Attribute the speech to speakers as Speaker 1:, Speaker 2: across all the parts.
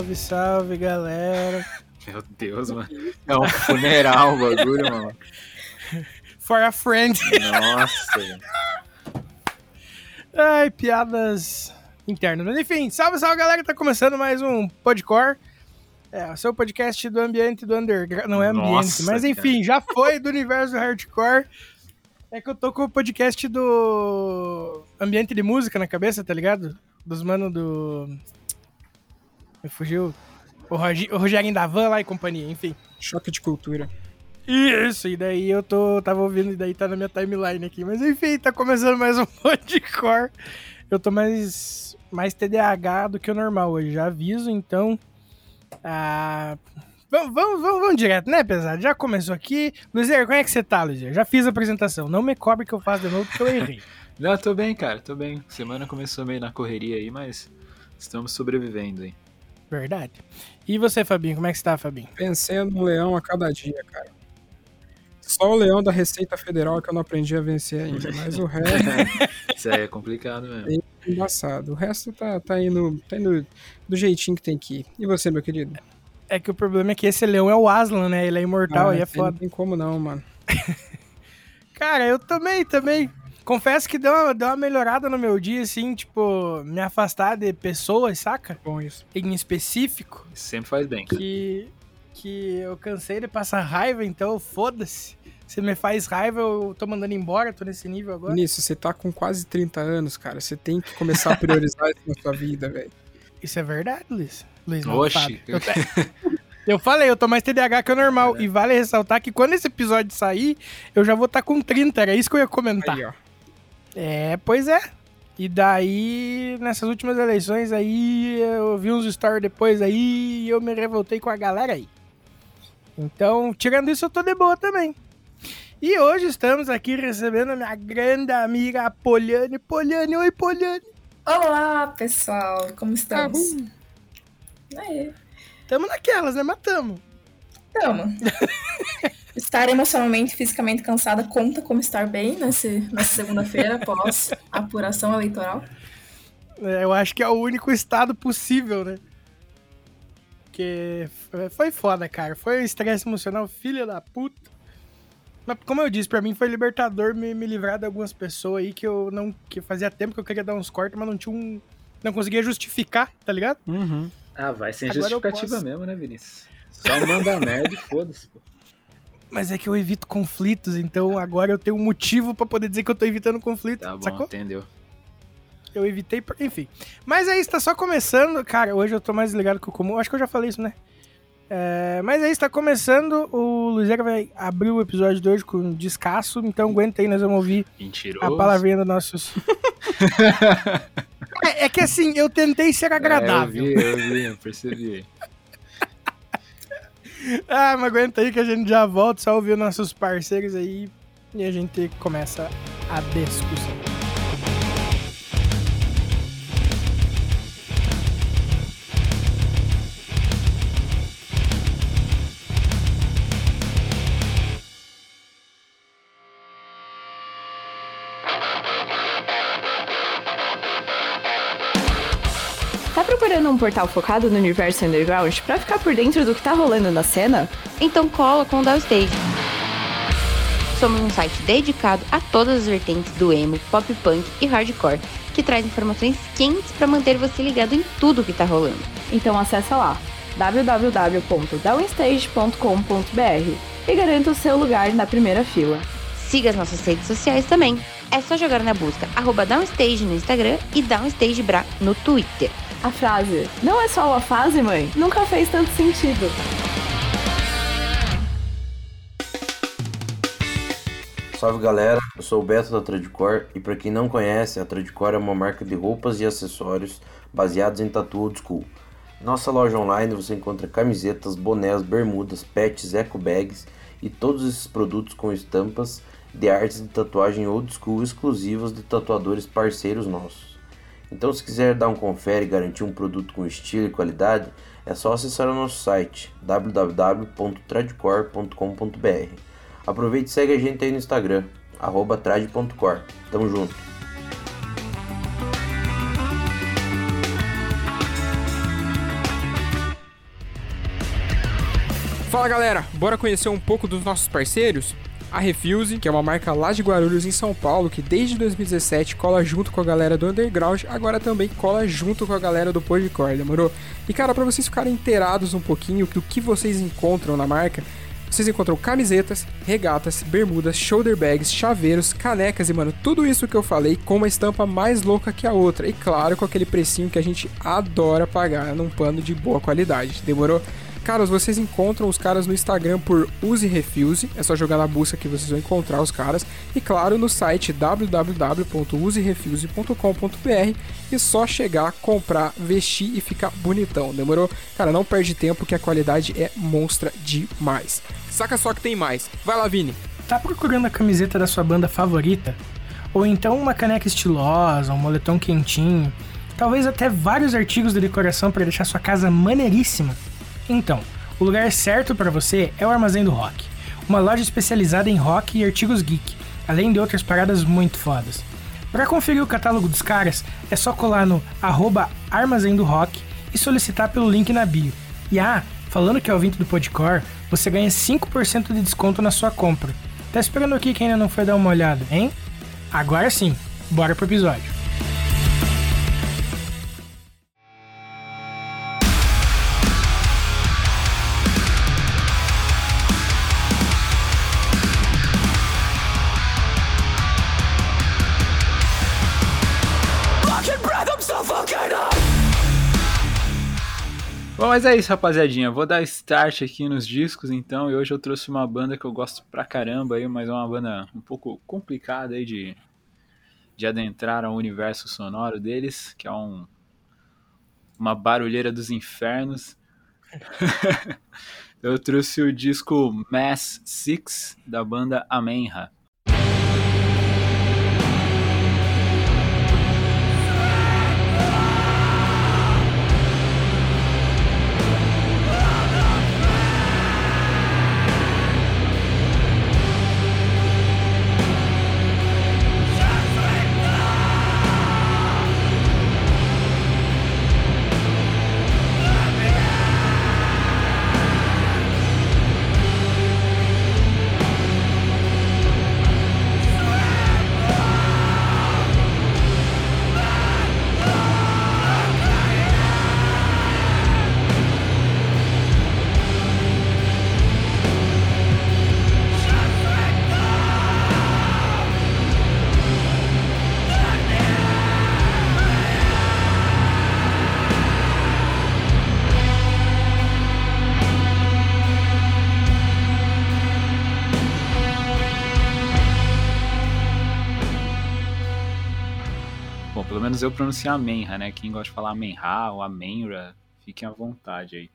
Speaker 1: Salve, salve, galera.
Speaker 2: Meu Deus, mano. É um funeral o bagulho, mano.
Speaker 1: For a friend.
Speaker 2: Nossa.
Speaker 1: Ai, piadas internas. Mas enfim, salve, salve, galera. Tá começando mais um Podcore. É, o seu podcast do ambiente do underground. Não é ambiente,
Speaker 2: Nossa,
Speaker 1: mas enfim, já foi do universo hardcore. É que eu tô com o podcast do ambiente de música na cabeça, tá ligado? Dos manos do. Me fugiu. O, Rogi... o Rogerinho da Van lá e companhia, enfim.
Speaker 3: Choque de cultura.
Speaker 1: Isso, e daí eu tô, tava ouvindo, e daí tá na minha timeline aqui. Mas enfim, tá começando mais um Podcore. Eu tô mais, mais TDAH do que o normal hoje, já aviso, então. Ah, vamos, vamos, vamos, vamos direto, né, pesado? Já começou aqui. Luizer, como é que você tá, Luizer? Já fiz a apresentação. Não me cobre que eu faço de novo, porque eu errei.
Speaker 2: Não, tô bem, cara, tô bem. Semana começou meio na correria aí, mas estamos sobrevivendo aí.
Speaker 1: Verdade. E você, Fabinho, como é que você tá, Fabinho?
Speaker 3: Vencendo um leão a cada dia, cara. Só o leão da Receita Federal que eu não aprendi a vencer ainda, mas o resto
Speaker 2: Isso aí é complicado mesmo.
Speaker 3: é embaçado. O resto tá, tá, indo, tá indo do jeitinho que tem que ir. E você, meu querido?
Speaker 1: É que o problema é que esse leão é o Aslan, né? Ele é imortal,
Speaker 3: Ah,
Speaker 1: aí é
Speaker 3: tem- Não
Speaker 1: foda.
Speaker 3: tem como não, mano.
Speaker 1: Cara, eu também, também. Confesso que deu uma, deu uma melhorada no meu dia, assim, tipo, me afastar de pessoas, saca?
Speaker 3: Bom isso.
Speaker 1: Em específico,
Speaker 2: sempre faz bem, cara.
Speaker 1: que, que eu cansei de passar raiva, então foda-se. Se me faz raiva, eu tô mandando embora, tô nesse nível agora.
Speaker 3: Vinícius, você tá com quase 30 anos, cara. Você tem que começar a priorizar isso na sua vida, velho.
Speaker 1: Isso é verdade, Luiz? Luiz não,
Speaker 2: Oxi.
Speaker 1: Eu, eu falei, eu tô mais TDAH que o normal. E vale ressaltar que quando esse episódio sair, eu já vou estar com 30, era isso que eu ia comentar.
Speaker 3: Aí, ó.
Speaker 1: É, pois é. E daí, nessas últimas eleições aí, eu vi uns stories depois aí e eu me revoltei com a galera aí. Então, tirando isso, eu tô de boa também. E hoje estamos aqui recebendo a minha grande amiga Poliane. Poliane, oi Poliane.
Speaker 4: Olá, pessoal, como estamos? Aí,
Speaker 1: Tamo naquelas, né? Matamos.
Speaker 4: Tamo. estar emocionalmente e fisicamente cansada conta como estar bem nesse, nessa segunda-feira após a apuração eleitoral.
Speaker 1: É, eu acho que é o único estado possível, né? Porque foi foda, cara. Foi um estresse emocional, filha da puta. Mas como eu disse, pra mim foi libertador me, me livrar de algumas pessoas aí que eu não. que fazia tempo que eu queria dar uns cortes, mas não tinha um. Não conseguia justificar, tá ligado?
Speaker 3: Uhum.
Speaker 2: Ah, vai sem
Speaker 1: Agora
Speaker 2: justificativa
Speaker 1: posso.
Speaker 2: mesmo, né, Vinícius? Só manda merda e foda-se, pô.
Speaker 1: Mas é que eu evito conflitos, então agora eu tenho um motivo pra poder dizer que eu tô evitando conflitos,
Speaker 2: Tá bom,
Speaker 1: sacou?
Speaker 2: entendeu?
Speaker 1: Eu evitei, enfim. Mas aí está só começando. Cara, hoje eu tô mais ligado que o comum. Acho que eu já falei isso, né? É, mas aí está começando. O Luizera vai abrir o episódio de hoje com um descasso. Então aguenta aí, nós vamos ouvir
Speaker 2: Mentiroso.
Speaker 1: a palavrinha dos nossos. é, é que assim, eu tentei ser agradável.
Speaker 2: É, eu vi, eu vi, eu percebi.
Speaker 1: Ah, mas aguenta aí que a gente já volta. Só ouvir nossos parceiros aí. E a gente começa a discussão.
Speaker 5: Procurando um portal focado no universo underground pra ficar por dentro do que tá rolando na cena?
Speaker 6: Então cola com o Downstage. Somos um site dedicado a todas as vertentes do emo, pop punk e hardcore, que traz informações quentes para manter você ligado em tudo que tá rolando.
Speaker 5: Então acessa lá www.downstage.com.br e garanta o seu lugar na primeira fila.
Speaker 6: Siga as nossas redes sociais também. É só jogar na busca arroba Downstage no Instagram e DownstageBra no Twitter.
Speaker 5: A frase "Não é só uma fase, mãe" nunca fez tanto sentido.
Speaker 7: Salve galera, eu sou o Beto da Tradicor e para quem não conhece, a Tradicor é uma marca de roupas e acessórios baseados em tatu old school. Nossa loja online você encontra camisetas, bonés, bermudas, pets, eco bags e todos esses produtos com estampas de artes de tatuagem old school exclusivas de tatuadores parceiros nossos. Então se quiser dar um confere e garantir um produto com estilo e qualidade, é só acessar o nosso site www.tradicor.com.br. Aproveite e segue a gente aí no Instagram, arroba trad.cor. Tamo junto.
Speaker 3: Fala galera, bora conhecer um pouco dos nossos parceiros? A Refuse, que é uma marca lá de Guarulhos em São Paulo, que desde 2017 cola junto com a galera do Underground, agora também cola junto com a galera do Podcore, demorou? E cara, para vocês ficarem inteirados um pouquinho do que vocês encontram na marca, vocês encontram camisetas, regatas, bermudas, shoulder bags, chaveiros, canecas e, mano, tudo isso que eu falei com uma estampa mais louca que a outra. E claro, com aquele precinho que a gente adora pagar num pano de boa qualidade. Demorou? Caras, vocês encontram os caras no Instagram por Use Refuse, é só jogar na busca que vocês vão encontrar os caras. E claro, no site www.userefuse.com.br e só chegar, comprar, vestir e ficar bonitão, demorou? Cara, não perde tempo que a qualidade é monstra demais. Saca só que tem mais. Vai lá, Vini.
Speaker 1: Tá procurando a camiseta da sua banda favorita? Ou então uma caneca estilosa, um moletom quentinho? Talvez até vários artigos de decoração para deixar sua casa maneiríssima? Então, o lugar certo para você é o Armazém do Rock, uma loja especializada em rock e artigos geek, além de outras paradas muito fodas. Para conferir o catálogo dos caras, é só colar no arroba Armazém do Rock e solicitar pelo link na bio. E ah, falando que é ouvinte do Podcore, você ganha 5% de desconto na sua compra. Tá esperando aqui quem ainda não foi dar uma olhada, hein? Agora sim, bora pro episódio.
Speaker 2: Mas é isso, rapaziadinha. Vou dar start aqui nos discos, então. E hoje eu trouxe uma banda que eu gosto pra caramba, aí, mas é uma banda um pouco complicada aí de, de adentrar ao universo sonoro deles, que é um, uma barulheira dos infernos. eu trouxe o disco Mass Six, da banda Amenha. Menos eu pronuncio Amenha, né? Quem gosta de falar Amenha ou Amenra, fiquem à vontade aí.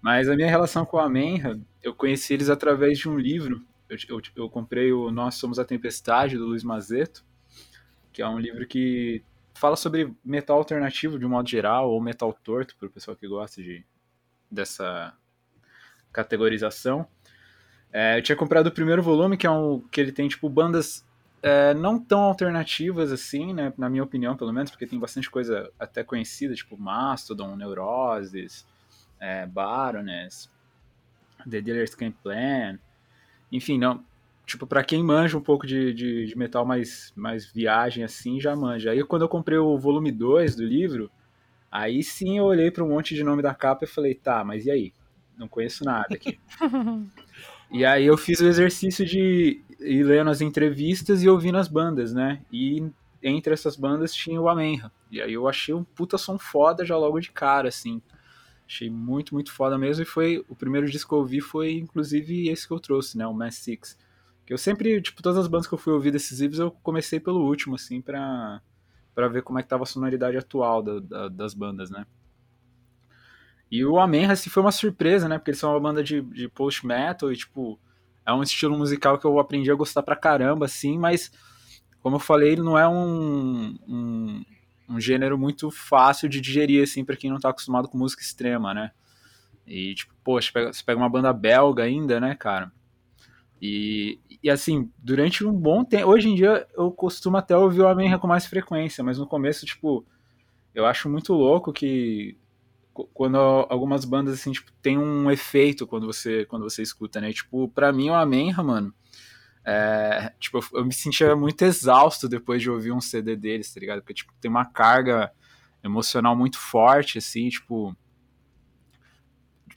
Speaker 2: Mas a minha relação com a Amenha, eu conheci eles através de um livro. Eu, eu, eu, comprei o Nós Somos a Tempestade, do Luiz Mazeto, que é um livro que fala sobre metal alternativo de um modo geral, ou metal torto, para o pessoal que gosta de, dessa categorização. É, eu tinha comprado o primeiro volume, que é um que ele tem tipo bandas é, não tão alternativas assim, né? Na minha opinião, pelo menos, porque tem bastante coisa até conhecida, tipo Mastodon, Neuroses, é, Baroness, The Dealer's Camp Plan. Enfim, não. Tipo, pra quem manja um pouco de, de, de, metal mais, mais viagem assim, já manja. Aí quando eu comprei o volume 2 do livro, aí sim eu olhei para um monte de nome da capa e falei, tá, mas e aí? Não conheço nada aqui. e aí eu fiz o exercício de ir lendo as entrevistas e ouvindo as bandas, né? E entre essas bandas tinha o Amenha. E aí eu achei um puta som foda já logo de cara, assim. Achei muito, muito foda mesmo. E foi o primeiro disco que eu ouvi foi, inclusive, esse que eu trouxe, né? O Mass Six. Que eu sempre, tipo, todas as bandas que eu fui ouvir desses livros, eu comecei pelo último, assim, pra, pra ver como é que tava a sonoridade atual da, da, das bandas, né? E o Amenha, assim, foi uma surpresa, né? Porque eles são uma banda de, de post-metal e, tipo, é um estilo musical que eu aprendi a gostar pra caramba, assim, mas como eu falei, ele não é um, um, um gênero muito fácil de digerir, assim, pra quem não tá acostumado com música extrema, né? E, tipo, poxa, você pega uma banda belga ainda, né, cara? E, e assim, durante um bom tempo. Hoje em dia eu costumo até ouvir o Amenha com mais frequência, mas no começo, tipo, eu acho muito louco que quando algumas bandas, assim, tipo, tem um efeito quando você, quando você escuta, né? Tipo, pra mim, o Amenra, mano, é, tipo, eu me sentia muito exausto depois de ouvir um CD deles, tá ligado? Porque, tipo, tem uma carga emocional muito forte, assim, tipo...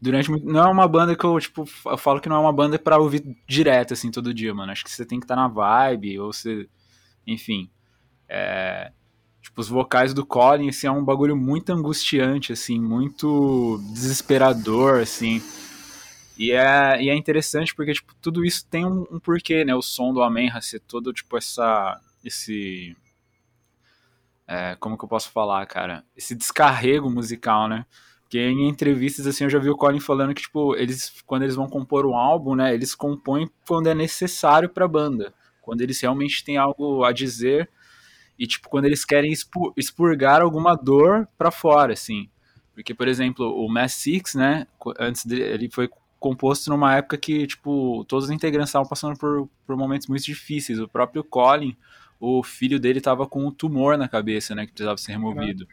Speaker 2: Durante Não é uma banda que eu, tipo, eu falo que não é uma banda para ouvir direto, assim, todo dia, mano. Acho que você tem que estar tá na vibe, ou você... Enfim. É... Tipo, os vocais do Colin, assim, é um bagulho muito angustiante, assim, muito desesperador, assim. E é, e é interessante porque, tipo, tudo isso tem um, um porquê, né? O som do Amenra ser todo, tipo, essa... Esse... É, como que eu posso falar, cara? Esse descarrego musical, né? Porque em entrevistas, assim, eu já vi o Colin falando que, tipo, eles, quando eles vão compor um álbum, né, eles compõem quando é necessário pra banda. Quando eles realmente têm algo a dizer e, tipo, quando eles querem expurgar alguma dor pra fora, assim. Porque, por exemplo, o Mass Six, né, antes dele, ele foi composto numa época que, tipo, todos os integrantes estavam passando por, por momentos muito difíceis. O próprio Colin, o filho dele tava com um tumor na cabeça, né, que precisava ser removido.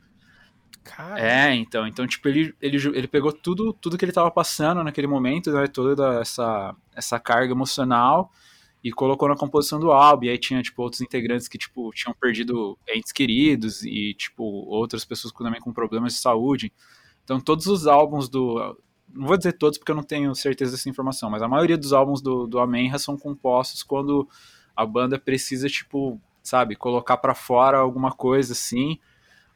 Speaker 2: Cara. É, então, então tipo, ele, ele, ele pegou tudo, tudo que ele tava passando naquele momento, né, toda essa, essa carga emocional e colocou na composição do álbum, e aí tinha, tipo, outros integrantes que, tipo, tinham perdido entes queridos e, tipo, outras pessoas também com problemas de saúde. Então, todos os álbuns do... Não vou dizer todos porque eu não tenho certeza dessa informação, mas a maioria dos álbuns do, do Amenra são compostos quando a banda precisa, tipo, sabe, colocar para fora alguma coisa assim,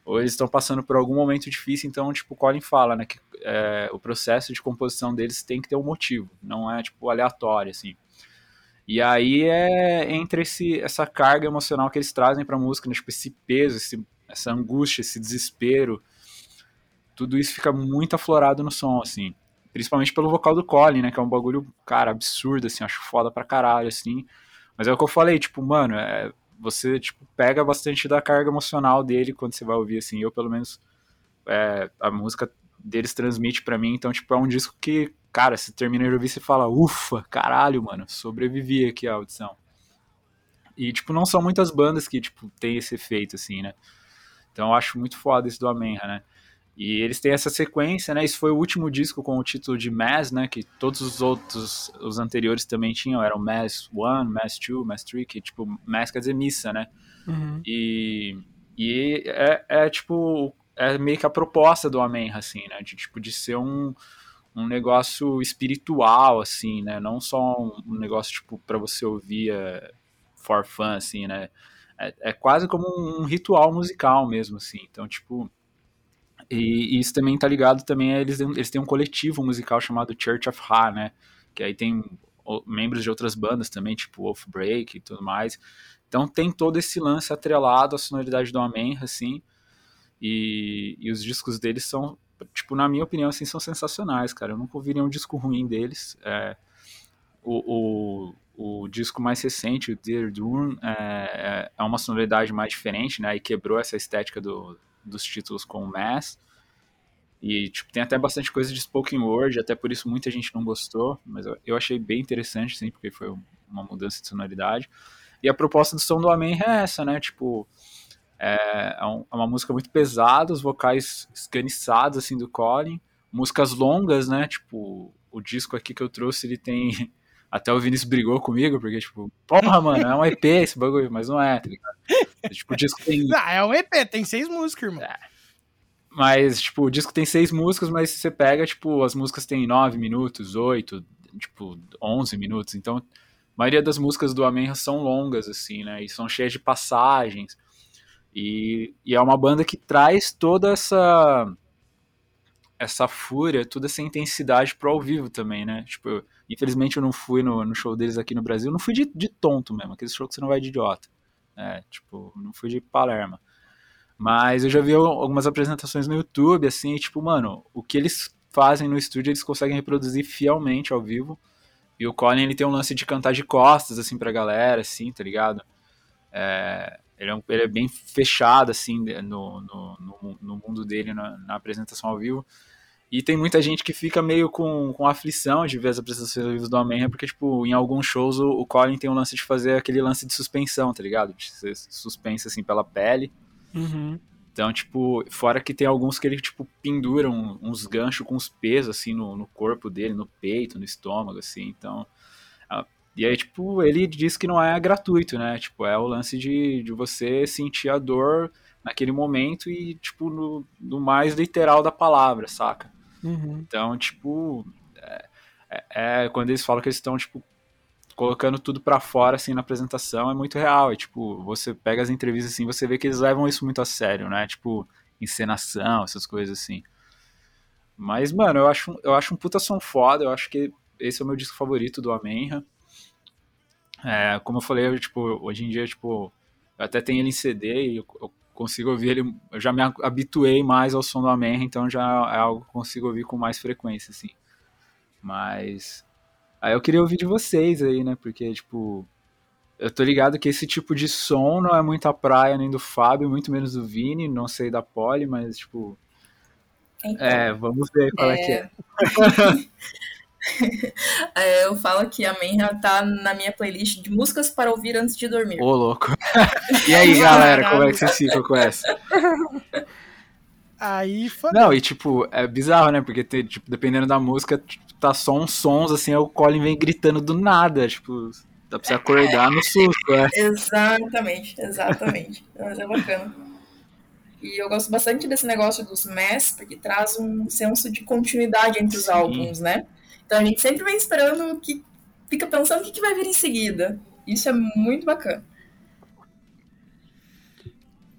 Speaker 2: ou eles estão passando por algum momento difícil, então, tipo, o Colin fala, né, que é, o processo de composição deles tem que ter um motivo, não é, tipo, aleatório, assim. E aí é entre esse, essa carga emocional que eles trazem pra música, né, tipo, esse peso, esse, essa angústia, esse desespero, tudo isso fica muito aflorado no som, assim. Principalmente pelo vocal do Colin, né, que é um bagulho, cara, absurdo, assim, acho foda pra caralho, assim. Mas é o que eu falei, tipo, mano, é, você tipo pega bastante da carga emocional dele quando você vai ouvir assim. Eu pelo menos é, a música deles transmite para mim. Então tipo é um disco que cara você termina de ouvir você fala ufa caralho mano sobrevivi aqui a audição e tipo não são muitas bandas que tipo tem esse efeito assim né então eu acho muito foda esse do Amenra né e eles têm essa sequência, né? Isso foi o último disco com o título de Mass, né? Que todos os outros, os anteriores também tinham, eram Mass 1, Mass 2, Mass 3, que tipo, Mass quer dizer missa, né? Uhum. E, e é, é, tipo, é meio que a proposta do Amenra, assim, né? De tipo, de ser um, um negócio espiritual, assim, né? Não só um, negócio, tipo, para você ouvir é, for fun, assim, né? É, é quase como um ritual musical mesmo, assim. Então, tipo e, e, isso também tá ligado também eles, eles têm um coletivo musical chamado Church of Ha, né? Que aí tem membros de outras bandas também, tipo Wolf Break e tudo mais. Então tem todo esse lance atrelado à sonoridade do Amenra, assim. E, e os discos deles são, tipo, na minha opinião, assim, são sensacionais, cara. Eu nunca ouvi nenhum disco ruim deles. É, o, o, o, disco mais recente, o Dear Doom, é, é, é uma sonoridade mais diferente, né? E quebrou essa estética do, dos títulos com o Mass. E tipo, tem até bastante coisa de spoken word, até por isso muita gente não gostou, mas eu, achei bem interessante, sim, porque foi uma mudança de sonoridade. E a proposta do som do Amém é essa, né? Tipo, é, é, um, é uma música muito pesada, os vocais esganiçados, assim, do Colin. Músicas longas, né? Tipo, o disco aqui que eu trouxe, ele tem... Até o Vinícius brigou comigo, porque, tipo, porra, mano, é um EP esse bagulho, mas não é, tá ligado? tipo, o disco tem.
Speaker 1: Ah, é um EP, tem seis músicas, irmão. É.
Speaker 2: Mas, tipo, o disco tem seis músicas, mas você pega, tipo, as músicas tem nove minutos, oito, tipo, onze minutos. Então, a maioria das músicas do Amenra são longas, assim, né? E são cheias de passagens. E, e é uma banda que traz toda essa essa fúria, toda essa intensidade pro ao vivo também, né? Tipo, eu, infelizmente eu não fui no, no, show deles aqui no Brasil, não fui de, de tonto mesmo, aquele show que você não vai de idiota. É, tipo, não fui de Palermo. Mas eu já vi algumas apresentações no YouTube, assim, tipo, mano, o que eles fazem no estúdio eles conseguem reproduzir fielmente ao vivo. E o Colin, ele tem um lance de cantar de costas, assim, pra galera, assim, tá ligado? É, ele, é um, ele, é bem fechado, assim, no, no, no, mundo dele, na, na, apresentação ao vivo. E tem muita gente que fica meio com, com aflição de ver as apresentações ao vivo do Homem, porque, tipo, em alguns shows o, o Colin tem um lance de fazer aquele lance de suspensão, tá ligado? De ser suspenso, assim, pela pele.
Speaker 1: Uhum.
Speaker 2: Então, tipo, fora que tem alguns que ele, tipo, penduram uns ganchos com os pesos, assim, no, no corpo dele, no peito, no estômago, assim, então... e aí, tipo, ele diz que não é gratuito, né? Tipo, é o lance de, de você sentir a dor naquele momento e, tipo, no, no mais literal da palavra, saca?
Speaker 3: Uhum.
Speaker 2: Então, tipo, é, é- é quando eles falam que eles estão, tipo, colocando tudo pra fora, assim, na apresentação, é muito real. E, tipo, você pega as entrevistas, assim, você vê que eles levam isso muito a sério, né? Tipo, encenação, essas coisas assim. Mas, mano, eu acho, eu acho um puta som foda, eu acho que esse é o meu disco favorito do Amenra. É, como eu falei, eu, tipo, hoje em dia, tipo, eu até tenho ele em CD e eu, eu consigo ouvir ele, eu já me habituei mais ao som do Amenra, então já é algo que eu consigo ouvir com mais frequência, assim. Mas aí eu queria ouvir de vocês aí, né? Porque, tipo, eu tô ligado que esse tipo de som não é muito a praia nem do Fábio, muito menos do Vini, não sei da Polly, mas, tipo,
Speaker 4: Então,
Speaker 2: é, vamos ver qual é, que é.
Speaker 4: é, eu falo que a Menra tá na minha playlist de músicas para ouvir antes de dormir.
Speaker 2: Ô, louco. e aí, galera, como é que vocês ficam com essa?
Speaker 1: Aí, fã...
Speaker 2: Não, e tipo, é bizarro, né? Porque tem, tipo, dependendo da música, tipo, tá só uns sons, assim, aí o Colin vem gritando do nada, tipo, dá pra você acordar no susto, é.
Speaker 4: Exatamente, exatamente. Mas é bacana. E eu gosto bastante desse negócio dos mass, porque traz um senso de continuidade entre os
Speaker 2: Sim.
Speaker 4: álbuns, né? Então a gente sempre vem esperando que fica pensando o que, que vai vir em seguida. Isso é muito bacana.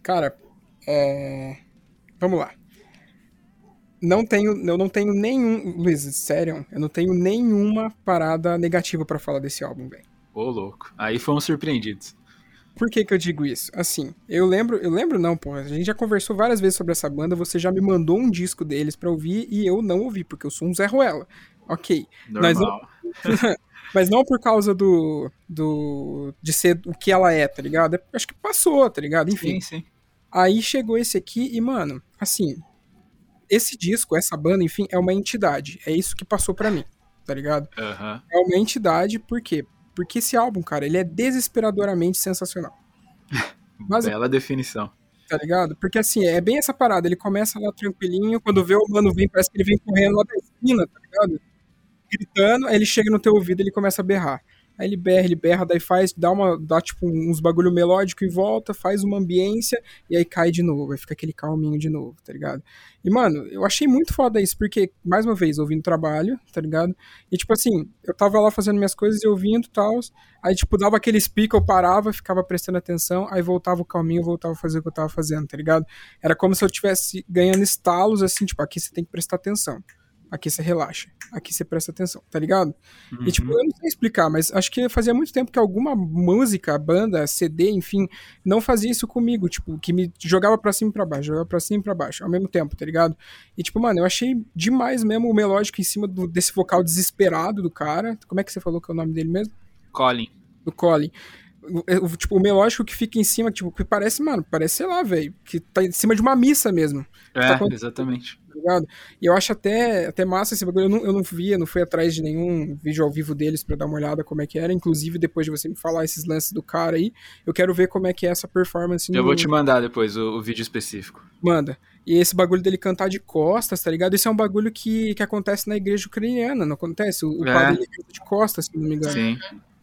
Speaker 3: Cara, é... vamos lá. Não tenho, eu não tenho nenhum, Luiz, sério, eu não tenho nenhuma parada negativa pra falar desse álbum, velho.
Speaker 2: Ô, louco. Aí fomos surpreendidos.
Speaker 3: Por que que eu digo isso? Assim, eu lembro, eu lembro não, pô, a gente já conversou várias vezes sobre essa banda, você já me mandou um disco deles pra ouvir e eu não ouvi, porque eu sou um Zé Ruela. Ok. Mas não-
Speaker 2: Normal.
Speaker 3: Mas não por causa do, do. de ser o que ela é, tá ligado? É- Acho que passou, tá ligado? Enfim.
Speaker 2: Sim, sim.
Speaker 3: Aí chegou esse aqui e, mano, assim, esse disco, essa banda, enfim, é uma entidade. É isso que passou pra mim, tá ligado?
Speaker 2: Aham.
Speaker 3: É uma entidade, por quê? Porque esse álbum, cara, ele é desesperadoramente sensacional. Mas,
Speaker 2: Bela definição.
Speaker 3: tá ligado? Porque assim, é bem essa parada. Ele começa lá tranquilinho, quando vê o mano vem, parece que ele vem correndo lá da esquina, tá ligado? Gritando, aí ele chega no teu ouvido e ele começa a berrar. Aí ele berra, ele berra, daí faz, dá uma, dá tipo uns bagulho melódico e volta, faz uma ambiência e aí cai de novo, aí fica aquele calminho de novo, tá ligado? E mano, eu achei muito foda isso, porque, mais uma vez, ouvindo trabalho, tá ligado? E tipo assim, eu tava lá fazendo minhas coisas e ouvindo tal, aí tipo, dava aqueles pica, eu parava, ficava prestando atenção, aí voltava o calminho, voltava a fazer o que eu tava fazendo, tá ligado? Era como se eu tivesse ganhando estalos, assim, tipo, aqui você tem que prestar atenção. Aqui você relaxa. Aqui você presta atenção, tá ligado?
Speaker 2: Uhum.
Speaker 3: E tipo, eu não sei explicar, mas acho que fazia muito tempo que alguma música, banda, CD, enfim, não fazia isso comigo, tipo, que me jogava pra cima e pra baixo, jogava pra cima e pra baixo, ao mesmo tempo, tá ligado? E tipo, mano, eu achei demais mesmo o melódico em cima do- desse vocal desesperado do cara. Como é que você falou que é o nome dele mesmo?
Speaker 2: Colin.
Speaker 3: do Colin. O, o- tipo, o melódico que fica em cima, tipo, que parece, mano, parece, sei lá, velho, que tá em cima de uma missa mesmo,
Speaker 2: É,
Speaker 3: Tá
Speaker 2: exatamente.
Speaker 3: Ligado? E eu acho até, até massa esse bagulho. Eu não, eu não via, não fui atrás de nenhum vídeo ao vivo deles pra dar uma olhada como é que era. Inclusive, depois de você me falar esses lances do cara aí, eu quero ver como é que é essa performance
Speaker 2: Eu
Speaker 3: no-
Speaker 2: vou te mandar depois o, o vídeo específico.
Speaker 3: Manda. E esse bagulho dele cantar de costas, tá ligado? Isso é um bagulho que, que acontece na igreja ucraniana, não acontece? O, o
Speaker 2: É.
Speaker 3: padre ele canta de costas, se não me engano
Speaker 2: Sim.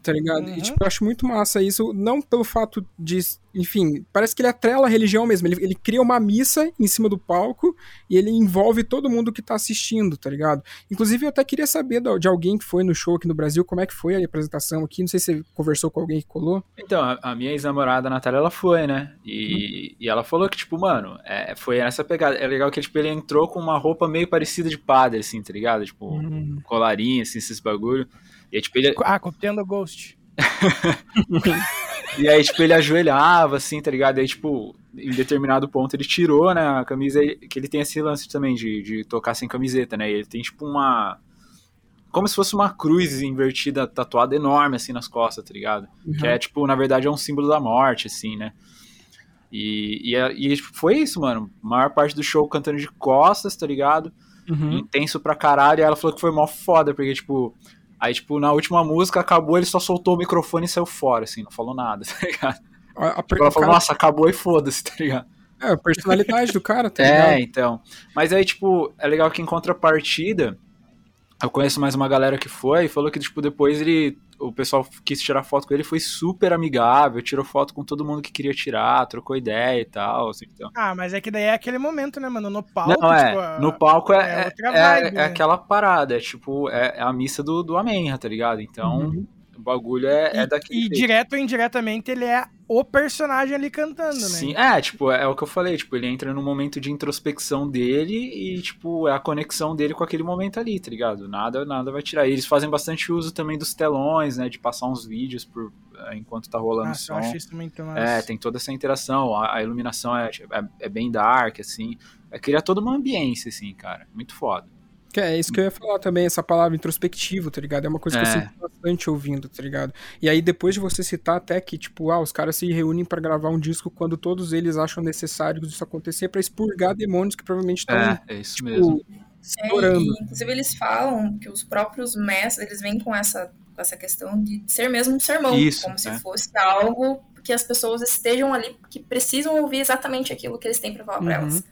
Speaker 3: Tá ligado?
Speaker 1: Uhum.
Speaker 3: E, tipo, eu acho muito massa isso, não pelo fato de, enfim, parece que ele atrela a religião mesmo, ele, ele cria uma missa em cima do palco e ele envolve todo mundo que tá assistindo, tá ligado? Inclusive, eu até queria saber de alguém que foi no show aqui no Brasil, como é que foi a apresentação aqui, não sei se você conversou com alguém que colou.
Speaker 2: Então, a, a minha ex-namorada, a Natália, ela foi, né? E, e ela falou que, tipo, mano, é, foi essa pegada. É legal que, tipo, ele entrou com uma roupa meio parecida de padre, assim, tá ligado? Tipo,
Speaker 3: Hum.
Speaker 2: colarinho, assim, esses bagulho. E aí, tipo, ele,
Speaker 1: Ah, copiando o Ghost.
Speaker 2: e aí, tipo, ele ajoelhava, assim, tá ligado? E aí, tipo, em determinado ponto ele tirou, né, a camisa, que ele tem esse lance também de, de tocar sem camiseta, né? E ele tem, tipo, uma... Como se fosse uma cruz invertida, tatuada enorme, assim, nas costas, tá ligado? Que é, tipo, na verdade é um símbolo da morte, assim, né? E, e, é- e, tipo, foi isso, mano. A maior parte do show cantando de costas, tá ligado?
Speaker 3: Uhum.
Speaker 2: Intenso pra caralho. E ela falou que foi mó foda, porque, tipo. Aí, tipo, na última música acabou, ele só soltou o microfone e saiu fora, assim, não falou nada, tá ligado?
Speaker 3: A- a-
Speaker 2: Tipo, ela falou,
Speaker 3: cara-
Speaker 2: nossa, acabou e foda-se, tá ligado?
Speaker 3: É, a personalidade do cara, tá
Speaker 2: É,
Speaker 3: ligado?
Speaker 2: então. Mas aí, tipo, é legal que em contrapartida, eu conheço mais uma galera que foi e falou que, tipo, depois ele. O pessoal quis tirar foto com ele, foi super amigável, tirou foto com todo mundo que queria tirar, trocou ideia e tal. Assim, então.
Speaker 1: Ah, mas é que daí é aquele momento, né, mano? No palco,
Speaker 2: Não, é.
Speaker 1: tipo, a-
Speaker 2: no palco é,
Speaker 1: é
Speaker 2: é, é-
Speaker 1: vibe,
Speaker 2: é
Speaker 1: né?
Speaker 2: aquela parada, é tipo, é, é a missa do, do Amenha, tá ligado? Então,
Speaker 3: Uhum.
Speaker 2: o bagulho é, é daquele
Speaker 1: E
Speaker 2: jeito.
Speaker 1: direto ou indiretamente ele é o personagem ali cantando, né?
Speaker 2: Sim, é, tipo, é o que eu falei, tipo, ele entra num momento de introspecção dele e, tipo, é a conexão dele com aquele momento ali, tá ligado? Nada, nada vai tirar. E eles fazem bastante uso também dos telões, né, de passar uns vídeos por, eh, enquanto tá rolando o
Speaker 1: Nossa, eu
Speaker 2: som.
Speaker 1: acho isso muito massa.
Speaker 2: É, tem toda essa interação, a, a iluminação é, é, é bem dark, assim, é, cria toda uma ambiência, assim, cara, muito foda.
Speaker 3: Que é isso que eu ia falar também, essa palavra introspectivo, tá ligado? É uma coisa que eu
Speaker 2: É.
Speaker 3: sinto bastante ouvindo, tá ligado? E aí depois de você citar até que, tipo, ah, os caras se reúnem pra gravar um disco quando todos eles acham necessário isso acontecer pra expurgar demônios que provavelmente estão,
Speaker 2: É, é isso mesmo.
Speaker 3: tipo,
Speaker 4: É,
Speaker 3: estourando.
Speaker 4: e, inclusive eles falam que os próprios mestres, eles vêm com essa, com essa questão de ser mesmo um sermão,
Speaker 2: Isso,
Speaker 4: como se
Speaker 2: é.
Speaker 4: fosse algo que as pessoas estejam ali, que precisam ouvir exatamente aquilo que eles têm pra falar pra
Speaker 3: Uhum.
Speaker 4: elas.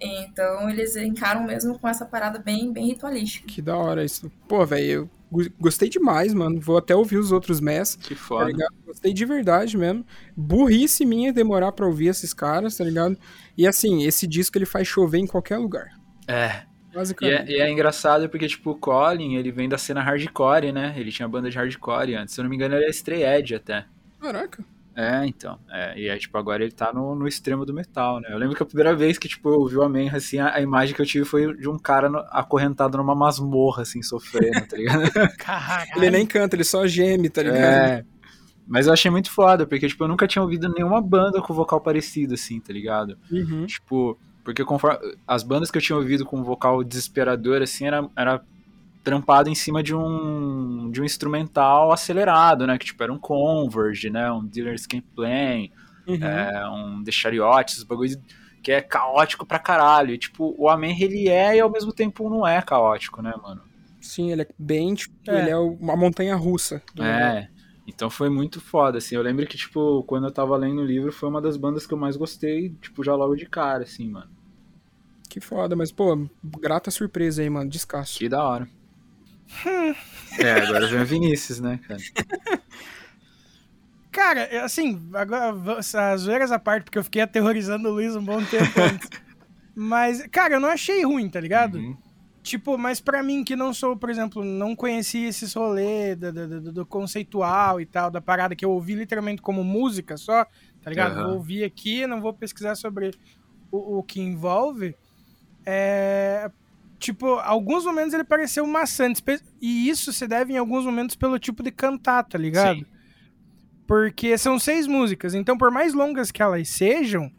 Speaker 4: Então eles encaram mesmo com essa parada bem, bem ritualística.
Speaker 3: Que da hora isso. Pô, velho, eu go- gostei demais, mano. Vou até ouvir os outros mess.
Speaker 2: Que
Speaker 3: Tá
Speaker 2: foda.
Speaker 3: ligado? Gostei de verdade mesmo. Burrice minha demorar pra ouvir esses caras, tá ligado? E assim, esse disco ele faz chover em qualquer lugar.
Speaker 2: É, E
Speaker 3: Basicamente.
Speaker 2: é, e é engraçado porque, tipo, o Colin, ele vem da cena hardcore, né? Ele tinha banda de hardcore antes. Se eu não me engano, ele é Stray Edge até.
Speaker 3: Caraca.
Speaker 2: É, então. É, e aí, tipo, agora ele tá no, no extremo do metal, né? Eu lembro que a primeira vez que, tipo, eu vi o Amen, assim, a, a imagem que eu tive foi de um cara no- acorrentado numa masmorra, assim, sofrendo, tá ligado?
Speaker 1: Caralho.
Speaker 3: Ele nem canta, ele só geme, tá ligado?
Speaker 2: É. Mas eu achei muito foda, porque, tipo, eu nunca tinha ouvido nenhuma banda com vocal parecido, assim, tá ligado?
Speaker 3: Uhum.
Speaker 2: Tipo, porque conforme as bandas que eu tinha ouvido com vocal desesperador, assim, era, era trampado em cima de um de um instrumental acelerado, né? Que tipo era um Converge, né? Um Dealer's Can Play,
Speaker 3: Uhum.
Speaker 2: é, um The Chariots, bagulho que é caótico pra caralho. E, tipo, o Amen ele é e ao mesmo tempo não é caótico, né, mano?
Speaker 3: Sim, ele é bem, tipo,
Speaker 1: É.
Speaker 3: ele é uma montanha russa.
Speaker 2: É. Então foi muito foda, assim. Eu lembro que, tipo, quando eu tava lendo o livro, foi uma das bandas que eu mais gostei, tipo, já logo de cara, assim, mano.
Speaker 3: Que foda, mas, pô, grata surpresa aí, mano. Descasso.
Speaker 2: Que da hora. É, agora vem o Vinícius, né, cara?
Speaker 1: Cara, é, assim, agora, as zoeiras à parte, porque eu fiquei aterrorizando o Luiz um bom tempo antes. Mas, cara, eu não achei ruim, tá ligado?
Speaker 2: Uhum.
Speaker 1: Tipo, mas pra mim que não sou, por exemplo, não conheci esses rolê do, do, do- conceitual e tal, da parada que eu ouvi literalmente como música só, tá ligado?
Speaker 2: Aham.
Speaker 1: Vou ouvir aqui, não vou pesquisar sobre o, o que envolve. É, tipo, alguns momentos ele pareceu maçante. E isso se deve em alguns momentos pelo tipo de cantar, tá ligado?
Speaker 2: Sim.
Speaker 1: Porque são seis músicas, então por mais longas que elas sejam,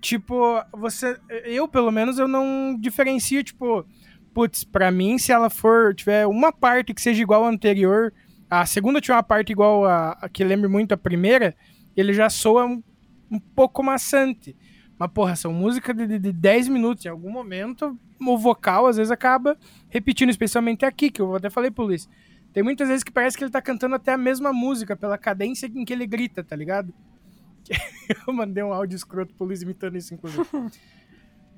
Speaker 1: tipo, você. Eu, pelo menos, eu não diferencio, tipo, putz, pra mim, se ela for. tiver uma parte que seja igual à anterior, a segunda tiver uma parte igual a, a que lembre muito a primeira, ele já soa um, um pouco maçante. Mas, porra, são músicas de, de, de 10 minutos. Em algum momento, o vocal às vezes acaba repetindo, especialmente aqui, que eu até falei pro Luiz. Tem muitas vezes que parece que ele tá cantando até a mesma música, pela cadência em que ele grita, tá ligado? Eu mandei um áudio escroto pro Luiz imitando isso, inclusive.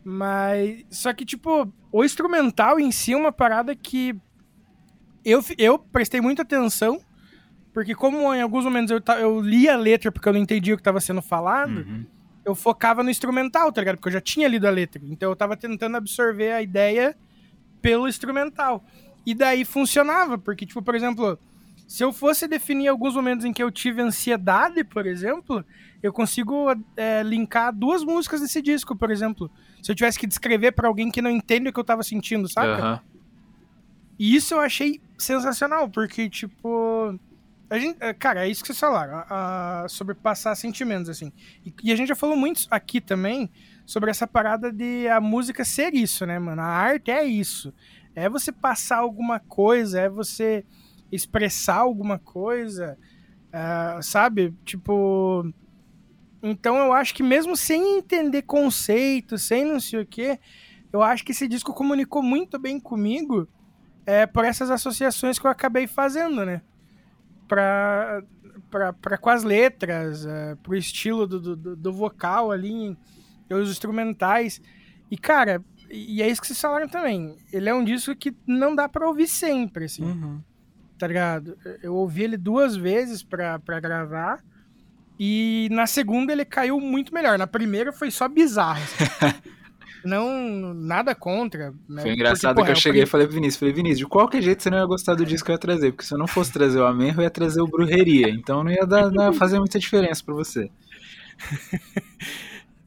Speaker 1: Mas. Só que, tipo, o instrumental em si é uma parada que. Eu, eu prestei muita atenção, porque, como em alguns momentos eu, eu li a letra porque eu não entendia o que estava sendo falado,
Speaker 2: Uhum.
Speaker 1: Eu focava no instrumental, tá ligado? Porque eu já tinha lido a letra. Então eu tava tentando absorver a ideia pelo instrumental. E daí funcionava, porque, tipo, por exemplo, se eu fosse definir alguns momentos em que eu tive ansiedade, por exemplo, eu consigo é, linkar duas músicas desse disco, por exemplo. Se eu tivesse que descrever pra alguém que não entende o que eu tava sentindo, saca?
Speaker 2: Aham.
Speaker 1: E isso eu achei sensacional, porque, tipo. A gente, é, cara, é isso que vocês falaram, a- a- sobre passar sentimentos, assim. E, e a gente já falou muito aqui também sobre essa parada de a música ser isso, né, mano? A arte é isso. É você passar alguma coisa, é você expressar alguma coisa, ah, sabe? Tipo. Então eu acho que mesmo sem entender conceitos, sem não sei o quê, eu acho que esse disco comunicou muito bem comigo é, por essas associações que eu acabei fazendo, né? Pra, com as letras, é, pro estilo do, do, do vocal ali. os instrumentais. E, cara, e é isso que vocês falaram também. Ele é um disco que não dá pra ouvir sempre, assim.
Speaker 3: Uhum.
Speaker 1: Tá ligado? Eu ouvi ele duas vezes pra, pra gravar. E na segunda ele caiu muito melhor. Na primeira foi só bizarro. assim. não, nada contra. Né?
Speaker 2: Foi engraçado
Speaker 1: Porque,
Speaker 2: que eu
Speaker 1: porra, é
Speaker 2: cheguei e falei pro Vinícius, falei, Vinícius, de qualquer jeito você não ia gostar do disco que eu ia trazer, porque se eu não fosse trazer o Amenho, eu ia trazer o Brujeria, então não ia, dar, não ia fazer muita diferença pra você.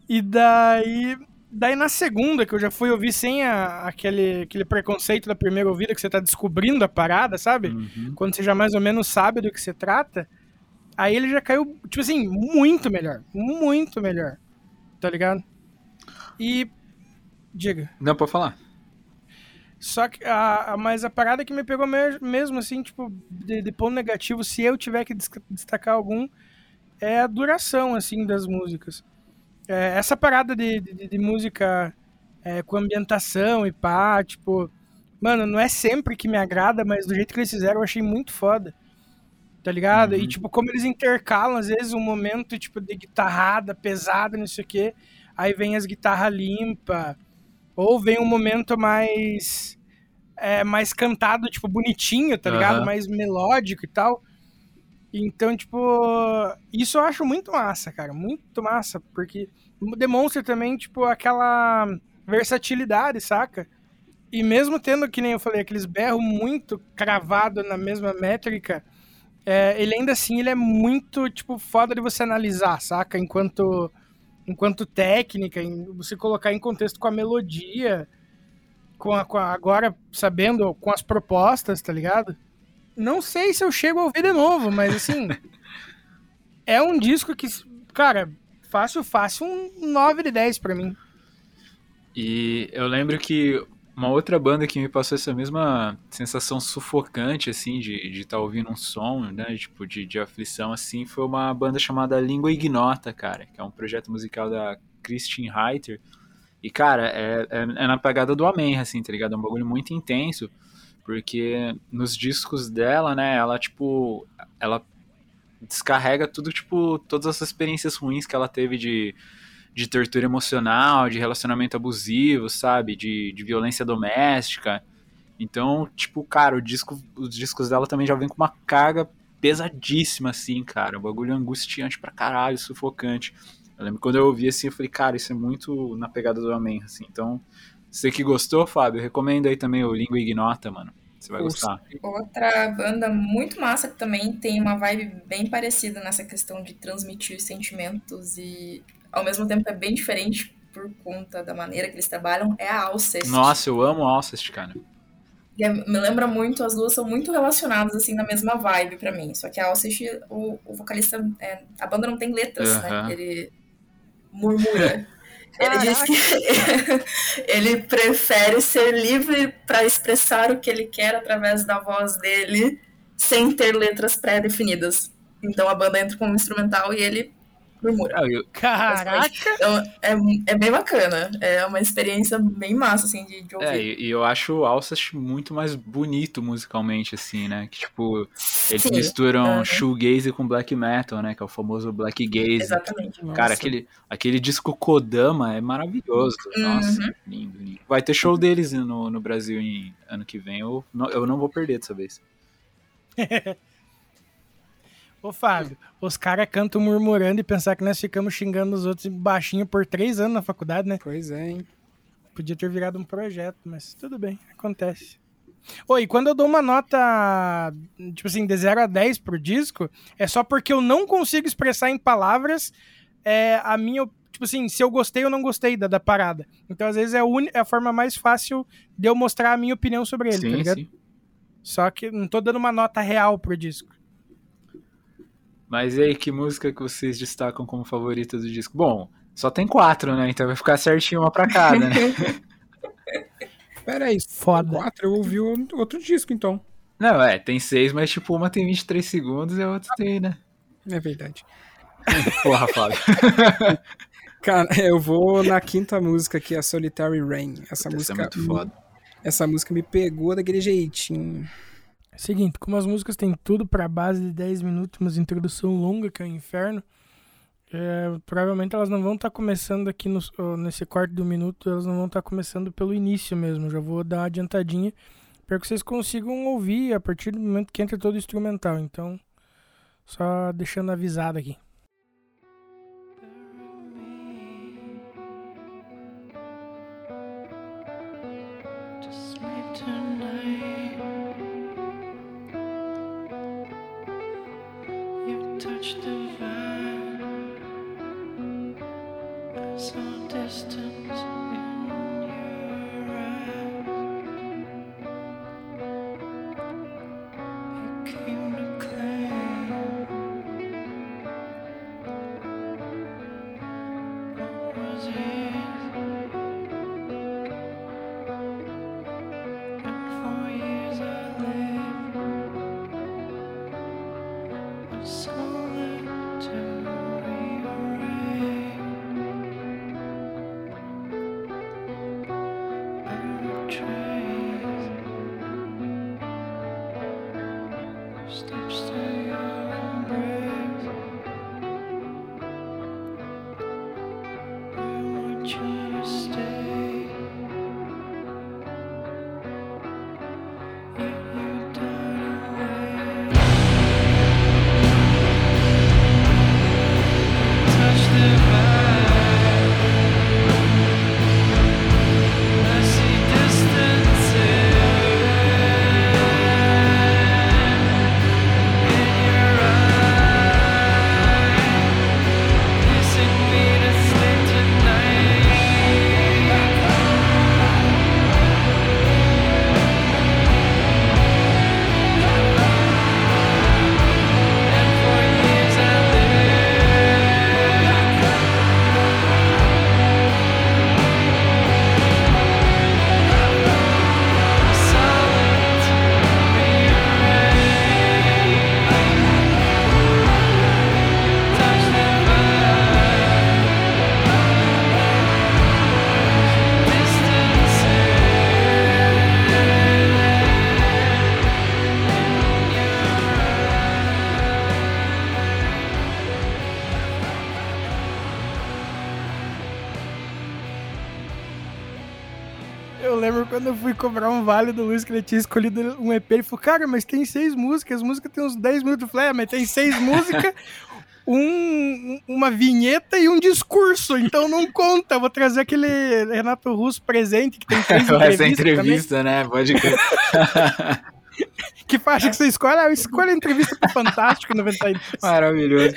Speaker 1: E daí. Daí na segunda, que eu já fui ouvir sem a- aquele, aquele preconceito da primeira ouvida, que você tá descobrindo a parada, sabe?
Speaker 2: Uhum.
Speaker 1: Quando você já mais ou menos sabe do que se trata, aí ele já caiu, tipo assim, muito melhor. Muito melhor. Tá ligado? E. Diga.
Speaker 2: Não, pode falar.
Speaker 1: Só que a, a, mas a parada que me pegou me- mesmo, assim, tipo, de, de ponto negativo, se eu tiver que des- destacar algum, é a duração, assim, das músicas. É, essa parada de, de, de música é, com ambientação e pá, tipo, mano, não é sempre que me agrada, mas do jeito que eles fizeram eu achei muito foda. Tá ligado? E,
Speaker 2: Uhum.
Speaker 1: tipo, como eles intercalam, às vezes, um momento, tipo, de guitarrada, pesada, não sei o quê, aí vem as guitarras limpas, ou vem um momento mais é, mais cantado, tipo, bonitinho, tá ligado?
Speaker 2: Aham.
Speaker 1: Mais melódico e tal. Então, tipo, isso eu acho muito massa, cara. Muito massa, porque demonstra também, tipo, aquela versatilidade, saca? E mesmo tendo, que nem eu falei, aqueles berros muito cravado na mesma métrica, é, ele ainda assim, ele é muito, tipo, foda de você analisar, saca? Enquanto, enquanto técnica, em você colocar em contexto com a melodia, com a, com a- agora sabendo com as propostas, tá ligado? Não sei se eu chego a ouvir de novo, mas assim. é um disco que, cara, fácil, fácil, um 9 de 10 pra mim.
Speaker 2: E eu lembro que uma outra banda que me passou essa mesma sensação sufocante, assim, de estar tá ouvindo um som, né, tipo, de, de aflição, assim, foi uma banda chamada Língua Ignota, cara, que é um projeto musical da Christine Reiter. E, cara, é, é, é na pegada do Amém, assim, tá ligado? É um bagulho muito intenso, porque nos discos dela, né, ela, tipo, ela descarrega tudo, tipo, todas as experiências ruins que ela teve de de tortura emocional, de relacionamento abusivo, sabe? De, de violência doméstica. Então, tipo, cara, o disco, os discos dela também já vem com uma carga pesadíssima, assim, cara. Um bagulho angustiante pra caralho, sufocante. Eu lembro quando eu ouvi assim, eu falei, cara, isso é muito na pegada do Amém, assim. Então, você que gostou, Fábio, recomendo aí também o Língua Ignota, mano. Você vai gostar.
Speaker 4: Outra banda muito massa que também tem uma vibe bem parecida nessa questão de transmitir sentimentos e ao mesmo tempo é bem diferente por conta da maneira que eles trabalham é a Alcest.
Speaker 2: Nossa, eu amo Alcest, cara.
Speaker 4: E é- me lembra muito, as duas são muito relacionadas assim na mesma vibe pra mim. Só que a Alcest, o, o vocalista, é, a banda não tem letras,
Speaker 2: Aham.
Speaker 4: né? Ele murmura. Ele diz que ele prefere ser livre para expressar o que ele quer através da voz dele, sem ter letras pré-definidas. Então a banda entra como instrumental e ele murmura.
Speaker 2: Eu-
Speaker 1: Caraca!
Speaker 4: Então é, é bem bacana. É uma experiência bem massa, assim, de, de ouvir.
Speaker 2: É, e e eu acho o Alcest muito mais bonito musicalmente, assim, né? Que, tipo, eles
Speaker 4: Sim,
Speaker 2: misturam
Speaker 4: aham.
Speaker 2: shoegaze com black metal, né? Que é o famoso black gaze.
Speaker 4: Exatamente.
Speaker 2: Cara,
Speaker 3: Nossa.
Speaker 2: aquele, aquele disco Kodama é maravilhoso. Nossa,
Speaker 4: Uhum.
Speaker 2: lindo, lindo. Vai ter show deles no, no Brasil em ano que vem. Eu não, eu não vou perder dessa vez.
Speaker 1: Ô, Fábio, os caras cantam murmurando e pensar que nós ficamos xingando os outros baixinho por três anos na faculdade, né?
Speaker 3: Pois é, hein?
Speaker 1: Podia ter virado um projeto, mas tudo bem, acontece. Oi, quando eu dou uma nota, tipo assim, de 0 a 10 pro disco, é só porque eu não consigo expressar em palavras é, a minha. Tipo assim, se eu gostei ou não gostei da, da parada. Então, às vezes, é a, uni- é a forma mais fácil de eu mostrar a minha opinião sobre ele, tá
Speaker 2: sim,
Speaker 1: ligado?
Speaker 2: sim.
Speaker 1: Só que não tô dando uma nota real pro disco.
Speaker 2: Mas e aí, que música que vocês destacam como favorita do disco? Bom, só tem quatro, né? Então vai ficar certinho uma pra cada, né?
Speaker 3: Pera aí,
Speaker 1: Foda.
Speaker 3: quatro, eu ouvi outro disco, então.
Speaker 2: Não, é, tem seis, mas tipo, uma tem 23 segundos e a outra tem, né?
Speaker 3: É verdade.
Speaker 2: Porra, Fábio.
Speaker 3: Cara, eu vou na quinta música aqui, a Solitary Rain. Essa
Speaker 2: Essa é
Speaker 3: música
Speaker 2: muito foda.
Speaker 3: Essa música me pegou daquele jeitinho.
Speaker 1: Seguinte, como as músicas têm tudo pra base de 10 minutos, mas introdução longa, que é o inferno, É, provavelmente elas não vão estar começando aqui no, nesse quarto do minuto, elas não vão estar começando pelo início mesmo. Já vou dar uma adiantadinha para que vocês consigam ouvir a partir do momento que entra todo o instrumental. Então, só deixando avisado aqui. Eu cobrar um vale do Luiz que ele tinha escolhido um EP. Ele falou, cara, mas tem seis músicas. As músicas tem uns 10 minutos. Eu falei, é, mas tem seis músicas, um, uma vinheta e um discurso. Então não conta. Eu vou trazer aquele Renato Russo presente, que tem três
Speaker 2: Essa
Speaker 1: entrevistas
Speaker 2: entrevista, né? Pode crer.
Speaker 1: também, Que faixa que você escolhe? Ah, eu escolho a entrevista pro Fantástico 92.
Speaker 2: Maravilhoso.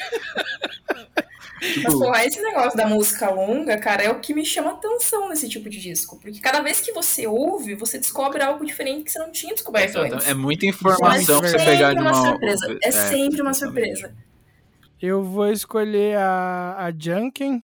Speaker 4: Mas,
Speaker 2: Tipo,
Speaker 4: porra, esse negócio da música longa, cara, é o que me chama atenção nesse tipo de disco. Porque cada vez que você ouve, você descobre algo diferente que você não tinha descoberto antes.
Speaker 2: é muita
Speaker 4: Mas
Speaker 2: informação pra você pegar de
Speaker 4: uma
Speaker 2: uma.
Speaker 4: surpresa. É, sempre uma surpresa.
Speaker 1: Eu vou escolher a, a Junkin.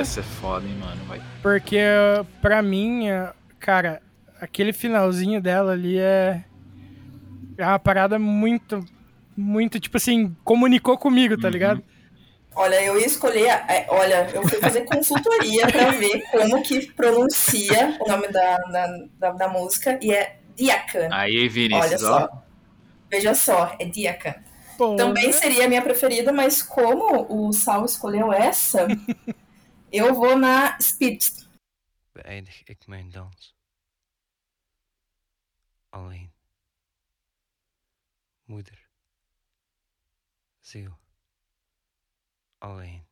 Speaker 2: Essa é foda, hein, mano. Vai.
Speaker 1: Porque, pra mim, é- cara, aquele finalzinho dela ali é. É uma parada muito. Muito, tipo assim, comunicou comigo, tá
Speaker 2: Uhum.
Speaker 1: ligado?
Speaker 4: Olha, eu ia escolher. é, olha, eu fui fazer consultoria pra ver como que pronuncia o nome da, da, da, da música e é Diakan.
Speaker 2: Aí,
Speaker 4: Olha
Speaker 2: Vinícius, ó.
Speaker 4: só. Veja só, é Diakan.
Speaker 1: Pô,
Speaker 4: Também seria a minha preferida, mas como o Sal escolheu essa, eu vou na
Speaker 8: beëindig ik mijn dans. Alleen. Moeder, you. Alleen.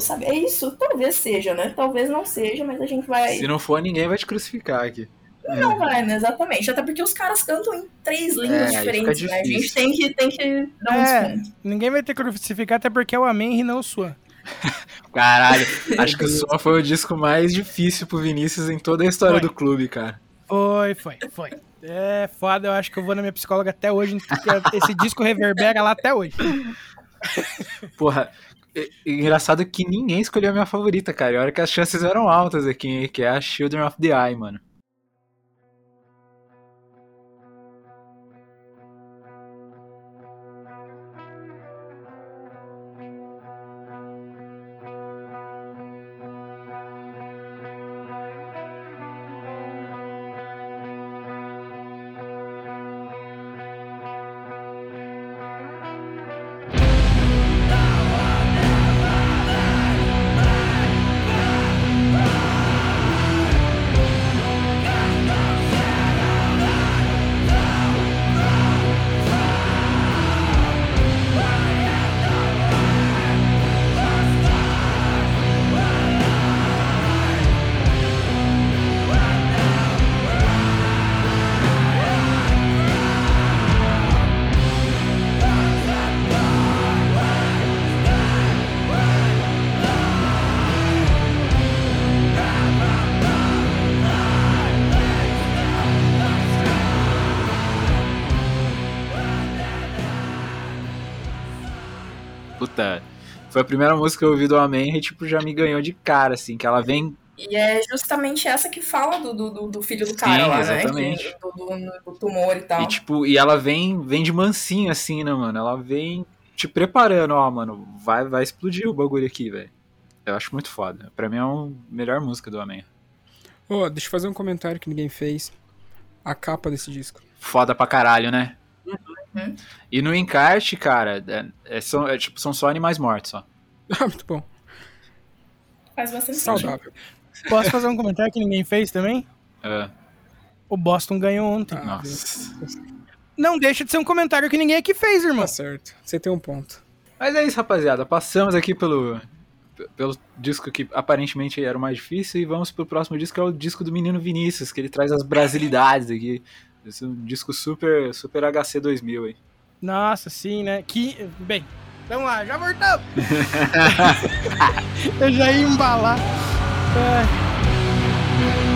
Speaker 4: Sabe Deus, sabe? É isso. Talvez seja, né? Talvez não seja, mas a gente vai.
Speaker 2: Se não for, ninguém vai te crucificar aqui.
Speaker 4: Não vai, né? Exatamente. Até porque os caras cantam em três línguas
Speaker 2: É, aí fica
Speaker 4: diferentes, né? A gente tem que, tem que dar um
Speaker 1: É,
Speaker 4: desconto.
Speaker 1: ninguém vai ter que crucificar, até porque é o Amém e não o Sua.
Speaker 2: Caralho, acho que o Sua foi o disco mais difícil pro Vinícius em toda a história
Speaker 1: Foi.
Speaker 2: do clube, cara.
Speaker 1: Foi, foi, foi. É foda, eu acho que eu vou na minha psicóloga até hoje, porque esse disco reverbera lá até hoje.
Speaker 2: Porra, é- é engraçado que ninguém escolheu a minha favorita, cara. E olha que as chances eram altas aqui, que é a Children of the Eye, mano. Primeira música que eu ouvi do Amém tipo, já me ganhou de cara, assim, que ela vem
Speaker 4: E é justamente essa que fala do, do, do- filho do cara
Speaker 2: Sim,
Speaker 4: lá,
Speaker 2: exatamente.
Speaker 4: né? Que, do, do- do tumor e tal.
Speaker 2: E tipo, e ela vem, vem de mansinho assim, né, mano? Ela vem te preparando, ó, mano, vai, vai explodir o bagulho aqui, velho. Eu acho muito foda. Pra mim é a melhor música do Amém.
Speaker 3: Ô, deixa eu fazer um comentário que ninguém fez. A capa desse disco.
Speaker 2: Foda pra caralho, né?
Speaker 4: Uhum.
Speaker 2: E no encarte, cara, é, é são, é, tipo, são só animais mortos, ó.
Speaker 3: Ah, muito bom.
Speaker 4: Faz bastante sentido.
Speaker 3: Saudável.
Speaker 1: Posso fazer um comentário que ninguém fez também?
Speaker 2: É,
Speaker 1: O Boston ganhou ontem.
Speaker 3: Ah,
Speaker 2: nossa.
Speaker 1: Não deixa de ser um comentário que ninguém aqui fez, irmão.
Speaker 3: Tá certo. Você tem um ponto.
Speaker 2: Mas é isso, rapaziada. Passamos aqui pelo, pelo disco que aparentemente era o mais difícil e vamos pro próximo disco, que é o disco do menino Vinícius, que ele traz as brasilidades aqui. Esse é um disco super, super HC 2000 aí.
Speaker 1: Nossa, sim, né? Que. Bem, vamos lá, já voltamos! Eu já ia embalar. É.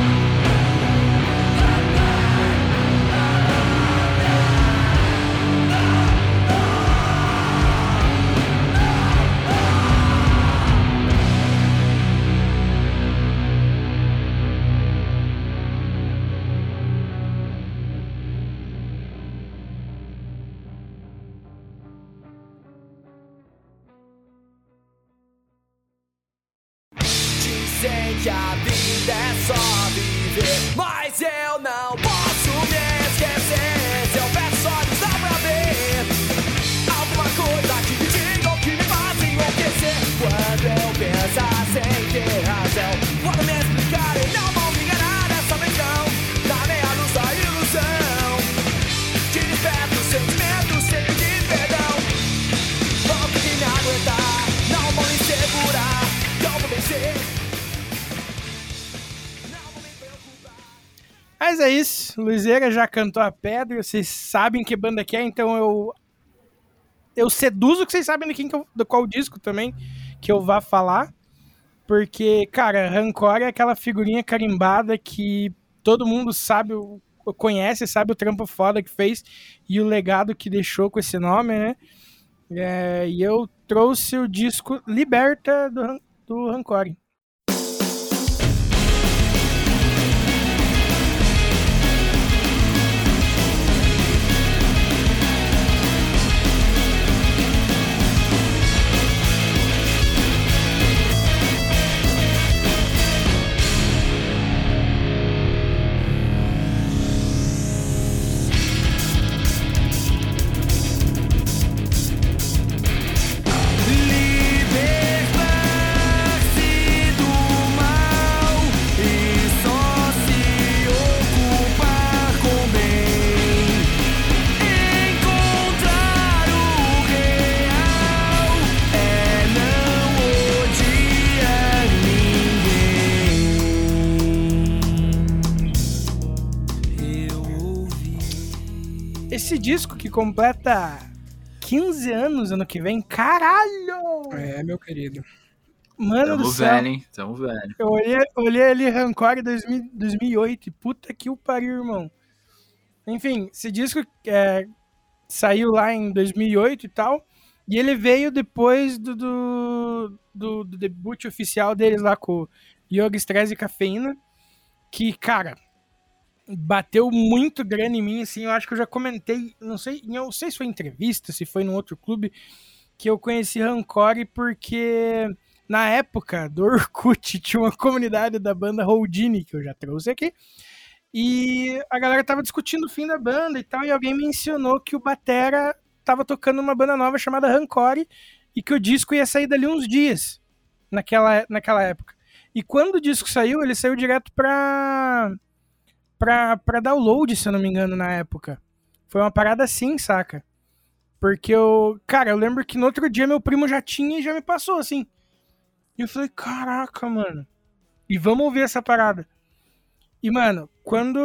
Speaker 1: isso. Luizeira já cantou a pedra. Vocês sabem que banda que é, então eu. Eu seduzo que vocês sabem de, quem que eu- do qual disco também que eu vá falar. Porque, cara, Rancor é aquela figurinha carimbada que todo mundo sabe conhece, sabe o trampo foda que fez e o legado que deixou com esse nome, né? É, e eu trouxe o disco Liberta do, do Rancore. Esse disco que completa 15 anos ano que vem, caralho!
Speaker 3: É, meu querido.
Speaker 1: Mano do
Speaker 2: Tamo
Speaker 1: céu.
Speaker 2: velho, hein? Tamo velho.
Speaker 1: Eu olhei, olhei ali Rancore 2000 2008. e Puta que o pariu, irmão. Enfim, esse disco é, saiu lá em 2008 e tal. E ele veio depois do, do, do, do debut oficial deles lá com Yoga Stress e Cafeína. Que, cara, bateu muito grana em mim, assim. Eu acho que eu já comentei, não sei, não sei se foi em entrevista, se foi num outro clube, que eu conheci Rancore porque na época do Orkut tinha uma comunidade da banda Houdini, que eu já trouxe aqui, e a galera tava discutindo o fim da banda e tal, e alguém mencionou que o Batera tava tocando uma banda nova chamada Rancore, e que o disco ia sair dali uns dias, naquela, naquela época. E quando o disco saiu, ele saiu direto pra, pra, pra download, se eu não me engano, na época. Foi uma parada assim, saca? Porque eu. Cara, eu lembro que no outro dia meu primo já tinha e já me passou, assim. E eu falei, caraca, mano. E vamos ouvir essa parada. E, mano, quando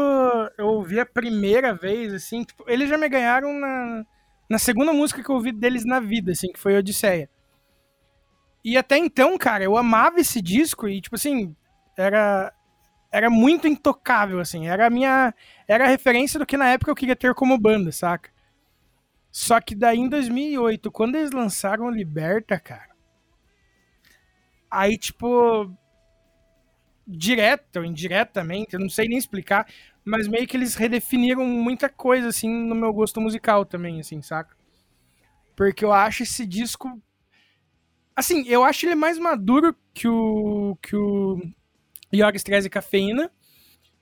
Speaker 1: eu ouvi a primeira vez, assim, tipo, eles já me ganharam na, na segunda música que eu ouvi deles na vida, assim, que foi Odisseia. E até então, cara, eu amava esse disco e, tipo assim, era. Era muito intocável, assim. Era a minha. Era a referência do que na época eu queria ter como banda, saca? Só que daí em 2008, quando eles lançaram Liberta, cara. Aí, tipo. Direta ou indiretamente, eu não sei nem explicar, mas meio que eles redefiniram muita coisa, assim, no meu gosto musical também, assim, saca? Porque eu acho esse disco. Assim, eu acho ele mais maduro que o. que o. Stress e Cafeína.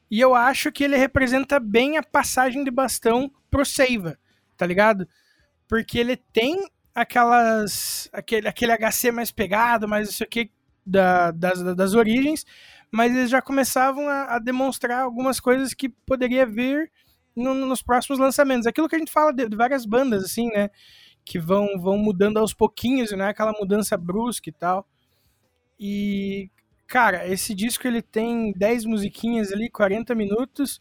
Speaker 1: E eu acho que ele representa bem a passagem de bastão pro Seiva, tá ligado? Porque ele tem aquelas. aquele, aquele HC mais pegado, mais isso aqui da, das, das origens, mas eles já começavam a, a demonstrar algumas coisas que poderia vir no- nos próximos lançamentos. Aquilo que a gente fala de, de várias bandas, assim, né? Que vão, vão mudando aos pouquinhos, né? Aquela mudança brusca e tal. E, cara, esse disco ele tem 10 musiquinhas ali, 40 minutos.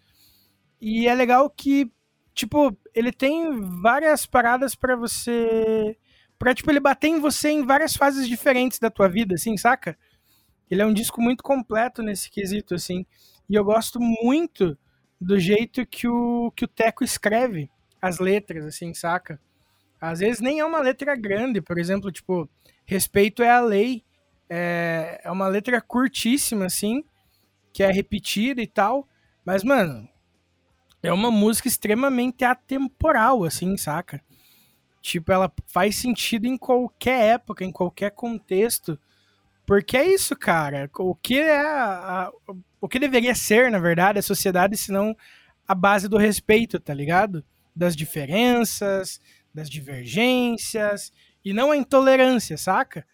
Speaker 1: E é legal que, tipo, ele tem várias paradas pra você. Pra, tipo, ele bater em você em várias fases diferentes da tua vida, assim, saca? Ele é um disco muito completo nesse quesito, assim. E eu gosto muito do jeito que o, que o Teco escreve as letras, assim, saca? Às vezes nem é uma letra grande, por exemplo, tipo, respeito é a lei. É, é uma letra curtíssima, assim, que é repetida e tal. Mas, mano, é uma música extremamente atemporal, assim, saca? Tipo, ela faz sentido em qualquer época, em qualquer contexto. Porque é isso, cara. O que é a- a- o que deveria ser, na verdade, a sociedade, se não a base do respeito, tá ligado? Das diferenças, das divergências e não a intolerância, saca?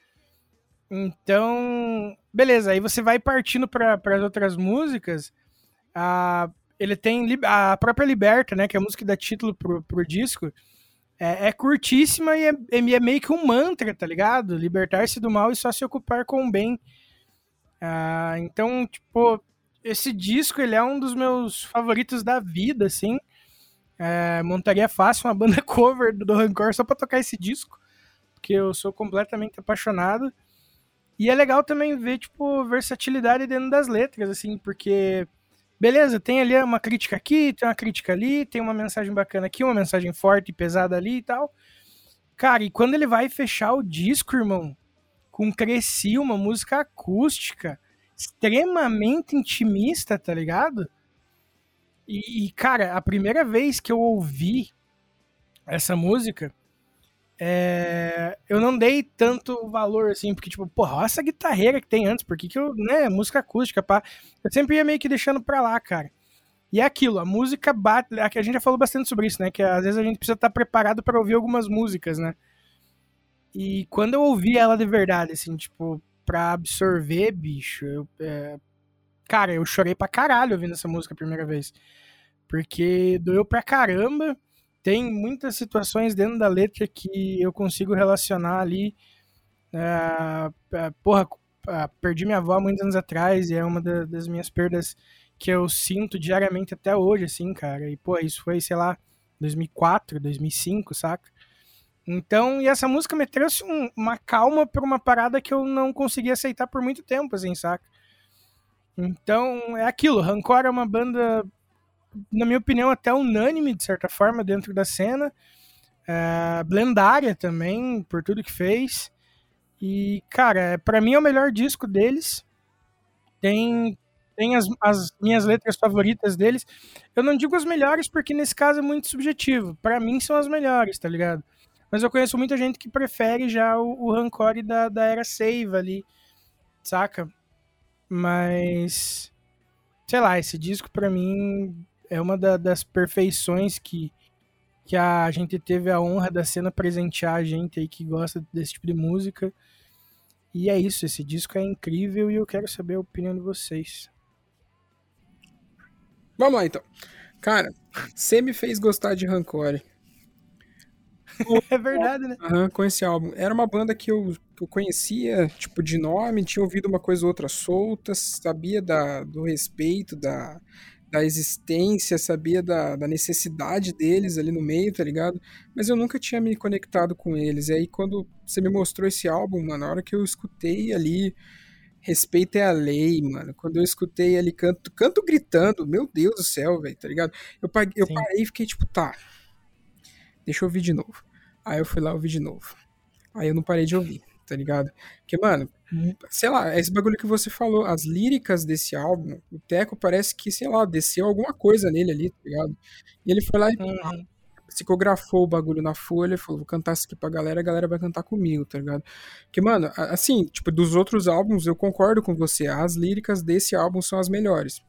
Speaker 1: Então, beleza, aí você vai partindo para as outras músicas. A, ele tem a própria Liberta, né? Que é a música que dá título pro, pro disco. É, é curtíssima e é, é meio que um mantra, tá ligado? Libertar-se do mal e só se ocupar com o bem. Ah, então, tipo, esse disco ele é um dos meus favoritos da vida, assim. É, montaria fácil uma banda cover do Rancor só pra tocar esse disco, porque eu sou completamente apaixonado. E é legal também ver, tipo, versatilidade dentro das letras, assim, porque beleza, tem ali uma crítica aqui, tem uma crítica ali, tem uma mensagem bacana aqui, uma mensagem forte e pesada ali e tal. Cara, e quando ele vai fechar o disco, irmão, com Cresci, uma música acústica, extremamente intimista, tá ligado? E, e, cara, a primeira vez que eu ouvi essa música, é, eu não dei tanto valor, assim, porque, tipo, porra, olha essa guitarreira que tem antes, por que que eu, né, música acústica, pá. Eu sempre ia meio que deixando pra lá, cara. E é aquilo, a música bate, a gente já falou bastante sobre isso, né, que às vezes a gente precisa estar preparado para ouvir algumas músicas, né. E quando eu ouvi ela de verdade, assim, tipo, pra absorver, bicho, eu, é... cara, eu chorei pra caralho ouvindo essa música a primeira vez. Porque doeu pra caramba, tem muitas situações dentro da letra que eu consigo relacionar ali. É, porra, perdi minha avó há muitos anos atrás e é uma da, das minhas perdas que eu sinto diariamente até hoje, assim, cara. E, pô, isso foi, sei lá, 2004, 2005, saca? Então, e essa música me trouxe um, uma calma pra uma parada que eu não consegui aceitar por muito tempo, assim, saca? Então, é aquilo. Rancor é uma banda na minha opinião, até unânime, de certa forma, dentro da cena. É, blendária também, por tudo que fez. E, cara, para mim é o melhor disco deles. Tem, tem as, as minhas letras favoritas deles. Eu não digo as melhores porque nesse caso é muito subjetivo. para mim são as melhores, tá ligado? Mas eu conheço muita gente que prefere já o, o Rancor da, da era Save ali, saca? Mas. Sei lá, esse disco para mim é uma da, das perfeições que, que a gente teve a honra da cena presentear a gente aí que gosta desse tipo de música. E é isso, esse disco é incrível e eu quero saber a opinião de vocês.
Speaker 3: Vamos lá então. Cara, você me fez gostar de Rancor.
Speaker 1: é verdade, né?
Speaker 3: Uhum, com esse álbum. Era uma banda que eu, que eu conhecia, tipo, de nome, tinha ouvido uma coisa ou outra solta, sabia da, do respeito, da, da existência, sabia da, da, necessidade deles ali no meio, tá ligado? Mas eu nunca tinha me conectado com eles. E aí, quando você me mostrou esse álbum, mano, na hora que eu escutei ali, Respeito é a lei, mano. Quando eu escutei ali canto, canto gritando, meu Deus do céu, velho, tá ligado? Eu, paguei, eu parei e fiquei tipo, tá, deixa eu ouvir de novo. Aí eu fui lá ouvir de novo. Aí eu não parei de ouvir, tá ligado? Porque, mano, sei lá, esse bagulho que você falou, as líricas desse álbum, o Teco parece que, sei lá, desceu alguma coisa nele ali, tá ligado? E ele foi lá e uhum. psicografou o bagulho na folha falou, vou cantar isso aqui pra galera, a galera vai cantar comigo, tá ligado? Porque, mano, assim, tipo, dos outros álbuns, eu concordo com você, as líricas desse álbum são as melhores.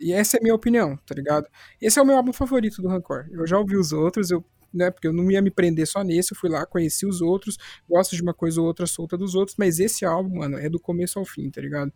Speaker 3: E essa é a minha opinião, tá ligado? Esse é o meu álbum favorito do Rancor. Eu já ouvi os outros, eu né? Porque eu não ia me prender só nesse, eu fui lá, conheci os outros, gosto de uma coisa ou outra solta dos outros, mas esse álbum, mano, é do começo ao fim, tá ligado?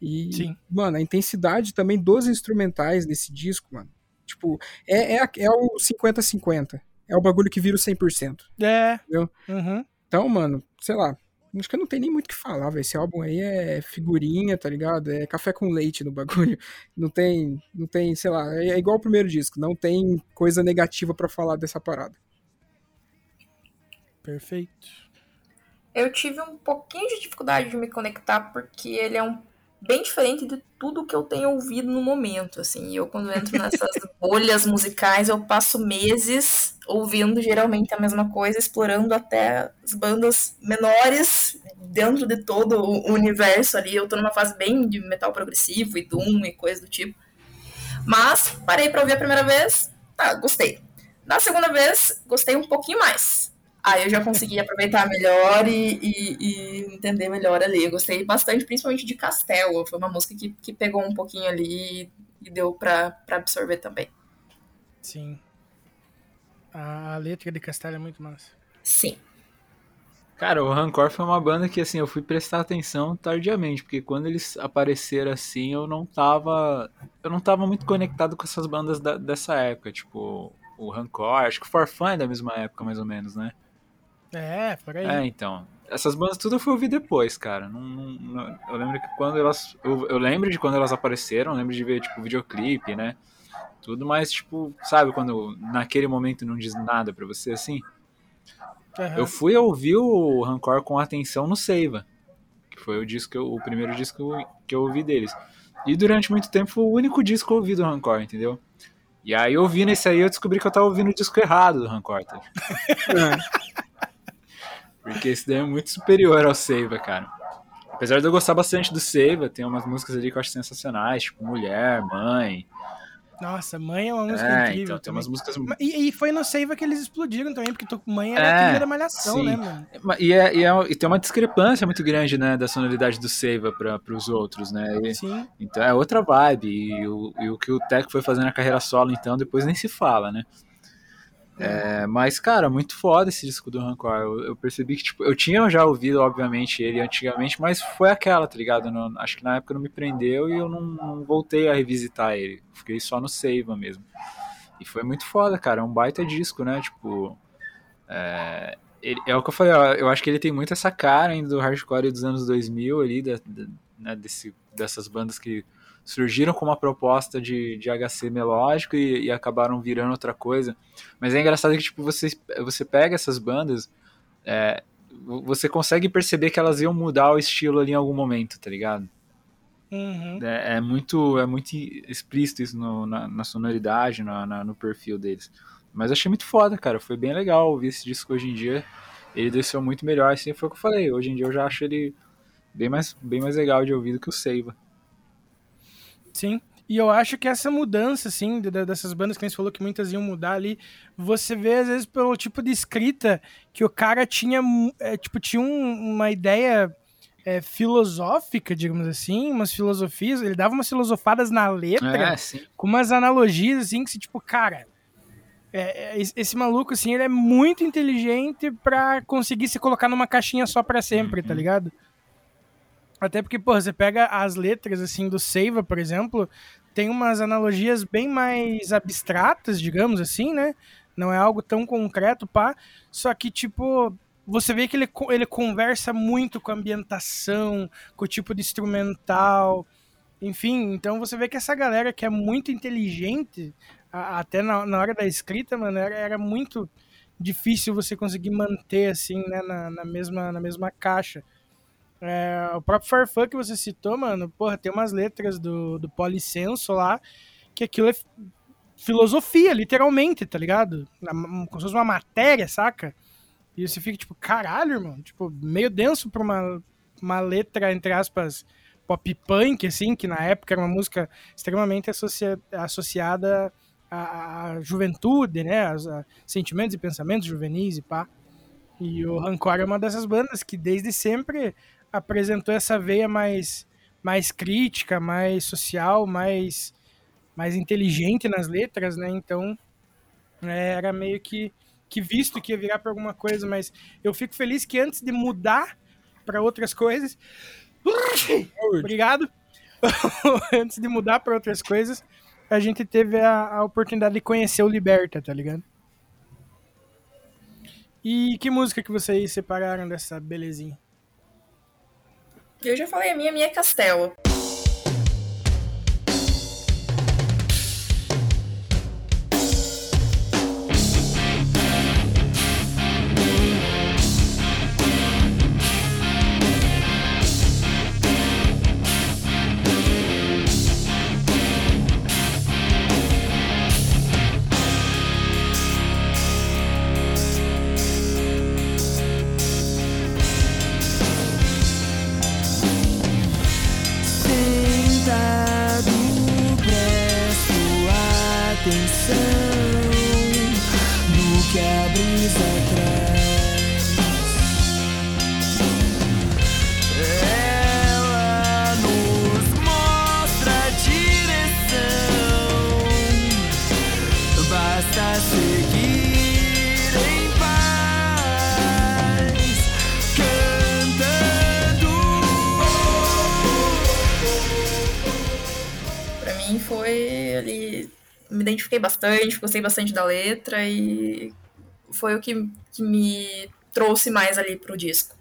Speaker 3: E,
Speaker 1: Sim.
Speaker 3: mano, a intensidade também dos instrumentais desse disco, mano. Tipo, é, é, é o 50-50. É o bagulho que vira o 100%.
Speaker 1: É.
Speaker 3: Entendeu?
Speaker 1: Uhum.
Speaker 3: Então, mano, sei lá. Acho que não tem nem muito o que falar, velho. Esse álbum aí é figurinha, tá ligado? É café com leite no bagulho. Não tem, não tem, sei lá, é igual o primeiro disco, não tem coisa negativa para falar dessa parada.
Speaker 1: Perfeito.
Speaker 4: Eu tive um pouquinho de dificuldade de me conectar porque ele é um bem diferente de tudo que eu tenho ouvido no momento, assim. Eu quando entro nessas bolhas musicais, eu passo meses ouvindo geralmente a mesma coisa, explorando até as bandas menores dentro de todo o universo ali. Eu tô numa fase bem de metal progressivo e doom e coisa do tipo. Mas parei para ouvir a primeira vez, tá, gostei. Na segunda vez, gostei um pouquinho mais. Aí eu já consegui aproveitar melhor e, e, e, entender melhor ali. Eu gostei bastante, principalmente de Castelo. Foi uma música que, que pegou um pouquinho ali e deu pra, absorver também.
Speaker 1: Sim. A letra de Castelo é muito massa.
Speaker 4: Sim.
Speaker 2: Cara, o Rancor foi uma banda que, assim, eu fui prestar atenção tardiamente, porque quando eles apareceram assim, eu não tava. Eu não tava muito conectado com essas bandas da, dessa época, tipo, o Rancor, acho que o Forfun é da mesma época, mais ou menos, né?
Speaker 1: É, por aí.
Speaker 2: É, então. Essas bandas tudo eu fui ouvir depois, cara. Não, não, não, eu lembro que quando elas. Eu, eu, lembro de quando elas apareceram, lembro de ver, tipo, videoclipe, né? Tudo, mas, tipo, sabe quando naquele momento não diz nada pra você assim? Uhum. Eu fui ouvir o Rancor com atenção no Seiva. que foi o disco, eu- o primeiro disco que eu ouvi deles. E durante muito tempo foi o único disco que eu ouvi do Rancor, entendeu? E aí ouvindo esse aí eu descobri que eu tava ouvindo o disco errado do Rancor, tá? Porque esse daí é muito superior ao Seiva, cara. Apesar de eu gostar bastante do Seiva, tem umas músicas ali que eu acho sensacionais, tipo Mulher, Mãe.
Speaker 1: Nossa, Mãe é uma música
Speaker 2: É,
Speaker 1: incrível.
Speaker 2: então, tem
Speaker 1: também.
Speaker 2: umas músicas
Speaker 1: E, e foi no Seiva que eles explodiram também, porque tu- Mãe era
Speaker 2: É,
Speaker 1: a da malhação,
Speaker 2: sim.
Speaker 1: né, mano?
Speaker 2: Ma- E, é, e, é- e tem uma discrepância muito grande, né, da sonoridade do Seiva para os outros, né? E-
Speaker 1: Sim.
Speaker 2: então é outra vibe. E o, o que o Tech foi fazendo na carreira solo, então, depois nem se fala, né? É, mas, cara, muito foda esse disco do Rancor. Eu, eu percebi que, tipo, eu tinha já ouvido, obviamente, ele antigamente, mas foi aquela, tá ligado? Não- acho que na época não me prendeu e eu não, não voltei a revisitar ele. Fiquei só no Seiva mesmo. E foi muito foda, cara. É um baita disco, né? Tipo. É, ele- é o que eu falei, eu acho que ele tem muito essa cara ainda do hardcore dos anos 2000 ali, da, da- né, desse, dessas bandas que surgiram com uma proposta de, de HC melódico e, e acabaram virando outra coisa. Mas é engraçado que tipo, você, você pega essas bandas, é, você consegue perceber que elas iam mudar o estilo ali em algum momento, tá ligado?
Speaker 1: Uhum.
Speaker 2: É, é muito, é muito explícito isso no- na, na sonoridade, na- na- no perfil deles. Mas achei muito foda, cara. Foi bem legal ouvir esse disco hoje em dia. Ele desceu muito melhor, assim, foi o que eu falei. Hoje em dia eu já acho ele bem mais, bem mais legal de ouvir do que o Seiva.
Speaker 1: Sim. E eu acho que essa mudança, assim, de- de- dessas bandas que a gente falou que muitas iam mudar ali, você vê, às vezes, pelo tipo de escrita que o cara tinha, é, tipo, tinha um- uma ideia é, filosófica, digamos assim, umas filosofias, ele dava umas filosofadas na letra,
Speaker 2: É,
Speaker 1: com umas analogias, assim, que, se, tipo, cara, é, é, esse- maluco, assim, ele é muito inteligente pra conseguir se colocar numa caixinha só pra sempre, tá ligado? Até porque, pô, você pega as letras, assim, do Seiva, por exemplo, tem umas analogias bem mais abstratas, digamos assim, né? Não é algo tão concreto, pá. Só que, tipo, você vê que ele, ele conversa muito com a ambientação, com o tipo de instrumental, enfim. Então você vê que essa galera que é muito inteligente, a- até na, na hora da escrita, mano, era, era muito difícil você conseguir manter, assim, né, na, na mesma, na mesma caixa. É, o próprio Farfã que você citou, mano, porra, tem umas letras do, do Policenso lá, que aquilo é filosofia, literalmente, tá ligado? Como se fosse uma matéria, saca? E você fica tipo, caralho, irmão, tipo, meio denso pra uma, uma letra, entre aspas, pop punk, assim, que na época era uma música extremamente associa- associada à, à juventude, né? Aos a sentimentos e pensamentos juvenis e pá. E o Rancor é uma dessas bandas que desde sempre apresentou essa veia mais, mais crítica, mais social, mais, mais inteligente nas letras, né? Então é, era meio que, que visto que ia virar para alguma coisa, mas eu fico feliz que antes de mudar para outras coisas. Obrigado! antes de mudar para outras coisas, a gente teve a, a oportunidade de conhecer o Liberta, tá ligado? E que música que vocês separaram dessa belezinha?
Speaker 4: Eu já falei a minha, a minha é Castelo. Identifiquei bastante, gostei bastante da letra e foi o que, que me trouxe mais ali pro disco.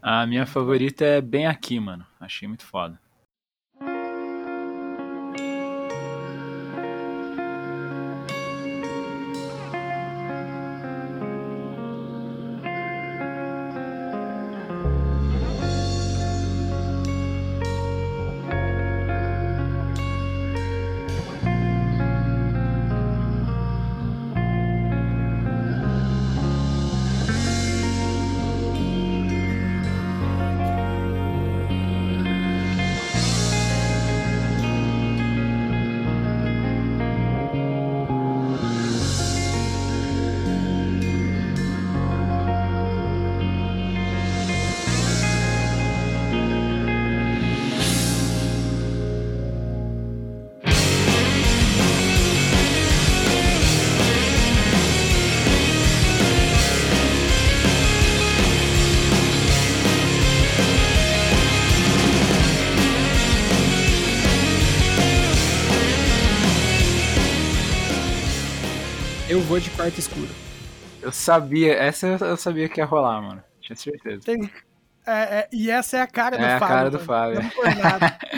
Speaker 2: A minha favorita é Bem Aqui, mano. Achei muito foda.
Speaker 3: Vou de quarto escuro.
Speaker 2: Eu sabia, essa eu- sabia que ia rolar, mano. Tinha certeza.
Speaker 1: Tem- é, é, e essa é a cara do
Speaker 2: É a
Speaker 1: Fábio.
Speaker 2: cara do. Fábio.
Speaker 1: Não por nada.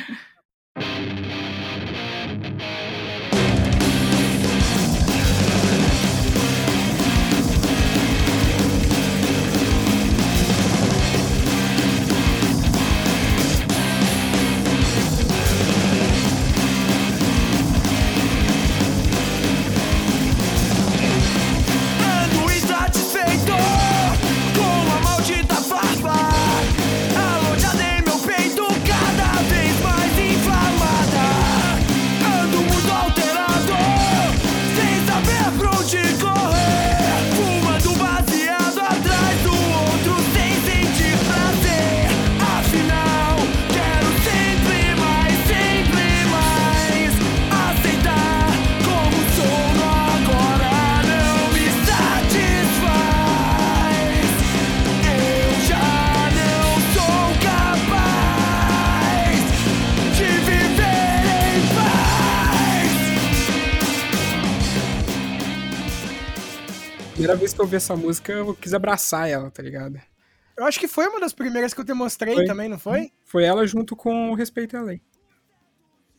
Speaker 3: Primeira vez que eu ouvi essa música, eu quis abraçar ela, tá ligado?
Speaker 1: Eu acho que foi uma das primeiras que eu te mostrei
Speaker 3: Foi.
Speaker 1: também, não foi?
Speaker 3: Foi ela junto com o Respeito à Lei.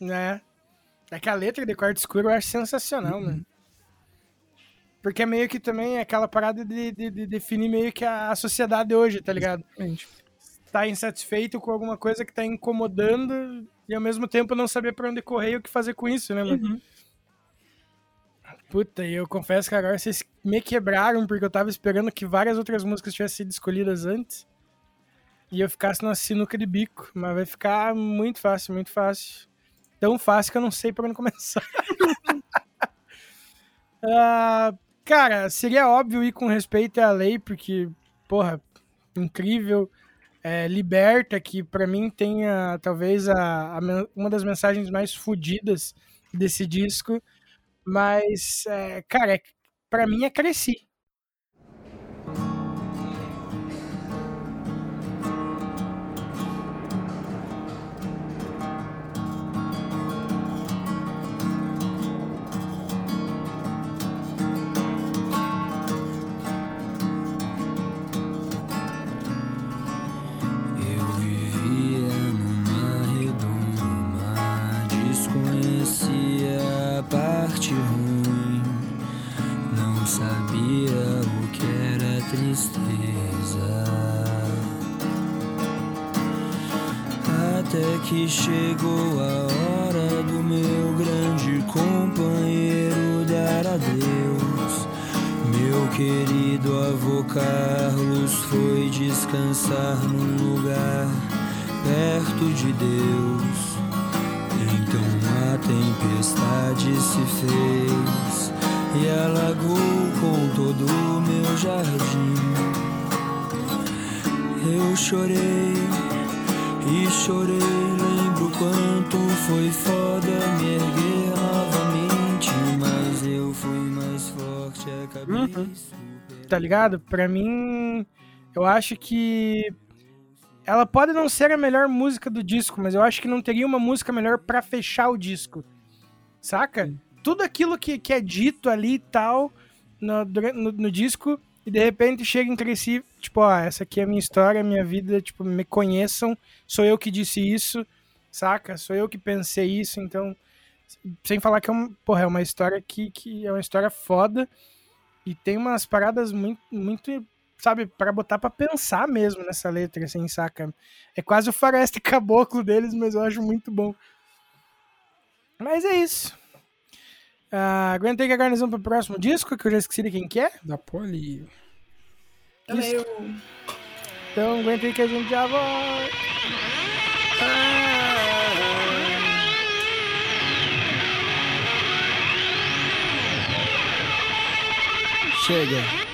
Speaker 1: É. É que a letra de Quarto Escuro eu acho sensacional, mano. Porque é meio que também aquela parada de, de- de definir meio que a, sociedade hoje, tá ligado?
Speaker 3: Exatamente.
Speaker 1: Tá insatisfeito com alguma coisa que tá incomodando e ao mesmo tempo não saber pra onde correr e o que fazer com isso, né, mano?
Speaker 3: Uhum.
Speaker 1: Puta, e eu confesso que agora vocês me quebraram porque eu tava esperando que várias outras músicas tivessem sido escolhidas antes. E eu ficasse numa sinuca de bico. Mas vai ficar muito fácil, muito fácil. Tão fácil que eu não sei por onde começar. Ah, cara, seria óbvio ir com respeito à lei, porque, porra, incrível. É, liberta, que pra mim tem talvez a, a uma das mensagens mais fodidas desse disco. Mas, é, cara, pra mim é cresci.
Speaker 9: Tristeza. Até que chegou a hora do meu grande companheiro dar adeus. Meu querido avô Carlos foi descansar num lugar perto de Deus. Então a tempestade se fez e alagou com todo o meu jardim. Eu chorei e chorei, lembro quanto foi foda me erguer novamente, mas eu fui mais forte, acabei super...
Speaker 1: tá ligado? Pra mim, eu acho que ela pode não ser a melhor música do disco, mas eu acho que não teria uma música melhor pra fechar o disco. Saca? Tudo aquilo que, que é dito ali e tal no, no, no disco, e de repente chega em Cresci, tipo, ó, essa aqui é a minha história, minha vida, tipo, me conheçam, sou eu que disse isso, saca? Sou eu que pensei isso, então. Sem falar que é, um, porra, é uma história que, que é uma história foda. E tem umas paradas muito, muito sabe, para botar pra pensar mesmo nessa letra, assim, saca? É quase o Fareste Caboclo deles, mas eu acho muito bom. Mas é isso. Ah, aguentei que agora nós vamos pro próximo disco, que eu já esqueci de quem que é.
Speaker 3: Da Poli.
Speaker 4: Também eu...
Speaker 1: Então aguenta aí que a gente já volta.
Speaker 9: Chega.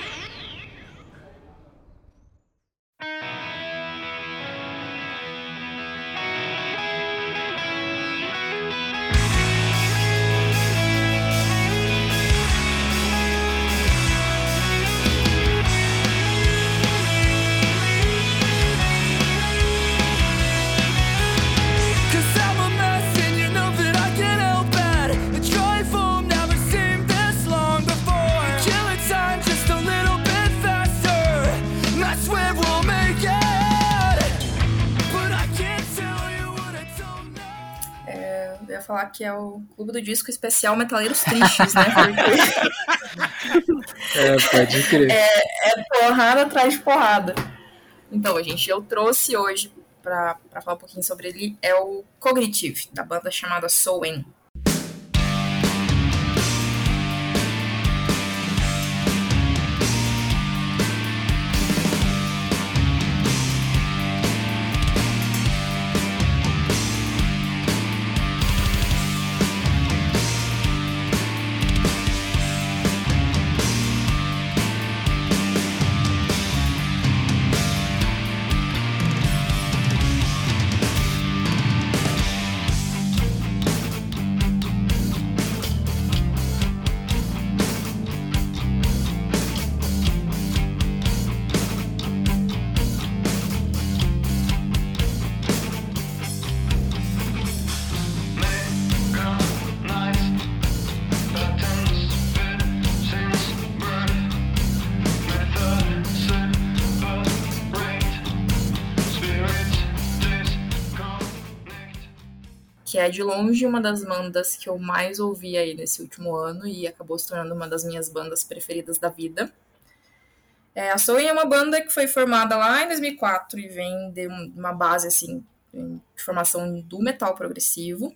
Speaker 4: Ia falar que é o clube do disco especial Metaleiros Tristes, né? Porque
Speaker 2: É, pode crer.
Speaker 4: é porrada atrás de porrada. Então, gente, eu trouxe hoje pra, pra falar um pouquinho sobre ele é o Cognitive, da banda chamada Soen. Que é de longe uma das bandas que eu mais ouvi aí nesse último ano e acabou se tornando uma das minhas bandas preferidas da vida. É, a Soen é uma banda que foi formada lá em 2004 e vem de um- uma base assim de formação do metal progressivo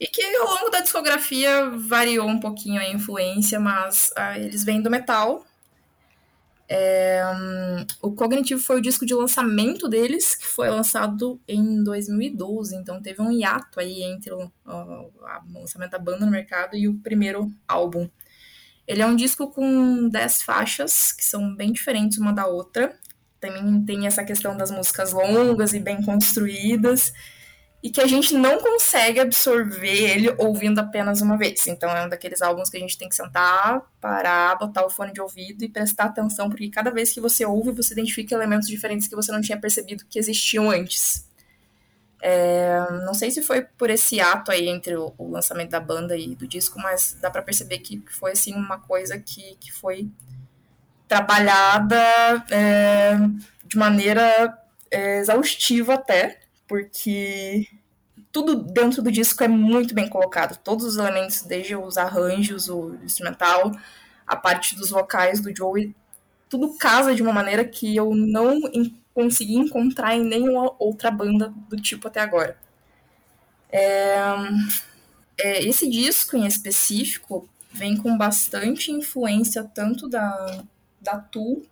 Speaker 4: e que ao longo da discografia variou um pouquinho a influência, mas ah, eles vêm do metal. É, hum, o Cognitivo foi o disco de lançamento deles, que foi lançado em 2012, então teve um hiato aí entre o, o- o lançamento da banda no mercado e o primeiro álbum. Ele é um disco com 10 faixas, que são bem diferentes uma da outra. Também tem essa questão das músicas longas e bem construídas, e que a gente não consegue absorver ele ouvindo apenas uma vez. Então é um daqueles álbuns que a gente tem que sentar, parar, botar o fone de ouvido e prestar atenção, porque cada vez que você ouve, você identifica elementos diferentes que você não tinha percebido que existiam antes. É, não sei se foi por esse ato aí entre o, o lançamento da banda e do disco, mas dá pra perceber que foi assim uma coisa que, que foi trabalhada é, de maneira é, exaustiva até, porque tudo dentro do disco é muito bem colocado. Todos os elementos, desde os arranjos, o instrumental, a parte dos vocais do Joey, tudo casa de uma maneira que eu não consegui encontrar em nenhuma outra banda do tipo até agora. É, é, esse disco em específico vem com bastante influência tanto da, da Tool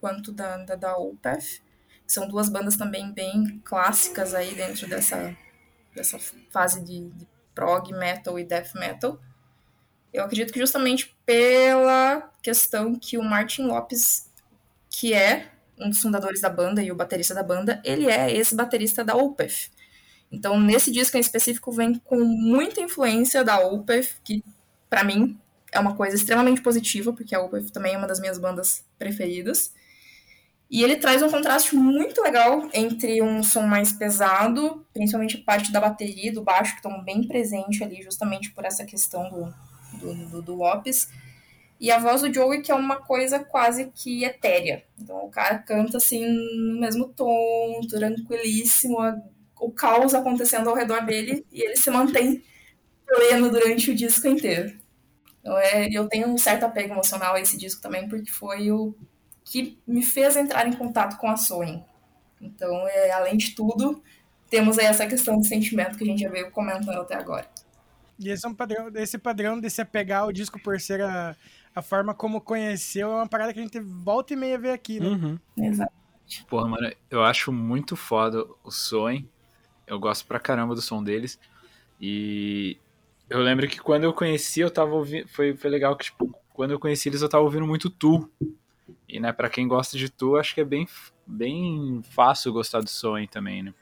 Speaker 4: quanto da, da, da. São duas bandas também bem clássicas aí dentro dessa, dessa fase de, de prog metal e death metal. Eu acredito que justamente pela questão que o Martin Lopes, que é um dos fundadores da banda e o baterista da banda, ele é esse baterista da Opeth. Então, nesse disco em específico, vem com muita influência da Opeth, que para mim é uma coisa extremamente positiva, porque a Opeth também é uma das minhas bandas preferidas. E ele traz um contraste muito legal entre um som mais pesado, principalmente a parte da bateria e do baixo, que estão bem presentes ali, justamente por essa questão do, do, do, do Lopes. E a voz do Joey, que é uma coisa quase que etérea. Então o cara canta assim, no mesmo tom, tranquilíssimo, a- o caos acontecendo ao redor dele, e ele se mantém pleno durante o disco inteiro. Então, é, eu tenho um certo apego emocional a esse disco também, porque foi o que me fez entrar em contato com a Soen. Então, é, além de tudo, temos aí essa questão de sentimento que a gente já veio comentando até agora.
Speaker 1: E esse é um padrão, esse padrão de se apegar ao disco por ser a, a forma como conheceu é uma parada que a gente volta e meia vê aqui, né?
Speaker 3: Uhum.
Speaker 4: Exato.
Speaker 2: Porra, mano, eu acho muito foda o Soen. Eu gosto pra caramba do som deles. E eu lembro que quando eu conheci, eu tava ouvindo. Foi, foi legal que, tipo, quando eu conheci eles, eu tava ouvindo muito Tu. E, né, pra quem gosta de Tu, acho que é bem, bem fácil gostar do Soen também, né?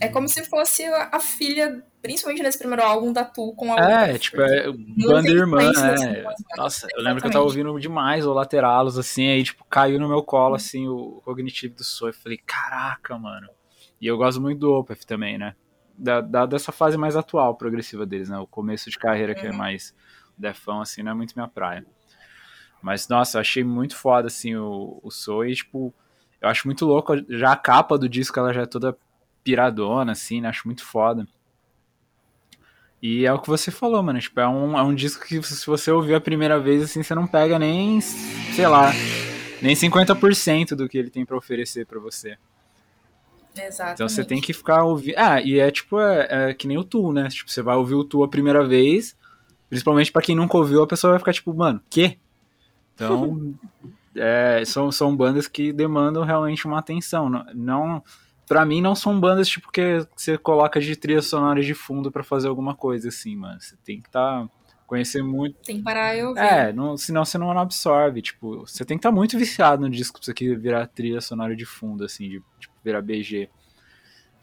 Speaker 4: É como se fosse a, filha, principalmente nesse primeiro álbum da Tu com a
Speaker 2: É, tipo, é banda irmã, né?
Speaker 4: bandas.
Speaker 2: Nossa, eu lembro que eu tava ouvindo demais o Lateralos, assim, aí, tipo, caiu no meu colo, assim, o cognitivo do Soen. Eu falei, caraca, mano. E eu gosto muito do Opeth também, né? Da, da- dessa fase mais atual, progressiva deles, né? O começo de carreira, que é
Speaker 4: Uhum.
Speaker 2: mais defão, assim, não é muito minha praia. Mas, nossa, eu achei muito foda, assim, o, o Soen, e, tipo, eu acho muito louco, já a capa do disco, ela já é toda piradona, assim, né? Acho muito foda. E é o que você falou, mano. Tipo, é um, é um disco que se você ouvir a primeira vez, assim, você não pega nem, sei lá, nem 50% do que ele tem pra oferecer pra você.
Speaker 4: Exatamente.
Speaker 2: Então você tem que ficar ouvindo. Ah, e é tipo, é, é que nem o Tu, né? Tipo, você vai ouvir o Tu a primeira vez, principalmente pra quem nunca ouviu, a pessoa vai ficar tipo, mano, quê? Então, é, são, são bandas que demandam realmente uma atenção. Não, não para mim não são bandas tipo que você coloca de trilha sonora de fundo pra fazer alguma coisa assim, mano. Você tem que estar conhecer muito.
Speaker 4: Tem que parar e ouvir.
Speaker 2: É, não, senão você não absorve. Tipo, você tem que estar muito viciado no disco pra você virar trilha sonora de fundo, assim, de tipo, virar BG.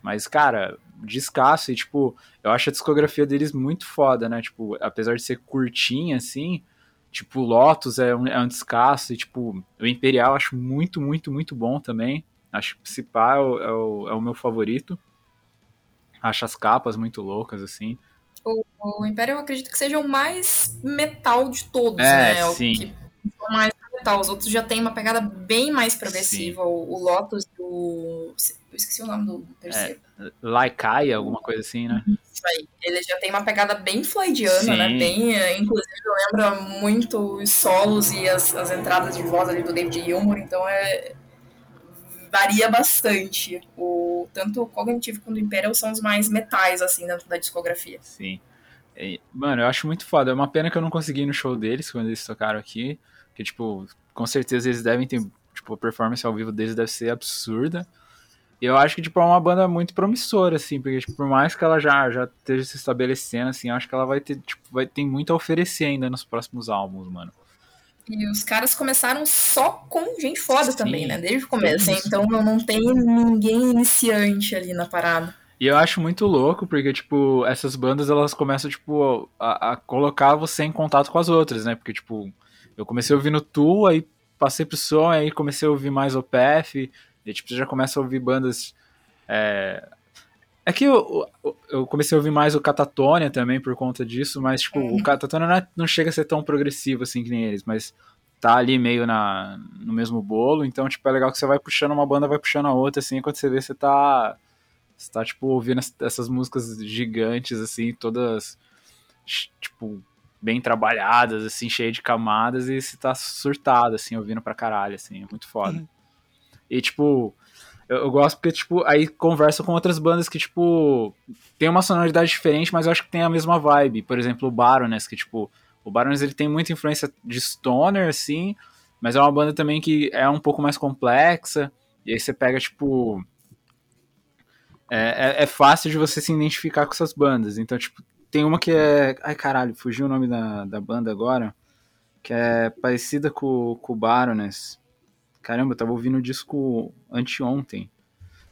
Speaker 2: Mas, cara, descasso e, tipo, eu acho a discografia deles muito foda, né? Tipo, apesar de ser curtinha, assim, tipo, Lotus é um, é um descasso e, tipo, o Imperial eu acho muito, muito, muito bom também. Acho que esse pá é o, é, o, é o meu favorito. Acho as capas muito loucas, assim.
Speaker 4: O, o Império eu acredito que seja o mais metal de todos,
Speaker 2: É,
Speaker 4: né? O
Speaker 2: sim.
Speaker 4: que o mais metal. Os outros já tem uma pegada bem mais progressiva. O, o Lotus o. Eu esqueci o nome do terceiro.
Speaker 2: Laikai, alguma coisa assim, né?
Speaker 4: Isso aí. Ele já tem uma pegada bem floydiana,
Speaker 2: Sim.
Speaker 4: né? Bem, eh, inclusive lembra muito os solos e as, as entradas de voz ali do David Gilmour, então é varia bastante. O tanto o Cognitive quanto o Imperial são os mais metais assim dentro da discografia.
Speaker 2: Sim. Mano, eu acho muito foda. É uma pena que eu não consegui ir no show deles quando eles tocaram aqui. Que, tipo, com certeza eles devem ter. Tipo, a performance ao vivo deles deve ser absurda. E eu acho que, tipo, é uma banda muito promissora, assim, porque, tipo, por mais que ela já, já esteja se estabelecendo, assim, eu acho que ela vai ter, tipo, vai ter muito a oferecer ainda nos próximos álbuns, mano.
Speaker 4: E os caras começaram só com gente foda
Speaker 2: Sim.
Speaker 4: também, né? Desde o começo. Então não, não tem ninguém iniciante ali na parada.
Speaker 2: E eu acho muito louco, porque, tipo, essas bandas, elas começam, tipo, a, a colocar você em contato com as outras, né? Porque, tipo, eu comecei ouvindo Tu, aí passei pro som, aí comecei a ouvir mais OPF, e, tipo, você já começa a ouvir bandas... É, é que eu, eu- comecei a ouvir mais o Catatonia também por conta disso, mas, tipo, o Catatonia não, é- não chega a ser tão progressivo, assim, que nem eles, mas tá ali meio na, no mesmo bolo, então, tipo, é legal que você vai puxando uma banda, vai puxando a outra, assim, quando você vê, você tá... Você tá, tipo, ouvindo es- essas músicas gigantes, assim, todas, tipo, bem trabalhadas, assim, cheia de camadas, e você tá surtado, assim, ouvindo pra caralho, assim, é muito foda. E, tipo, eu, eu gosto porque, tipo, aí conversa com outras bandas que, tipo, tem uma sonoridade diferente, mas eu acho que tem a mesma vibe. Por exemplo, o Baroness, que, tipo, o Baroness, ele tem muita influência de stoner, assim, mas é uma banda também que é um pouco mais complexa, e aí você pega, tipo... É, é, é fácil de você se identificar com essas bandas. Então, tipo, tem uma que é. Ai, caralho, fugiu o nome da, da banda agora. Que é parecida com, com o Baroness. Caramba, eu tava ouvindo o disco anteontem.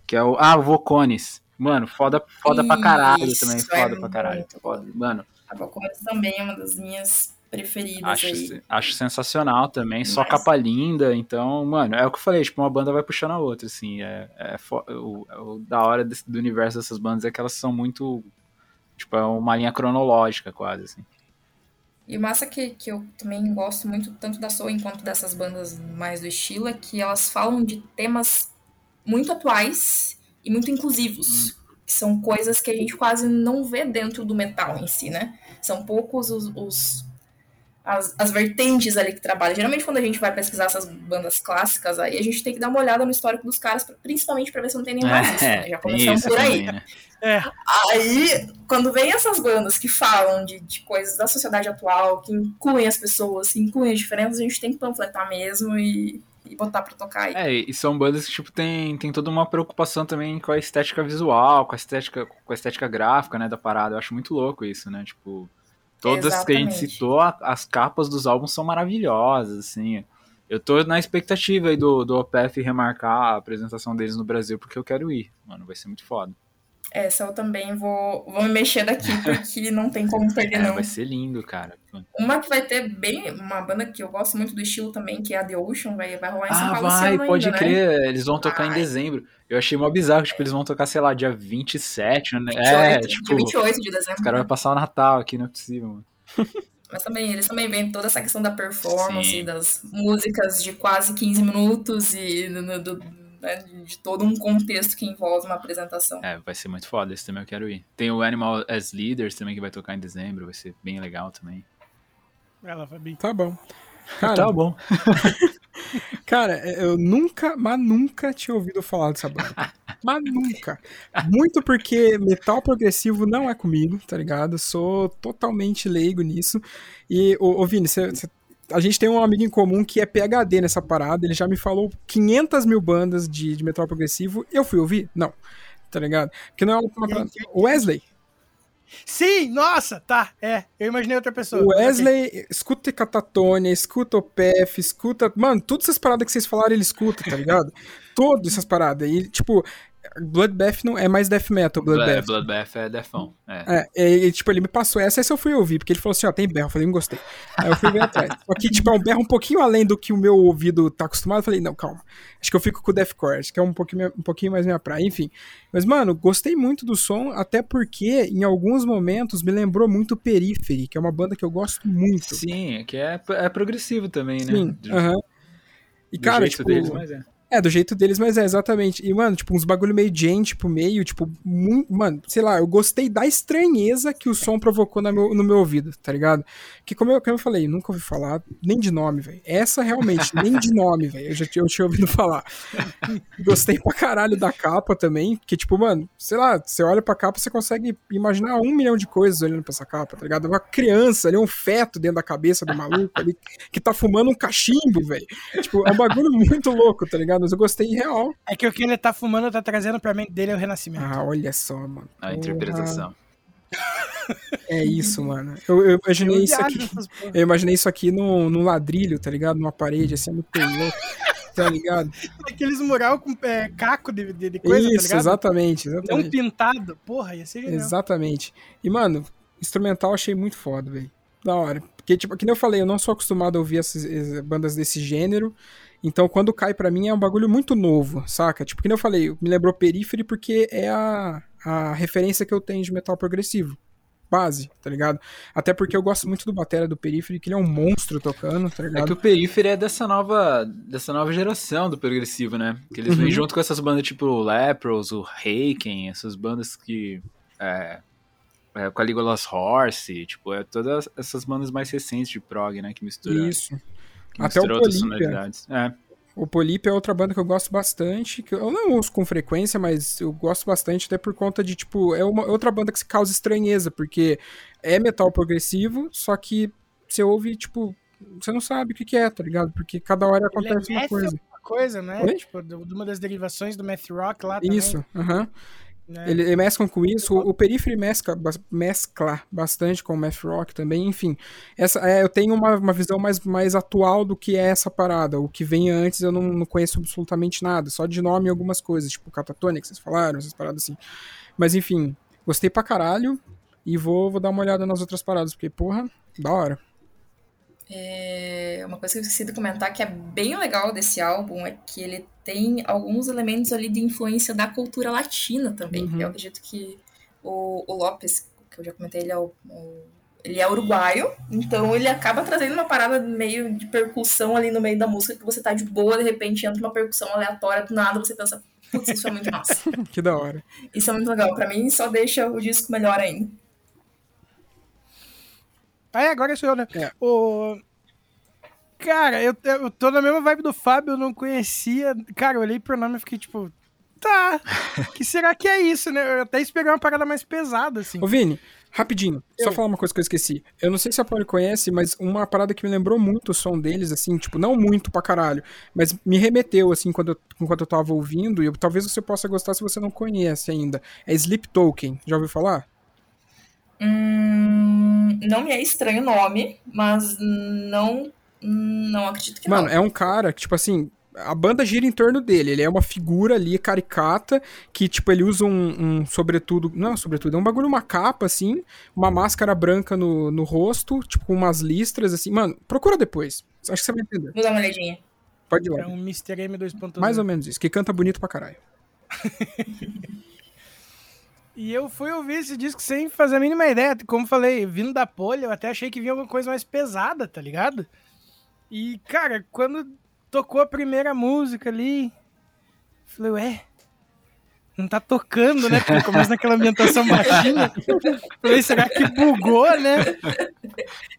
Speaker 2: Que é o. Ah, o Vocones. Mano, foda, foda pra caralho
Speaker 4: Isso,
Speaker 2: também.
Speaker 4: é
Speaker 2: Foda pra caralho. Foda. Mano,
Speaker 4: A Valcones também é uma das minhas preferidas
Speaker 2: acho,
Speaker 4: aí.
Speaker 2: acho sensacional também. Só
Speaker 4: Mas-
Speaker 2: capa linda. Então, mano, é o que eu falei. Tipo, uma banda vai puxando a outra, assim. É, é o, o da hora desse- do universo dessas bandas é que elas são muito. Tipo, é uma linha cronológica, quase, assim.
Speaker 4: E o massa que, que eu também gosto muito, tanto da Soul quanto dessas bandas mais do estilo, é que elas falam de temas muito atuais e muito inclusivos. Que são coisas que a gente quase não vê dentro do metal em si, né? São poucos os, os- as, as vertentes ali que trabalham. Geralmente, quando a gente vai pesquisar essas bandas clássicas, aí a gente tem que dar uma olhada no histórico dos caras, principalmente pra ver se não tem nenhum nazista, né? Já
Speaker 2: É,
Speaker 4: começamos por aí.
Speaker 2: também, né?
Speaker 4: Aí, quando vem essas bandas que falam de, de coisas da sociedade atual, que incluem as pessoas, que incluem as diferenças, a gente tem que panfletar mesmo e, e botar pra tocar aí.
Speaker 2: É, e são bandas que, tipo, tem, tem toda uma preocupação também com a estética visual, com a estética, com a estética gráfica, né, da parada. Eu acho muito louco isso, né? Tipo, todas que a gente
Speaker 4: Exatamente.
Speaker 2: citou, as capas dos álbuns são maravilhosas, assim. Eu tô na expectativa aí do, do OPF remarcar a apresentação deles no Brasil, porque eu quero ir. Mano, vai ser muito foda.
Speaker 4: Essa eu também vou, vou me mexer daqui, porque não tem como perder,
Speaker 2: É,
Speaker 4: não.
Speaker 2: vai ser lindo, cara.
Speaker 4: Uma que vai ter bem. Uma banda que eu gosto muito do estilo também, que é a The Ocean, vai, vai rolar em São
Speaker 2: Ah,
Speaker 4: Paulo
Speaker 2: vai, pode
Speaker 4: ainda, né?
Speaker 2: crer. Eles vão tocar em
Speaker 4: Vai.
Speaker 2: dezembro. Eu achei mó bizarro, tipo, eles vão tocar, sei lá, dia 27, né?
Speaker 4: 28,
Speaker 2: é,
Speaker 4: dia
Speaker 2: tipo,
Speaker 4: 28 de dezembro.
Speaker 2: os caras vão passar o Natal aqui, não é possível, mano.
Speaker 4: Mas também, eles também veem toda essa questão da performance,
Speaker 2: Sim.
Speaker 4: das músicas de quase 15 minutos e do, do- né, de todo um contexto que envolve uma apresentação.
Speaker 2: É, vai ser muito foda, esse também eu quero ir. Tem o Animal as Leaders também que vai tocar em dezembro, vai ser bem legal também.
Speaker 1: Ela, Fabi.
Speaker 3: Tá bom. Cara,
Speaker 2: Tá bom.
Speaker 3: Cara, eu nunca, mas nunca tinha ouvido falar dessa banda. mas nunca. Muito porque metal progressivo não é comigo, tá ligado? Sou totalmente leigo nisso. E, ô, ô Vini, cê, cê- a gente tem um amigo em comum que é PHD nessa parada. Ele já me falou 500 mil bandas de, de metal progressivo. Eu fui ouvir? Não. Tá ligado? Porque não é uma parada. Wesley.
Speaker 1: Sim, nossa, tá, é. Eu imaginei outra pessoa.
Speaker 3: Wesley escuta Catatônia, escuta o PF, escuta. Mano, todas essas paradas que vocês falaram, ele escuta, tá ligado? Todas essas paradas. E, tipo, Bloodbath não é mais death metal, Bloodbath.
Speaker 2: Bloodbath é defão. É.
Speaker 3: É, é, e, tipo, ele me passou essa, essa eu fui ouvir, porque ele falou assim, ó, tem berro, eu falei, não gostei. Aí eu fui ver atrás. Só que, tipo, é um berro um pouquinho além do que o meu ouvido tá acostumado, eu falei, não, calma. Acho que eu fico com o deathcore, acho que é um pouquinho, um pouquinho mais minha praia, enfim. Mas, mano, gostei muito do som, até porque, em alguns momentos, me lembrou muito Periphery, que é uma banda que eu gosto muito.
Speaker 2: Sim, é que é, é progressivo também, né?
Speaker 3: Sim, aham. E,
Speaker 2: do
Speaker 3: cara,
Speaker 2: jeito
Speaker 3: tipo...
Speaker 2: deles, mas é.
Speaker 3: É, do jeito deles, mas é, exatamente. E, mano, tipo, uns bagulho meio gente, tipo, meio, tipo, muito, mano, sei lá, eu gostei da estranheza que o som provocou meu- no meu ouvido, tá ligado? Que como eu, como eu falei, nunca ouvi falar nem de nome, velho. Essa realmente, nem de nome, velho. Eu já eu tinha ouvido falar. Gostei pra caralho da capa também, que, tipo, mano, sei lá, você olha pra capa, você consegue imaginar um milhão de coisas olhando pra essa capa, tá ligado? Uma criança ali, um feto dentro da cabeça do maluco ali, que tá fumando um cachimbo, velho. Tipo, é um bagulho muito louco, tá ligado? Mas eu gostei real.
Speaker 1: É que o que ele tá fumando tá trazendo pra mente dele é o renascimento.
Speaker 3: Ah, olha só, mano.
Speaker 2: A interpretação.
Speaker 3: É isso, mano. Eu, eu imaginei
Speaker 1: Eu
Speaker 3: isso aqui. Eu imaginei isso aqui num, num ladrilho, tá ligado? Numa parede, assim, muito louco. Tá ligado?
Speaker 1: Aqueles mural com é, caco de, de, coisa, tá
Speaker 3: isso,
Speaker 1: ligado?
Speaker 3: exatamente.
Speaker 1: Não
Speaker 3: Exatamente.
Speaker 1: pintado. Porra, ia ser genial.
Speaker 3: Exatamente. E, mano, instrumental eu achei muito foda, velho. Da hora. Porque, tipo, que nem eu falei, eu não sou acostumado a ouvir essas, essas bandas desse gênero. Então, quando cai pra mim, é um bagulho muito novo, saca? Tipo, que nem eu falei, me lembrou Periphery porque é a, a referência que eu tenho de metal progressivo. Base, tá ligado? Até porque eu gosto muito do batera do Periphery, que ele é um monstro tocando, tá
Speaker 2: É
Speaker 3: ligado?
Speaker 2: que o Periphery é dessa nova, dessa nova geração do progressivo, né? Que eles vêm
Speaker 3: Uhum.
Speaker 2: junto com essas bandas tipo o Lepros, o Haken, essas bandas que. É, é, com a Legolas Horse, tipo, é todas essas bandas mais recentes de prog, né? Que misturam,
Speaker 3: Isso. Até o Polípia.
Speaker 2: sonoridades. É.
Speaker 3: O Polipe é outra banda que eu gosto bastante, que eu não ouço com frequência, mas eu gosto bastante até por conta de, tipo, é uma outra banda que se causa estranheza, porque é metal progressivo, só que você ouve, tipo, você não sabe o que, que é, tá ligado? Porque cada hora
Speaker 1: Ele
Speaker 3: acontece
Speaker 1: é
Speaker 3: uma coisa.
Speaker 1: alguma coisa, né?
Speaker 3: Oi?
Speaker 1: Tipo, de de uma das derivações do math rock lá também.
Speaker 3: Isso, aham.
Speaker 1: Né?
Speaker 3: Ele, ele mesclam com isso. O, o Periphery mescla, mescla bastante com o Math Rock também, enfim. Essa, é, eu tenho uma, uma visão mais, mais atual do que é essa parada. O que vem antes eu não, não conheço absolutamente nada, só de nome algumas coisas, tipo Catatônia, que vocês falaram, essas paradas assim. Mas enfim, gostei pra caralho e vou, vou dar uma olhada nas outras paradas, porque, porra, da hora.
Speaker 4: É, uma coisa que eu esqueci de comentar que é bem legal desse álbum é que ele tem alguns elementos ali de influência da cultura latina também.
Speaker 3: Uhum.
Speaker 4: Eu acredito que o, o Lopes, que eu já comentei, ele é o, o- ele é uruguaio, então ele acaba trazendo uma parada meio de percussão ali no meio da música que você tá de boa, de repente entra uma percussão aleatória, do nada você pensa, putz, isso é muito massa.
Speaker 3: que da hora.
Speaker 4: Isso é muito legal. Pra mim, só deixa o disco melhor ainda.
Speaker 1: Ah, é, agora sou eu, né?
Speaker 3: É.
Speaker 1: O... Cara, eu, eu tô na mesma vibe do Fábio, eu não conhecia. Cara, eu olhei pro nome e fiquei tipo, tá, que será que é isso, né? Eu até esperei uma parada mais pesada, assim.
Speaker 3: Ô, Vini, rapidinho, só
Speaker 1: Eu.
Speaker 3: falar uma coisa que eu esqueci. Eu não sei se a Polly conhece, mas uma parada que me lembrou muito o som deles, assim, tipo, não muito pra caralho, mas me remeteu, assim, quando eu, enquanto eu tava ouvindo, e eu- talvez você possa gostar se você não conhece ainda. É Sleep Token, já ouviu falar?
Speaker 4: Hum, não me é estranho o nome, mas não, não acredito que
Speaker 3: Mano,
Speaker 4: não.
Speaker 3: é um cara que, tipo assim, a banda gira em torno dele. Ele é uma figura ali caricata que, tipo, ele usa um, um sobretudo. Não é sobretudo, é um bagulho, uma capa, assim, uma máscara branca no, no rosto, tipo, com umas listras, assim. Mano, procura depois. Acho que você vai entender.
Speaker 4: Vou dar uma olhadinha.
Speaker 3: Pode ir lá.
Speaker 1: É um Mr. M 2.0.
Speaker 3: Mais ou menos isso, que canta bonito pra caralho.
Speaker 1: E eu fui ouvir esse disco sem fazer a mínima ideia. Como falei, vindo da polha, eu até achei que vinha alguma coisa mais pesada, tá ligado? E, cara, quando tocou a primeira música ali, Falei, ué, não tá tocando, né? Porque começa naquela ambientação baixinha. Falei, será que bugou, né?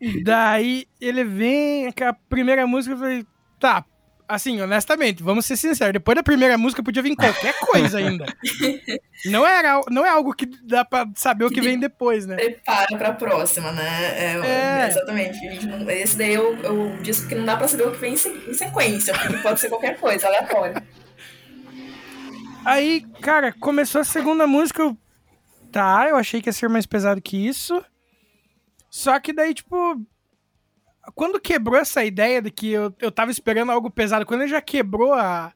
Speaker 1: E daí ele vem, aquela primeira música, eu falei, tá, assim, honestamente, vamos ser sinceros, depois da primeira música podia vir qualquer coisa ainda. Não, era, não é algo que dá pra saber o que vem depois, né?
Speaker 4: Prepara pra próxima, né? É,
Speaker 1: É.
Speaker 4: Exatamente. Esse daí eu, eu disse que não dá pra saber o que vem em sequência, porque pode ser qualquer coisa, aleatório.
Speaker 1: Aí, cara, começou a segunda música, eu... Tá, eu achei que ia ser mais pesado que isso. Só que daí, tipo... Quando quebrou essa ideia de que eu, eu tava esperando algo pesado, quando ele já quebrou a,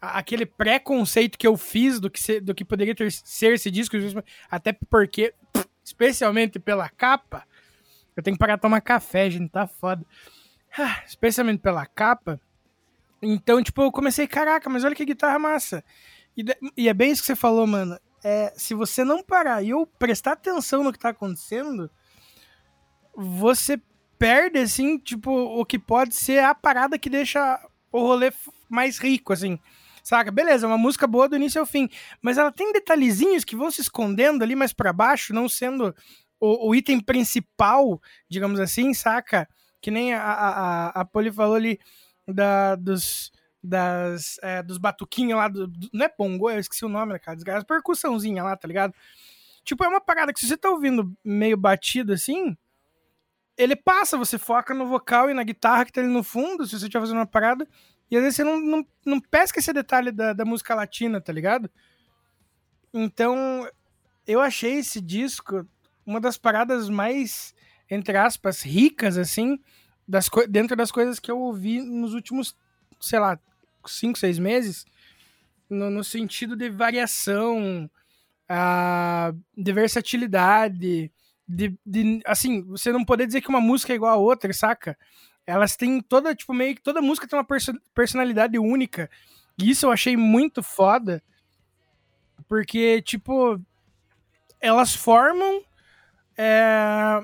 Speaker 1: a- aquele preconceito que eu fiz do que, se- do que poderia ter, ser esse disco, até porque, especialmente pela capa, eu tenho que parar de tomar café, gente, tá foda. Ah, especialmente pela capa. Então, tipo, eu comecei, caraca, mas olha que guitarra massa. E, e é bem isso que você falou, mano. É, se você não parar e eu prestar atenção no que tá acontecendo, você perde, assim, tipo, o que pode ser a parada que deixa o rolê mais rico, assim. Saca? Beleza, é uma música boa do início ao fim. Mas ela tem detalhezinhos que vão se escondendo ali mais pra baixo, não sendo o, o item principal, digamos assim, saca? Que nem a, a, a, Poli falou ali da, dos, das, é, dos batuquinhos lá, do, do- não é bongo, eu esqueci o nome, né, cara, desgraça, percussãozinha lá, tá ligado? Tipo, é uma parada que se você tá ouvindo meio batido assim, ele passa, você foca no vocal e na guitarra que tá ali no fundo, se você estiver fazendo uma parada, e às vezes você não, não, não pesca esse detalhe da, da música latina, tá ligado? Então, eu achei esse disco uma das paradas mais, entre aspas, ricas, assim, das dentro das coisas que eu ouvi nos últimos, sei lá, cinco, seis meses, no, no sentido de variação, a, de versatilidade, de, de, assim, você não poder dizer que uma música é igual a outra, saca? Elas têm toda, tipo, meio que toda música tem uma perso- personalidade única. E isso eu achei muito foda, porque, tipo, elas formam é,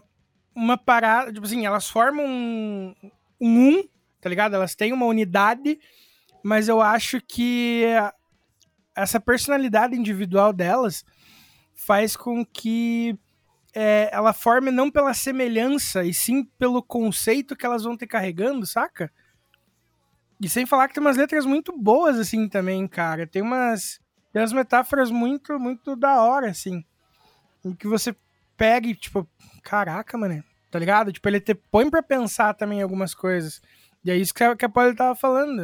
Speaker 1: uma parada, tipo assim, elas formam um, um um, tá ligado? Elas têm uma unidade, mas eu acho que essa personalidade individual delas faz com que é, ela forme não pela semelhança, e sim pelo conceito que elas vão ter carregando, saca? E sem falar que tem umas letras muito boas, assim, também, cara. Tem umas, tem umas metáforas muito, muito da hora, assim. Em que você pega e, tipo, caraca, mano, tá ligado? Tipo, ele te põe pra pensar também algumas coisas. E é isso que a, que a Polly tava falando,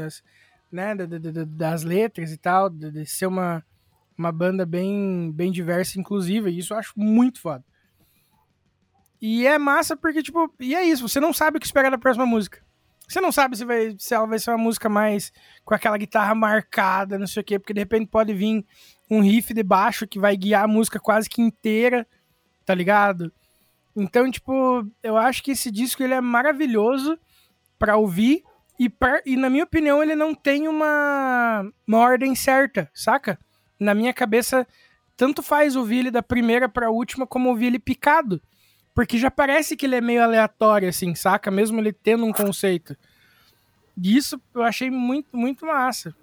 Speaker 1: né? da- da- da- das letras e tal, de, ser uma, uma banda bem, bem diversa inclusiva. E isso eu acho muito foda. E é massa porque, tipo, e é isso, você não sabe o que esperar da próxima música. Você não sabe se, vai, se ela vai ser uma música mais com aquela guitarra marcada, não sei o quê, porque de repente pode vir um riff de baixo que vai guiar a música quase que inteira, tá ligado? Então, tipo, eu acho que esse disco ele é maravilhoso pra ouvir e, pra- e na minha opinião ele não tem uma, uma ordem certa, saca? Na minha cabeça, tanto faz ouvir ele da primeira pra última como ouvir ele picado. Porque já parece que ele é meio aleatório, assim, saca? Mesmo ele tendo um conceito. E isso eu achei muito, muito massa.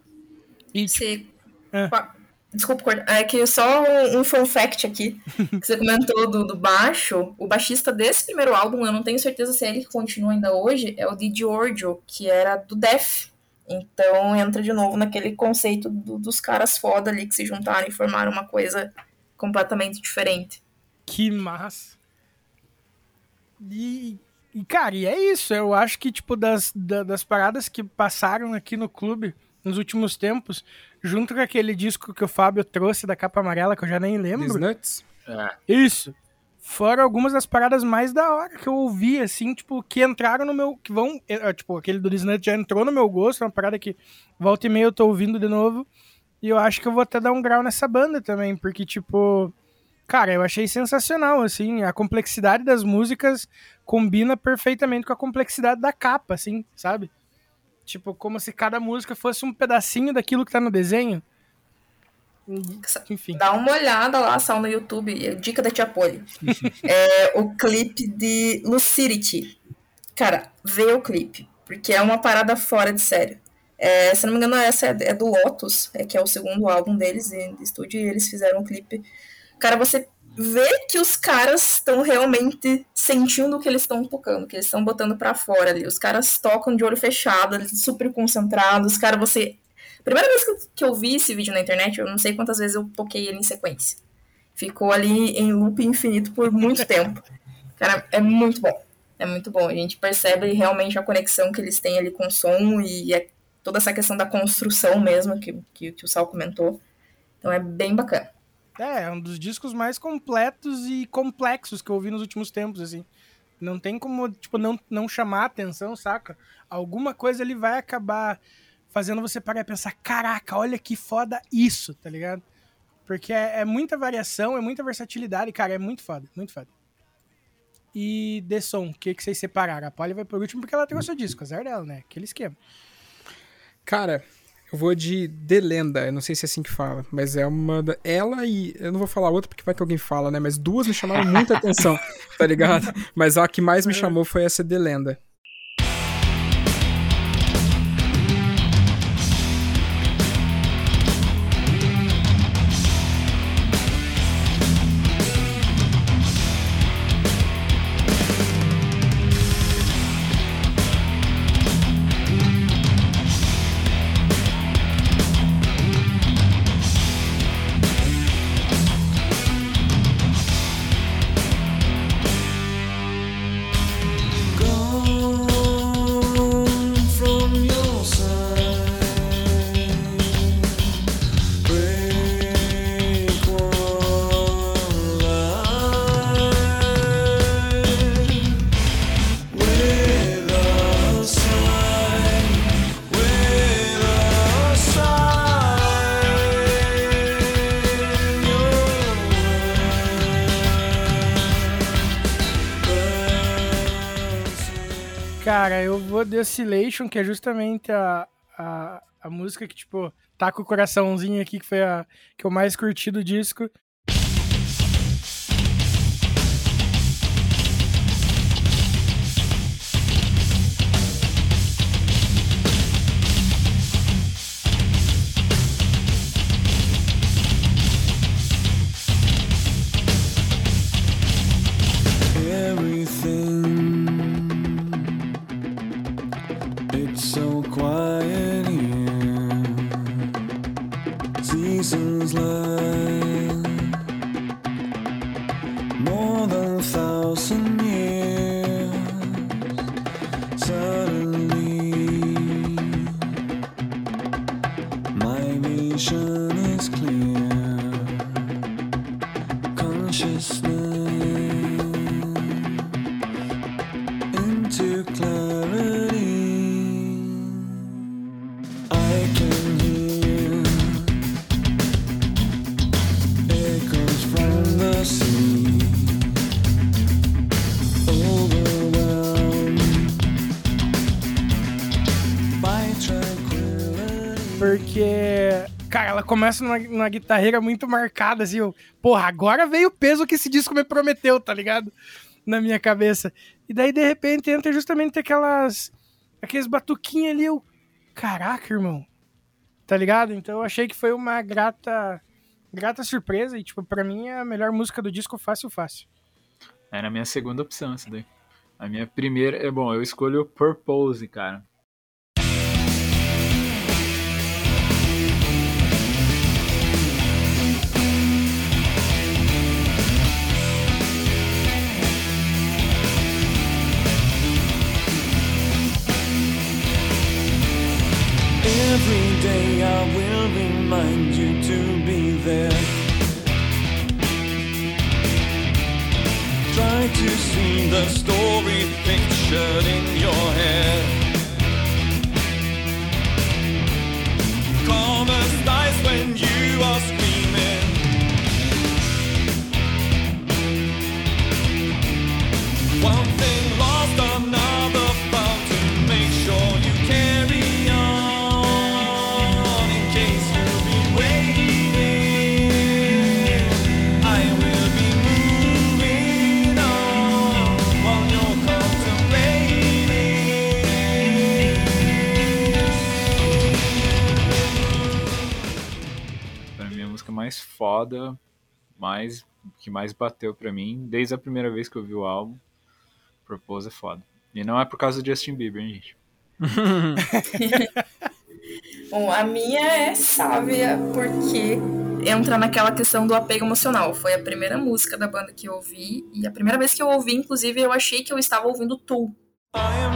Speaker 1: E,
Speaker 4: Você...
Speaker 1: É.
Speaker 4: Qua- Desculpa, é que só um, um fun fact aqui, que você comentou do, do baixo, o baixista desse primeiro álbum, eu não tenho certeza se é ele que continua ainda hoje, é o Di Giorgio, que era do Def. Então entra de novo naquele conceito do- dos caras foda ali que se juntaram e formaram uma coisa completamente diferente.
Speaker 1: Que massa. E, e, cara, e é isso. Eu acho que, tipo, das, da- das paradas que passaram aqui no clube nos últimos tempos, junto com aquele disco que o Fábio trouxe da capa amarela, que eu já nem
Speaker 3: These
Speaker 1: lembro.
Speaker 3: Nuts.
Speaker 2: É,
Speaker 1: Isso. Foram algumas das paradas mais da hora que eu ouvi, assim, tipo, que entraram no meu. que vão. eh, Tipo, aquele do Disney já entrou no meu gosto, é uma parada que volta e meia eu tô ouvindo de novo. E eu acho que eu vou até dar um grau nessa banda também, porque, tipo. Cara, eu achei sensacional, assim. A complexidade das músicas combina perfeitamente com a complexidade da capa, assim, sabe? Tipo, como se cada música fosse um pedacinho daquilo que tá no desenho. Enfim.
Speaker 4: Dá uma olhada lá, só no YouTube, é dica da Tia Poli. é o clipe de Lucidity. Cara, vê o clipe, porque é uma parada fora de sério. É, se não me engano, essa é, é do Lotus, é, que é o segundo álbum deles de, de estúdio, e eles fizeram um clipe. Cara, você vê que os caras estão realmente sentindo o que eles estão tocando, que eles estão botando para fora ali. Os caras tocam de olho fechado, eles super concentrados. Cara, você. Primeira vez que eu, que eu vi esse vídeo na internet, eu não sei quantas vezes eu toquei ele em sequência. Ficou ali em loop infinito por muito tempo. Cara, é muito bom. É muito bom. A gente percebe realmente a conexão que eles têm ali com o som e é toda essa questão da construção mesmo que, que, que o Sal comentou. Então é bem bacana.
Speaker 1: É, é um dos discos mais completos e complexos que eu ouvi nos últimos tempos, assim. Não tem como, tipo, não, não chamar atenção, saca? Alguma coisa ele vai acabar fazendo você parar e pensar, caraca, olha que foda isso, tá ligado? Porque é, é muita variação, é muita versatilidade, cara, é muito foda, muito foda. E The Som, o que, que vocês separaram? A Polly vai por último porque ela trouxe o disco, azar dela, né? Aquele esquema.
Speaker 3: Cara, eu vou de The Lenda, eu não sei se é assim que fala, mas é uma. Da... Ela e. Eu não vou falar outra porque vai que alguém fala, né? Mas duas me chamaram muita atenção, tá ligado? Mas a que mais me chamou foi essa The
Speaker 1: Oscillation, que é justamente a, a, a música que, tipo, tá com o coraçãozinho aqui, que foi a que eu mais curti do disco. Começa numa, numa guitarreira muito marcada, assim, eu, porra, agora veio o peso que esse disco me prometeu, tá ligado? Na minha cabeça. E daí, de repente, entra justamente aquelas. aqueles batuquinhos ali, eu. Caraca, irmão. Tá ligado? Então eu achei que foi uma grata. grata surpresa. E, tipo, pra mim a melhor música do disco fácil, fácil.
Speaker 2: Era a minha segunda opção essa daí. A minha primeira, é bom, eu escolho Purpose, cara.
Speaker 10: Every day I will remind you to be there. Try to see the story pictured in your head. Calm as ice when you are screaming.
Speaker 2: Foda, mais, que mais bateu pra mim, desde a primeira vez que eu vi o álbum. Propose é foda. E não é por causa do Justin Bieber, hein, gente?
Speaker 4: Bom, a minha é Sávia porque entra naquela questão do apego emocional. Foi a primeira música da banda que eu ouvi e a primeira vez que eu ouvi, inclusive, eu achei que eu estava ouvindo Tool.
Speaker 11: I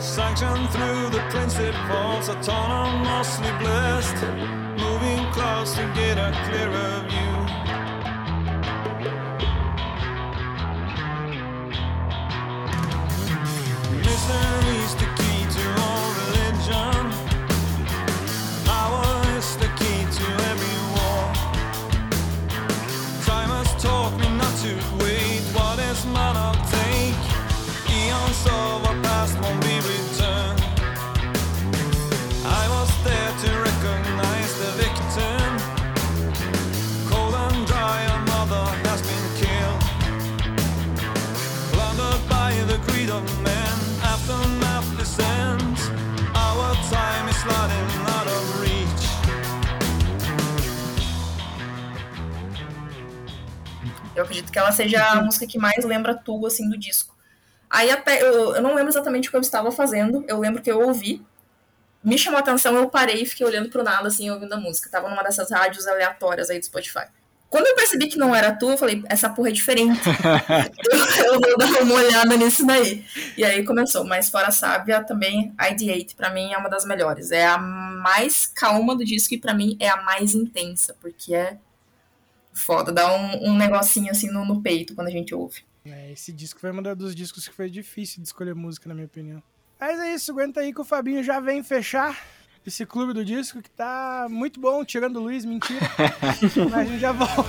Speaker 11: Sanctioned through the principles, autonomously blessed. Moving close to get a clearer view. Mystery's to
Speaker 4: Eu acredito que ela seja a música que mais lembra tu, assim, do disco. Aí até, eu, eu não lembro exatamente o que eu estava fazendo, eu lembro que eu ouvi, me chamou a atenção, eu parei e fiquei olhando pro nada, assim, ouvindo a música. Tava numa dessas rádios aleatórias aí do Spotify. Quando eu percebi que não era tu, eu falei, essa porra é diferente. eu, eu vou dar uma olhada nisso daí. E aí começou. Mas fora Sábia, também, ID8, pra mim, é uma das melhores. É a mais calma do disco e pra mim é a mais intensa, porque é foda. Dá um, um negocinho assim no, no peito quando a gente ouve.
Speaker 1: É, esse disco foi um dos discos que foi difícil de escolher música, na minha opinião. Mas é isso, aguenta aí que o Fabinho já vem fechar esse clube do disco que tá muito bom, tirando o Luiz, mentira. Mas a gente já volta.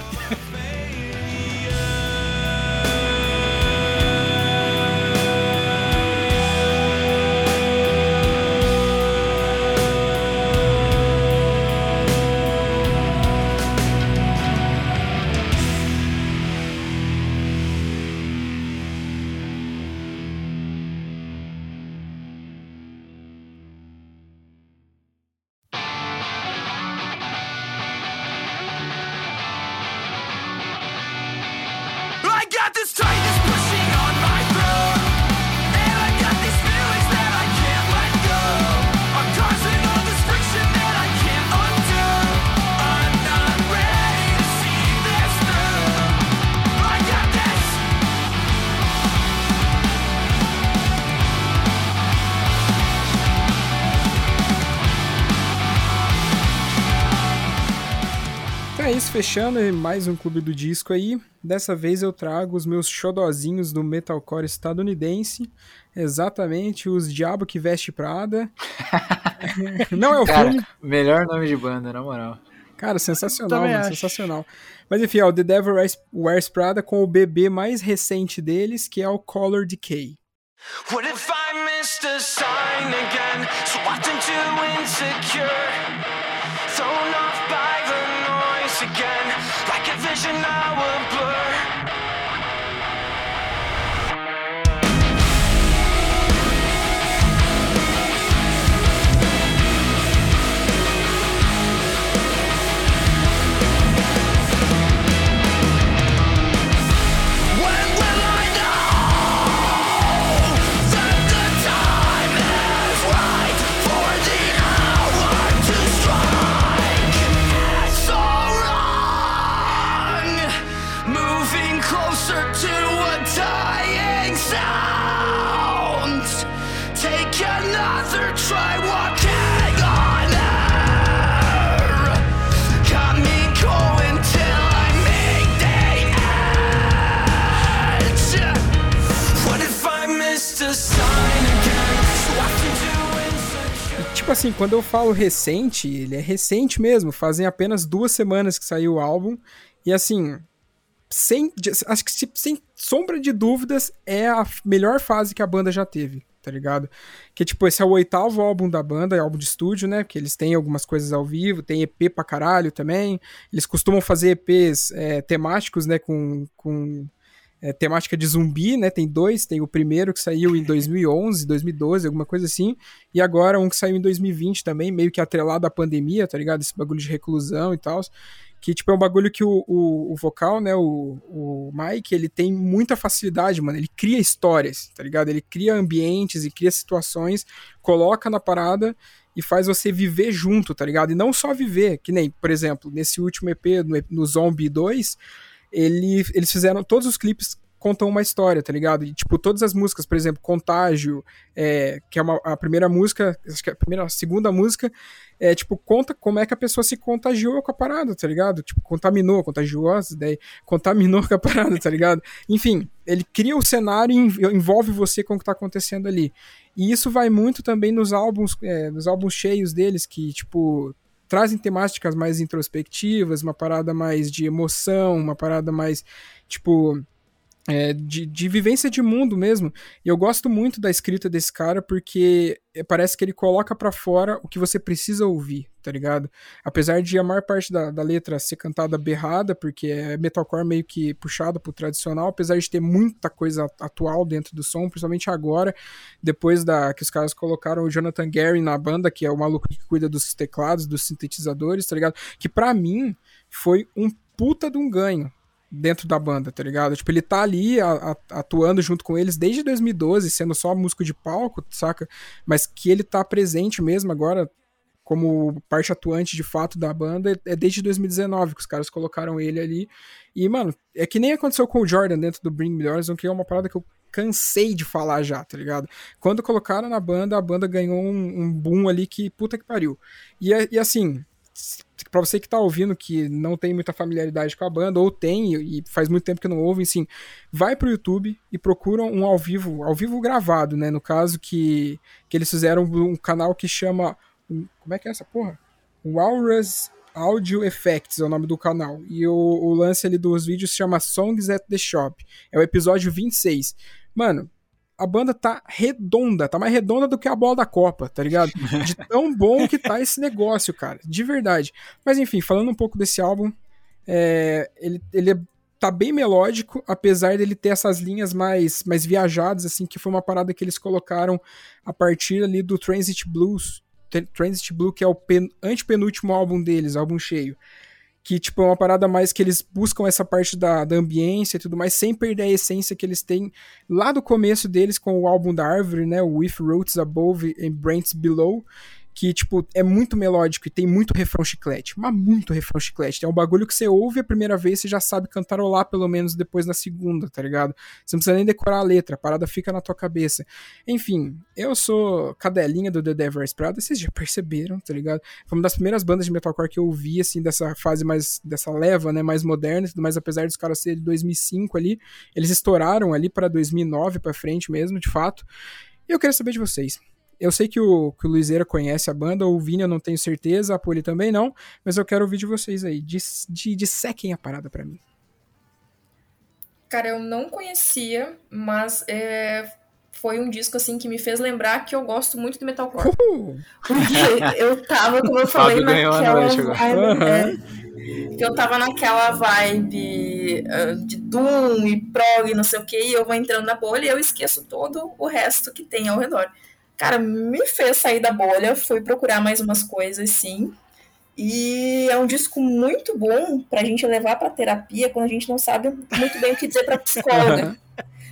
Speaker 3: Fechando mais um clube do disco aí. Dessa vez eu trago os meus xodozinhos do metalcore estadunidense. Exatamente, os Diabo que Veste Prada. Não é o
Speaker 2: Cara,
Speaker 3: filme.
Speaker 2: melhor nome de banda, na moral.
Speaker 3: Cara, sensacional, mano, sensacional. Mas enfim, ó, The Devil Wears- Prada com o bebê mais recente deles, que é o Color Decay.
Speaker 11: What if I missed a sign again? Too insecure. Vision
Speaker 3: tipo assim, quando eu falo recente, ele é recente mesmo. Fazem apenas duas semanas que saiu o álbum. E assim, sem, acho que se- sem sombra de dúvidas, é a melhor fase que a banda já teve, tá ligado? Que, tipo, esse é o oitavo álbum da banda, é álbum de estúdio, né? Porque eles têm algumas coisas ao vivo, tem EP pra caralho também. Eles costumam fazer EPs é, temáticos, né? Com, com é, temática de zumbi, né? Tem dois, tem o primeiro que saiu em 2011, 2012, alguma coisa assim, e agora um que saiu em 2020 também, meio que atrelado à pandemia, tá ligado? Esse bagulho de reclusão e tal. Que, tipo, é um bagulho que o, o, o vocal, né, o, o Mike, ele tem muita facilidade, mano. Ele cria histórias, tá ligado? Ele cria ambientes e cria situações, coloca na parada e faz você viver junto, tá ligado? E não só viver, que nem, por exemplo, nesse último EP, no, no Zombie 2, ele, eles fizeram todos os clipes contam uma história, tá ligado? E, tipo, todas as músicas, por exemplo, Contágio, é, que é uma, a primeira música, acho que é a primeira, a segunda música, é, tipo, conta como é que a pessoa se contagiou com a parada, tá ligado? Tipo, contaminou, contagiou as ideias, contaminou com a parada, tá ligado? Enfim, ele cria o cenário e envolve você com o que tá acontecendo ali. E isso vai muito também nos álbuns, é, nos álbuns cheios deles, que, tipo, trazem temáticas mais introspectivas, uma parada mais de emoção, uma parada mais, tipo, é, de, de vivência de mundo mesmo. E eu gosto muito da escrita desse cara porque parece que ele coloca para fora o que você precisa ouvir, tá ligado? Apesar de a maior parte da, da letra ser cantada berrada, porque é metalcore meio que puxado pro tradicional, apesar de ter muita coisa atual dentro do som, principalmente agora, depois da que os caras colocaram o Jonathan Gary na banda, que é o maluco que cuida dos teclados, dos sintetizadores, tá ligado? Que para mim foi um puta de um ganho, dentro da banda, tá ligado? Tipo, ele tá ali a, a, atuando junto com eles desde 2012, sendo só músico de palco, saca? Mas que ele tá presente mesmo agora como parte atuante de fato da banda é desde 2019 que os caras colocaram ele ali. E, mano, é que nem aconteceu com o Jordan dentro do Bring Me The Horizon, que é uma parada que eu cansei de falar já, tá ligado? Quando colocaram na banda, a banda ganhou um, um boom ali que puta que pariu. E, e assim, para você que tá ouvindo que não tem muita familiaridade com a banda, ou tem e faz muito tempo que não ouve, sim, vai pro YouTube e procura um ao vivo, ao vivo gravado, né? No caso que, que eles fizeram um canal que chama. Como é que é essa porra? Walrus Audio Effects é o nome do canal. E o, o lance ali dos vídeos se chama Songs at the Shop. É o episódio 26. Mano, a banda tá redonda, tá mais redonda do que a bola da Copa, tá ligado? De tão bom que tá esse negócio, cara, de verdade. Mas enfim, falando um pouco desse álbum, é, ele, ele tá bem melódico, apesar dele ter essas linhas mais, mais viajadas, assim, que foi uma parada que eles colocaram a partir ali do Transit Blues, Transit Blue, que é o pen, antepenúltimo álbum deles, álbum cheio. Que tipo é uma parada mais que eles buscam essa parte da, da ambiência e tudo mais, sem perder a essência que eles têm lá do começo deles com o álbum da árvore, né, o With Roots Above and Branches Below, que, tipo, é muito melódico e tem muito refrão chiclete. Mas muito refrão chiclete. É um bagulho que você ouve a primeira vez, você já sabe cantarolar pelo menos depois na segunda, tá ligado? Você não precisa nem decorar a letra, a parada fica na tua cabeça. Enfim, eu sou cadelinha do The Devil Wears Prada, vocês já perceberam, tá ligado? Foi uma das primeiras bandas de metalcore que eu ouvi, assim, dessa fase mais, dessa leva, né, mais moderna e tudo mais, apesar dos caras serem de 2005 ali, eles estouraram ali para 2009 para frente mesmo, de fato. E eu queria saber de vocês. Eu sei que o, que o Luizeira conhece a banda, o Vini eu não tenho certeza, a Poli também não, mas eu quero ouvir de vocês aí. De, de, dissequem a parada para mim.
Speaker 4: Cara, eu não conhecia, mas é, foi um disco assim que me fez lembrar que eu gosto muito do metalcore. Uh! Porque eu tava, como eu falei, naquela vibe, uhum. é, eu tava naquela vibe uh, de Doom e prog, não sei o que, e eu vou entrando na bolha e eu esqueço todo o resto que tem ao redor cara, me fez sair da bolha, fui procurar mais umas coisas, sim. E é um disco muito bom pra gente levar pra terapia quando a gente não sabe muito bem o que dizer pra psicóloga.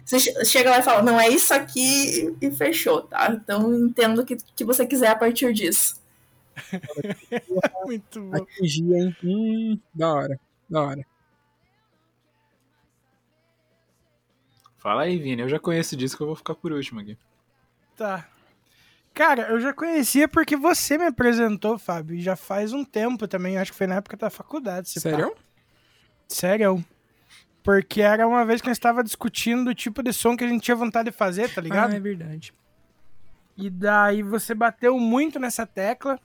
Speaker 4: Você chega lá e fala, não, é isso aqui e fechou, tá? Então entendo o que, que você quiser a partir disso.
Speaker 3: muito bom. Atingir, hein? Hum, da hora, da hora.
Speaker 2: Fala aí, Vini. Eu já conheço o disco, eu vou ficar por último aqui.
Speaker 1: Tá. Cara, eu já conhecia porque você me apresentou, Fábio, já faz um tempo também, acho que foi na época da faculdade.
Speaker 3: Sério?
Speaker 1: Pá. Sério. Porque era uma vez que a gente estava discutindo o tipo de som que a gente tinha vontade de fazer, tá ligado?
Speaker 3: Ah, é verdade.
Speaker 1: E daí você bateu muito nessa tecla.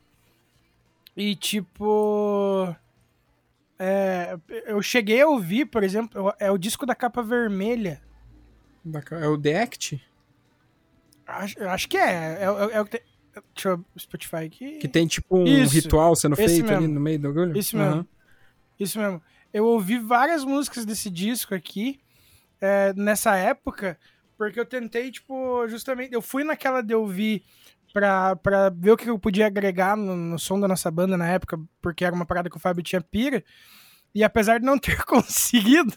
Speaker 1: E tipo. É, eu cheguei a ouvir, por exemplo, é o disco da capa vermelha.
Speaker 3: É o The Act?
Speaker 1: Acho, acho que é. É, é, é o que tem. Deixa eu Spotify aqui.
Speaker 3: Que tem tipo um Isso, ritual sendo feito mesmo. ali no meio do bagulho?
Speaker 1: Isso mesmo. Uhum. Isso mesmo. Eu ouvi várias músicas desse disco aqui. é, nessa época, porque eu tentei, tipo, justamente. Eu fui naquela de ouvir pra, pra ver o que eu podia agregar no, no som da nossa banda na época, porque era uma parada que o Fábio tinha pira. E apesar de não ter conseguido.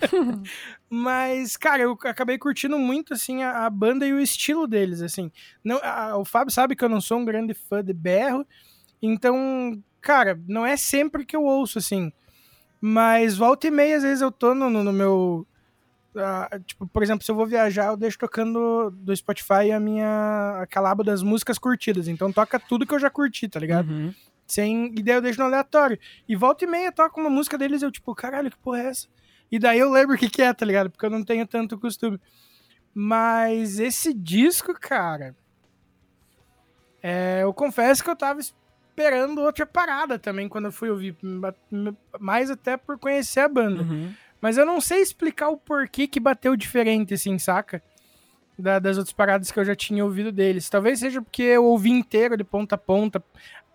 Speaker 1: mas, cara, eu acabei curtindo muito, assim, a, a banda e o estilo deles, assim. Não, a- o Fábio sabe que eu não sou um grande fã de berro, então, cara, não é sempre que eu ouço, assim. Mas volta e meia, às vezes eu tô no, no- meu. ah, tipo, por exemplo, se eu vou viajar, eu deixo tocando do Spotify a minha. aquela aba das músicas curtidas. Então toca tudo que eu já curti, tá ligado?
Speaker 3: Uhum.
Speaker 1: Sem ideia, eu deixo no aleatório. E volta e meia toca uma música deles eu, tipo, caralho, que porra é essa? E daí eu lembro o que, que é, tá ligado? Porque eu não tenho tanto costume. Mas esse disco, cara. é, eu confesso que eu tava esperando outra parada também quando eu fui ouvir. ma- ma- Mais até por conhecer a banda.
Speaker 3: Uhum.
Speaker 1: Mas eu não sei explicar o porquê que bateu diferente, assim, saca? Da- das outras paradas que eu já tinha ouvido deles. Talvez seja porque eu ouvi inteiro de ponta a ponta,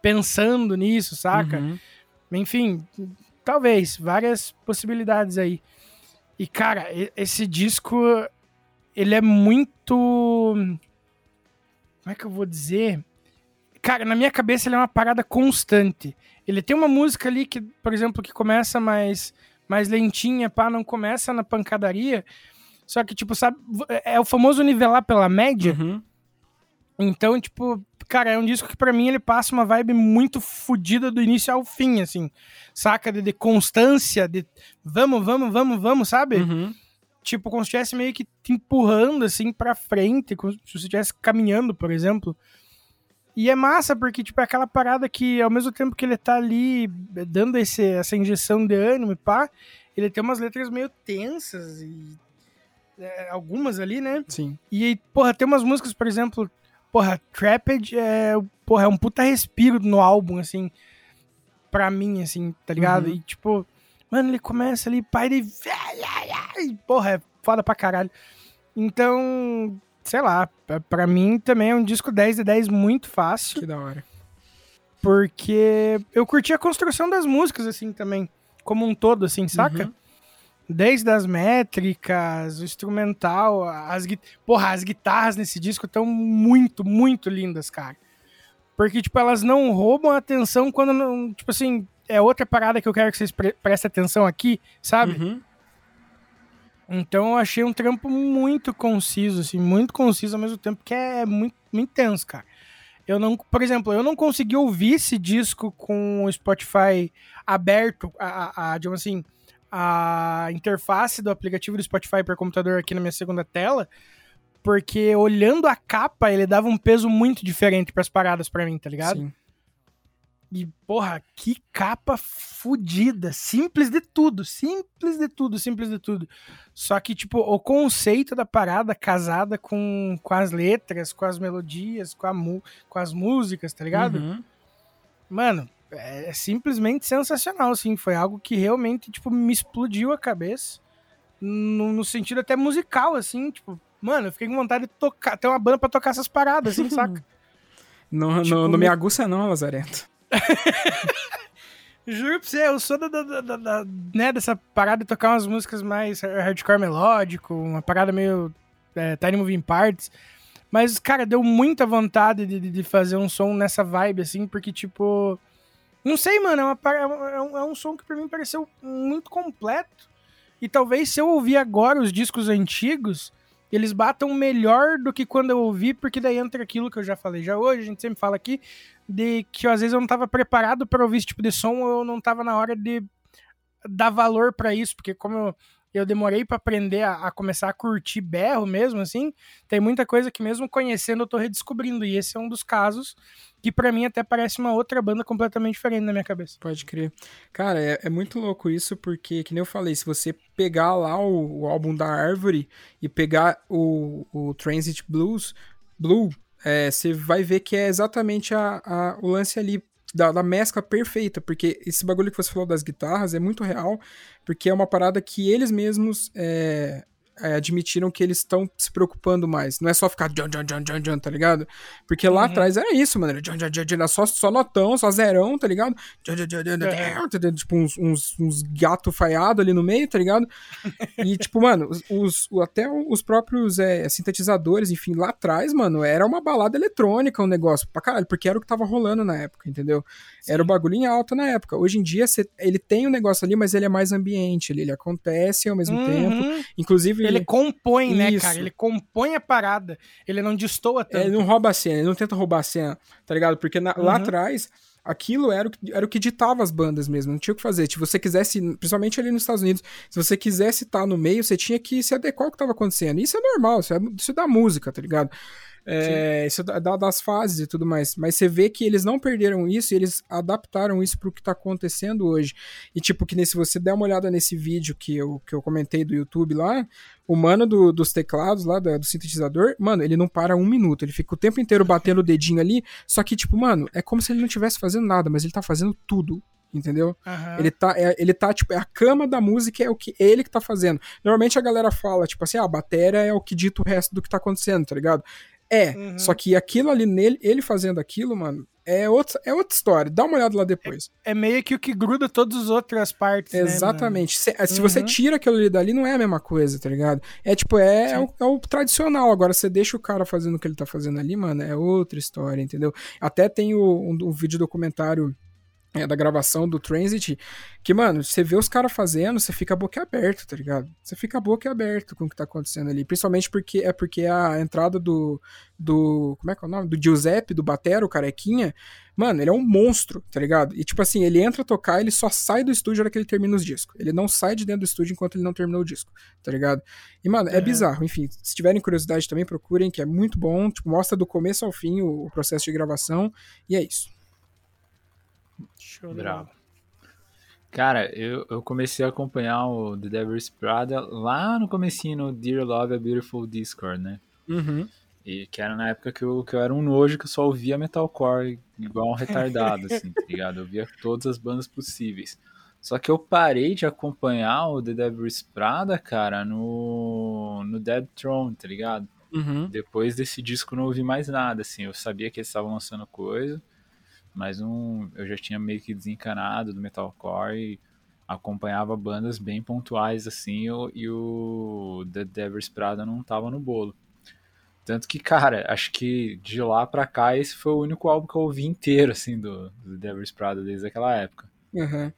Speaker 1: pensando nisso, saca?
Speaker 3: Uhum.
Speaker 1: Enfim, talvez, várias possibilidades aí. E, cara, esse disco, ele é muito. Como é que eu vou dizer? Cara, na minha cabeça ele é uma parada constante. Ele tem uma música ali que, por exemplo, que começa mais, mais lentinha, pá, não começa na pancadaria. Só que, tipo, sabe, é o famoso nivelar pela média.
Speaker 3: Uhum.
Speaker 1: Então, tipo, cara, é um disco que pra mim ele passa uma vibe muito fodida do início ao fim, assim. Saca? De, de constância, de vamos, vamos, vamos, vamos, sabe?
Speaker 3: Uhum.
Speaker 1: Tipo, como se estivesse meio que te empurrando, assim, pra frente, como se você estivesse caminhando, por exemplo. E é massa, porque, tipo, é aquela parada que, ao mesmo tempo que ele tá ali dando esse, essa injeção de ânimo e pá, ele tem umas letras meio tensas e. é, algumas ali, né?
Speaker 3: Sim.
Speaker 1: E, aí, porra, tem umas músicas, por exemplo, porra, Trapped é, porra, é um puta respiro no álbum, assim, pra mim, assim, tá ligado?
Speaker 3: Uhum.
Speaker 1: E, tipo, mano, ele começa ali, pai de... E, porra, é foda pra caralho. Então, sei lá, pra- pra mim também é um disco 10 de 10 muito fácil,
Speaker 3: Que da hora.
Speaker 1: porque eu curti a construção das músicas, assim, também, como um todo, assim, saca?
Speaker 3: Uhum.
Speaker 1: Desde as métricas, o instrumental, as, porra, as guitarras nesse disco estão muito, muito lindas, cara. Porque, tipo, elas não roubam a atenção quando não. Tipo assim, é outra parada que eu quero que vocês pre prestem atenção aqui, sabe?
Speaker 3: Uhum.
Speaker 1: Então eu achei um trampo muito conciso, assim, muito conciso ao mesmo tempo que é muito, muito intenso, cara. Eu não, por exemplo, eu não consegui ouvir esse disco com o Spotify aberto, a, a, a, digamos assim, a interface do aplicativo do Spotify para computador aqui na minha segunda tela, porque olhando a capa, ele dava um peso muito diferente para as paradas para mim, tá ligado?
Speaker 3: Sim.
Speaker 1: E, porra, que capa fodida. Simples de tudo, simples de tudo, simples de tudo. Só que, tipo, o conceito da parada casada com, com as letras, com as melodias, com, a mu com as músicas, tá ligado?
Speaker 3: Uhum.
Speaker 1: Mano, é simplesmente sensacional, assim. Foi algo que realmente, tipo, me explodiu a cabeça. No, no sentido até musical, assim, tipo... Mano, eu fiquei com vontade de tocar, ter uma banda pra tocar essas paradas, assim, saca?
Speaker 3: Não,
Speaker 1: Tipo,
Speaker 3: não, não me aguça não, Lazarento.
Speaker 1: Juro pra você, eu sou da, da- da- da- né, dessa parada de tocar umas músicas mais hardcore melódico, uma parada meio é, Tiny Moving Parts. Mas, cara, deu muita vontade de, de- de fazer um som nessa vibe, assim, porque, tipo. Não sei, mano, é, uma, é um- é um, é um som que pra mim pareceu muito completo. E talvez se eu ouvir agora os discos antigos, eles batam melhor do que quando eu ouvi, porque daí entra aquilo que eu já falei já hoje, a gente sempre fala aqui, de que às vezes eu não tava preparado para ouvir esse tipo de som, ou eu não tava na hora de dar valor para isso, porque como eu, eu demorei para aprender a, a começar a curtir berro mesmo, assim, tem muita coisa que mesmo conhecendo eu tô redescobrindo, e esse é um dos casos que para mim até parece uma outra banda completamente diferente na minha cabeça.
Speaker 3: Pode crer. Cara, é, é muito louco isso, porque, que nem eu falei, se você pegar lá o, o álbum da Árvore e pegar o, o Transit Blues, Blue, é, você vai ver que é exatamente a, a- o lance ali da, da mescla perfeita, porque esse bagulho que você falou das guitarras é muito real, porque é uma parada que eles mesmos é, é, admitiram que eles estão se preocupando mais. Não é só ficar John, John, John, John, John, tá ligado? Porque lá
Speaker 1: Uhum.
Speaker 3: atrás era isso, mano. Era John, John, John, John, só, só notão, só zerão, tá ligado? John, John, John, John, John, John, Tipo, uns, uns, uns gato falhado ali no meio, tá ligado? E, tipo, mano, os, os- até os próprios é, sintetizadores, enfim, lá atrás, mano, era uma balada eletrônica, um negócio pra caralho, porque era o que tava rolando na época, entendeu? Era o bagulho em alta na época. Hoje em dia, cê- ele tem um negócio ali, mas ele é mais ambiente, ele, ele acontece ao mesmo tempo.
Speaker 1: Uhum.
Speaker 3: Inclusive,
Speaker 1: Ele compõe, né,
Speaker 3: Isso.
Speaker 1: cara? Ele compõe a parada. Ele não destoa tanto.
Speaker 3: Ele não rouba a cena, ele não tenta roubar a cena, tá ligado? Porque na- lá
Speaker 1: Uhum.
Speaker 3: atrás, aquilo era o, que, era o que ditava as bandas mesmo, não tinha o que fazer. Se você quisesse, principalmente ali nos Estados Unidos, se você quisesse estar no meio, você tinha que se adequar ao que tava acontecendo. Isso é normal, isso é, isso é da música, tá ligado? É, isso da- da- das fases e tudo mais. Mas você vê que eles não perderam isso e eles adaptaram isso pro que tá acontecendo hoje. E tipo, que se você der uma olhada nesse vídeo que eu, que eu comentei do YouTube lá, o mano do- dos teclados lá, da- do sintetizador, mano, ele não para um minuto. Ele fica o tempo inteiro batendo o dedinho ali. Só que, tipo, mano, é como se ele não estivesse fazendo nada, mas ele tá fazendo tudo. Entendeu?
Speaker 1: Aham.
Speaker 3: Ele tá, é, ele tá, tipo, é a cama da música, é o que ele que tá fazendo. Normalmente a galera fala, tipo assim, ah, a bateria é o que dita o resto do que tá acontecendo, tá ligado? É,
Speaker 1: Uhum.
Speaker 3: só que aquilo ali nele, ele fazendo aquilo, mano, é outra, é outra história. Dá uma olhada lá depois.
Speaker 1: É meio que o que gruda todas as outras partes, né?
Speaker 3: Exatamente. Se, se você
Speaker 1: Uhum.
Speaker 3: tira aquilo ali dali, não é a mesma coisa, tá ligado? É tipo, é, é o, é o tradicional. Agora, você deixa o cara fazendo o que ele tá fazendo ali, mano, é outra história, entendeu? Até tem o, um, um vídeo documentário é, da gravação do Transit, que, mano, você vê os caras fazendo, você fica boca aberto, tá ligado? Você fica boca aberto com o que tá acontecendo ali. Principalmente porque é porque a entrada do. do como é que é o nome? Do Giuseppe, do Batero, o carequinha, mano, ele é um monstro, tá ligado? E tipo assim, ele entra a tocar, ele só sai do estúdio na hora que ele termina os discos. Ele não sai de dentro do estúdio enquanto ele não terminou o disco, tá ligado? E, mano, é
Speaker 1: Uhum.
Speaker 3: bizarro. Enfim, se tiverem curiosidade também, procurem, que é muito bom. Tipo, mostra do começo ao fim o, o processo de gravação. E é isso.
Speaker 1: Show
Speaker 2: Bravo. Cara, eu, eu comecei a acompanhar o The Devil's Prada lá no comecinho no Dear Love a Beautiful Discord, né?
Speaker 3: Uhum.
Speaker 2: E que era na época que eu, que eu era um nojo que eu só ouvia metalcore igual um retardado, assim, tá ligado? Eu via todas as bandas possíveis. Só que eu parei de acompanhar o The Devil's Prada, cara, no, no Dead Throne, tá ligado?
Speaker 3: Uhum.
Speaker 2: Depois desse disco eu não ouvi mais nada, assim. Eu sabia que eles estavam lançando coisa, mas um, eu já tinha meio que desencanado do metalcore e acompanhava bandas bem pontuais, assim, e o- e o The Devil's Prada não tava no bolo. Tanto que, cara, acho que de lá pra cá esse foi o único álbum que eu ouvi inteiro, assim, do, do The Devil's Prada desde aquela época.
Speaker 3: Uhum.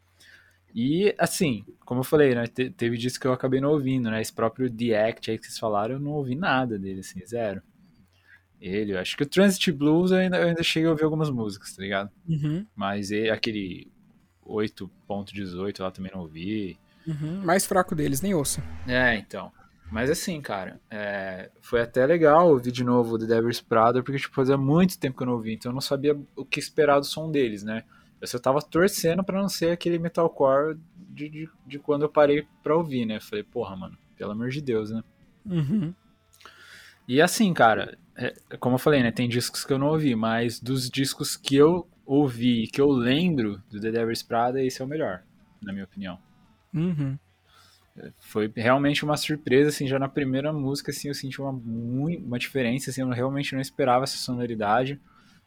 Speaker 2: E, assim, como eu falei, né, te- teve disco que eu acabei não ouvindo, né, esse próprio The Act aí que vocês falaram, eu não ouvi nada dele, assim, zero. Ele, eu acho que o Transit Blues eu ainda, eu ainda cheguei a ouvir algumas músicas, tá ligado?
Speaker 3: Uhum.
Speaker 2: Mas ele, aquele 8.18 lá também não ouvi.
Speaker 3: Uhum. Mais fraco deles, nem ouça.
Speaker 2: É, então. Mas assim, cara, é, foi até legal ouvir de novo o The Devil's Prada, porque tipo, fazia muito tempo que eu não ouvi, então eu não sabia o que esperar do som deles, né? Eu só tava torcendo pra não ser aquele metalcore de, de, de quando eu parei pra ouvir, né? Falei, porra, mano, pelo amor de Deus, né?
Speaker 3: Uhum.
Speaker 2: E assim, cara, é, como eu falei, né? Tem discos que eu não ouvi, mas dos discos que eu ouvi e que eu lembro do The Devil's Prada, esse é o melhor, na minha opinião.
Speaker 3: Uhum.
Speaker 2: Foi realmente uma surpresa, assim, já na primeira música, assim, eu senti uma, uma diferença, assim, eu realmente não esperava essa sonoridade,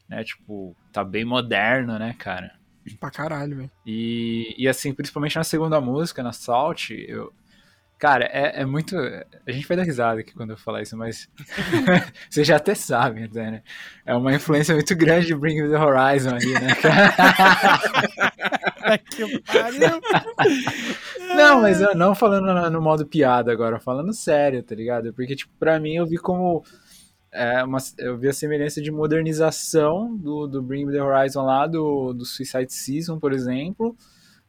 Speaker 2: né, tipo, tá bem moderno, né, cara.
Speaker 3: Pra caralho, velho.
Speaker 2: E, e assim, principalmente na segunda música, na Salt, eu... Cara, é, é muito... A gente vai dar risada aqui quando eu falar isso, mas... Vocês já até sabem, até, né? É uma influência muito grande de Bring Me The Horizon ali, né, cara?
Speaker 1: que pariu.
Speaker 2: Não, mas eu não falando no, no modo piada agora, falando sério, tá ligado? Porque, tipo, pra mim eu vi como. É, uma, eu vi a semelhança de modernização do, do Bring Me The Horizon lá, do, do Suicide Season, por exemplo,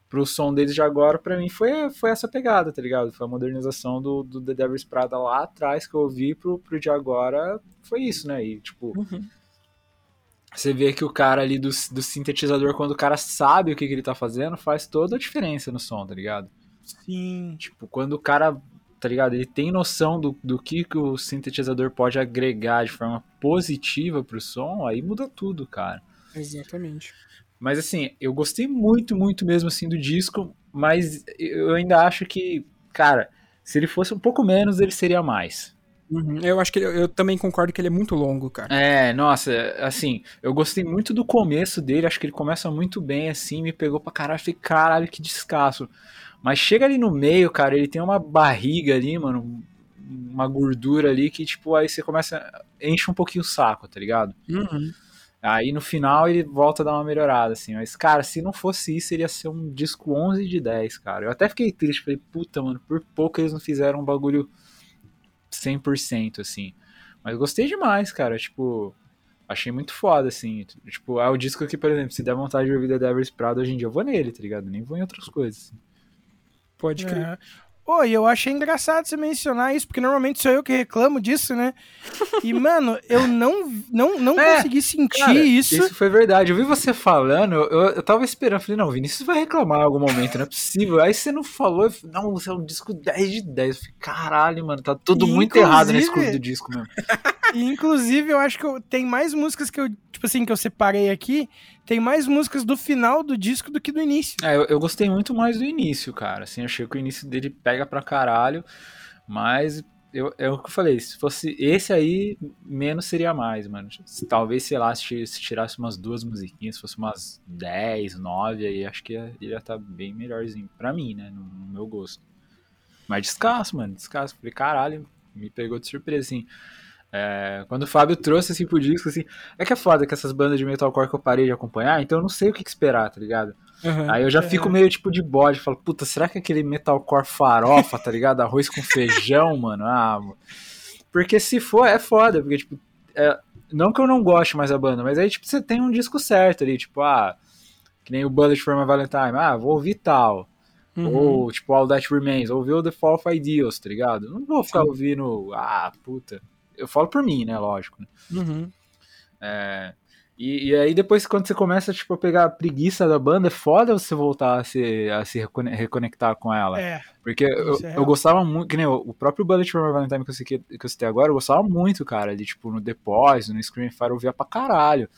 Speaker 2: pro som deles de agora, pra mim foi, foi essa pegada, tá ligado? Foi a modernização do, do The Devil's Prada lá atrás que eu ouvi pro, pro de agora, foi isso, né? E, tipo, você vê que o cara ali do, do sintetizador, quando o cara sabe o que, que ele tá fazendo, faz toda a diferença no som, tá ligado?
Speaker 1: Sim.
Speaker 2: Tipo, quando o cara, tá ligado? Ele tem noção do, do que, que o sintetizador pode agregar de forma positiva pro som, aí muda tudo, cara.
Speaker 3: Exatamente.
Speaker 2: Mas assim, eu gostei muito, muito mesmo assim do disco, mas eu ainda acho que, cara, Se ele fosse um pouco menos, ele seria mais.
Speaker 3: Uhum. Eu acho que ele- eu também concordo que ele é muito longo, cara.
Speaker 2: É, nossa, assim, eu gostei muito do começo dele, acho que ele começa muito bem, assim, me pegou pra caralho, falei, caralho, que descasso. Mas chega ali no meio, cara, ele tem uma barriga ali, mano, uma gordura ali que, tipo, aí você começa, enche um pouquinho o saco, tá ligado?
Speaker 3: Uhum.
Speaker 2: Aí no final ele volta a dar uma melhorada, assim. Mas, cara, se não fosse isso, iria ser um disco 11 de 10, cara. Eu até fiquei triste, falei, puta, mano, por pouco eles não fizeram um bagulho 100%, assim. Mas gostei demais, cara. Tipo, achei muito foda, assim. Tipo, é o disco que, por exemplo, se der vontade de ouvir The Devil's Prado hoje em dia, eu vou nele, tá ligado? Nem vou em outras coisas.
Speaker 3: Pode crer.
Speaker 1: É. Pô, e eu achei engraçado você mencionar isso, porque normalmente sou eu que reclamo disso, né? E, mano, eu não, não, não
Speaker 2: É,
Speaker 1: consegui sentir
Speaker 2: Cara,
Speaker 1: isso.
Speaker 2: Isso foi verdade. Eu vi você falando, eu, eu, tava esperando. Falei, não, Vinícius vai reclamar em algum momento, não é possível. Aí você não falou, eu falei, não, você é um disco 10 de 10. Eu falei, caralho, mano, tá tudo muito errado nesse
Speaker 1: Inclusive-
Speaker 2: disco mesmo.
Speaker 1: Inclusive, eu acho que eu, tem mais músicas que eu, tipo assim, que eu separei aqui. Tem mais músicas do final do disco do que do início.
Speaker 2: É, eu, eu gostei muito mais do início, cara. Assim, achei que o início dele pega pra caralho, mas eu, é o que eu falei, se fosse esse aí, menos seria mais, mano. Talvez, sei lá, se, se tirasse umas duas musiquinhas, se fosse umas 10, 9, aí acho que ia, estar bem melhorzinho. Pra mim, né, no, no meu gosto. Mas descasso, mano, descasso. Falei, caralho, me pegou de surpresa, assim. É, quando o Fábio trouxe assim pro disco, assim, é que é foda que essas bandas de metalcore que eu parei de acompanhar, então eu não sei o que que esperar, tá ligado?
Speaker 3: Uhum.
Speaker 2: Aí eu já fico meio tipo de bode, falo, puta, será que aquele metalcore farofa, tá ligado? Arroz com feijão, mano? Ah, mano. Porque se for, é foda, porque, tipo, é- não que eu não goste mais da banda, mas aí, tipo, você tem um disco certo ali, tipo, ah, que nem o Bullet for My Valentine, ah, vou ouvir tal.
Speaker 3: Uhum.
Speaker 2: Ou, tipo, All That Remains, ouvir o The Fall of Ideals, tá ligado? Não vou ficar
Speaker 3: Sim.
Speaker 2: ouvindo, ah, puta. Eu falo por mim, né, lógico. né?
Speaker 3: Uhum.
Speaker 2: É, e, e aí depois quando você começa tipo, a pegar a preguiça da banda, é foda você voltar a se, a se recone- reconectar com ela.
Speaker 1: É.
Speaker 2: Porque eu,
Speaker 1: é
Speaker 2: eu gostava muito, que nem o, o próprio Bullet for My Valentine que eu, citei, que eu citei agora, eu gostava muito, cara, ali tipo no The Poison, no Screaming Fire, eu via pra caralho.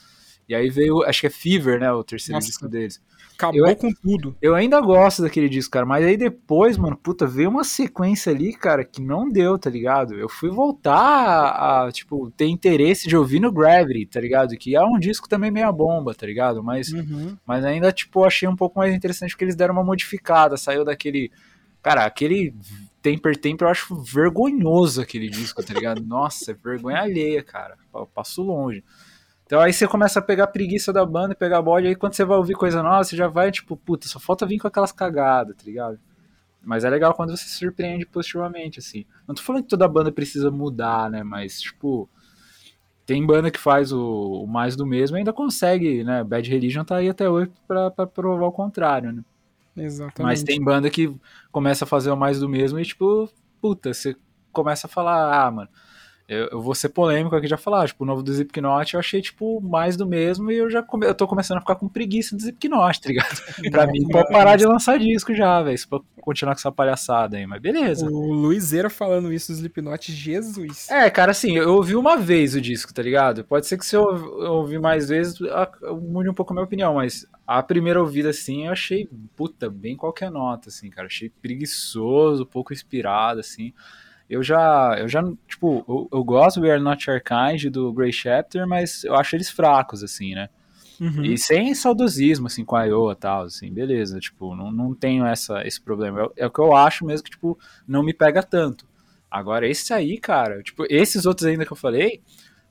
Speaker 2: E aí veio, acho que é Fever, né, o terceiro
Speaker 3: Nossa.
Speaker 2: disco deles.
Speaker 3: Acabou
Speaker 2: Eu-
Speaker 3: com tudo.
Speaker 2: Eu ainda gosto daquele disco, cara, mas aí depois, mano, puta, veio uma sequência ali, cara, que não deu, tá ligado? Eu fui voltar a, a, tipo, ter interesse de ouvir no Gravity, tá ligado? Que é um disco também meia bomba, tá ligado? Mas,
Speaker 3: Uhum.
Speaker 2: mas ainda, tipo, achei um pouco mais interessante porque eles deram uma modificada, saiu daquele... Cara, aquele Temper Temper eu acho vergonhoso aquele disco, tá ligado? Nossa, é vergonha alheia, cara. Eu passo longe. Então aí você começa a pegar a preguiça da banda, pegar a bode, aí quando você vai ouvir coisa nova, você já vai, tipo, puta, só falta vir com aquelas cagadas, tá ligado? Mas é legal quando você se surpreende positivamente, assim. Não tô falando que toda banda precisa mudar, né? Mas, tipo, tem banda que faz o, o mais do mesmo e ainda consegue, né? Bad Religion tá aí até hoje pra, pra provar o contrário, né?
Speaker 3: Exatamente.
Speaker 2: Mas tem banda que começa a fazer o mais do mesmo e, tipo, puta, você começa a falar, ah, mano, eu, eu vou ser polêmico aqui já falar, tipo, o novo do Slipknot eu achei, tipo, mais do mesmo e eu já come, eu tô começando a ficar com preguiça do Slipknot, tá ligado? pra mim, pode parar de lançar disco já, velho, pra continuar com essa palhaçada aí, mas beleza.
Speaker 3: O Luizeira falando isso do Slipknot, Jesus.
Speaker 2: É, cara, assim, eu ouvi uma vez o disco, tá ligado? Pode ser que se eu ouvir mais vezes, mude um pouco a minha opinião, mas a primeira ouvida, assim, eu achei, puta, bem qualquer nota, assim, cara. Achei preguiçoso, pouco inspirado, assim. Eu já, eu já, tipo, eu, eu gosto do We Are Not Your Kind, do Grey Chapter, mas eu acho eles fracos, assim, né?
Speaker 3: Uhum.
Speaker 2: E sem saudosismo, assim, com a Iowa e tal, assim, beleza, tipo, não, não tenho essa, esse problema. É, é o que eu acho mesmo que, tipo, não me pega tanto. Agora, esse aí, cara, tipo, esses outros ainda que eu falei,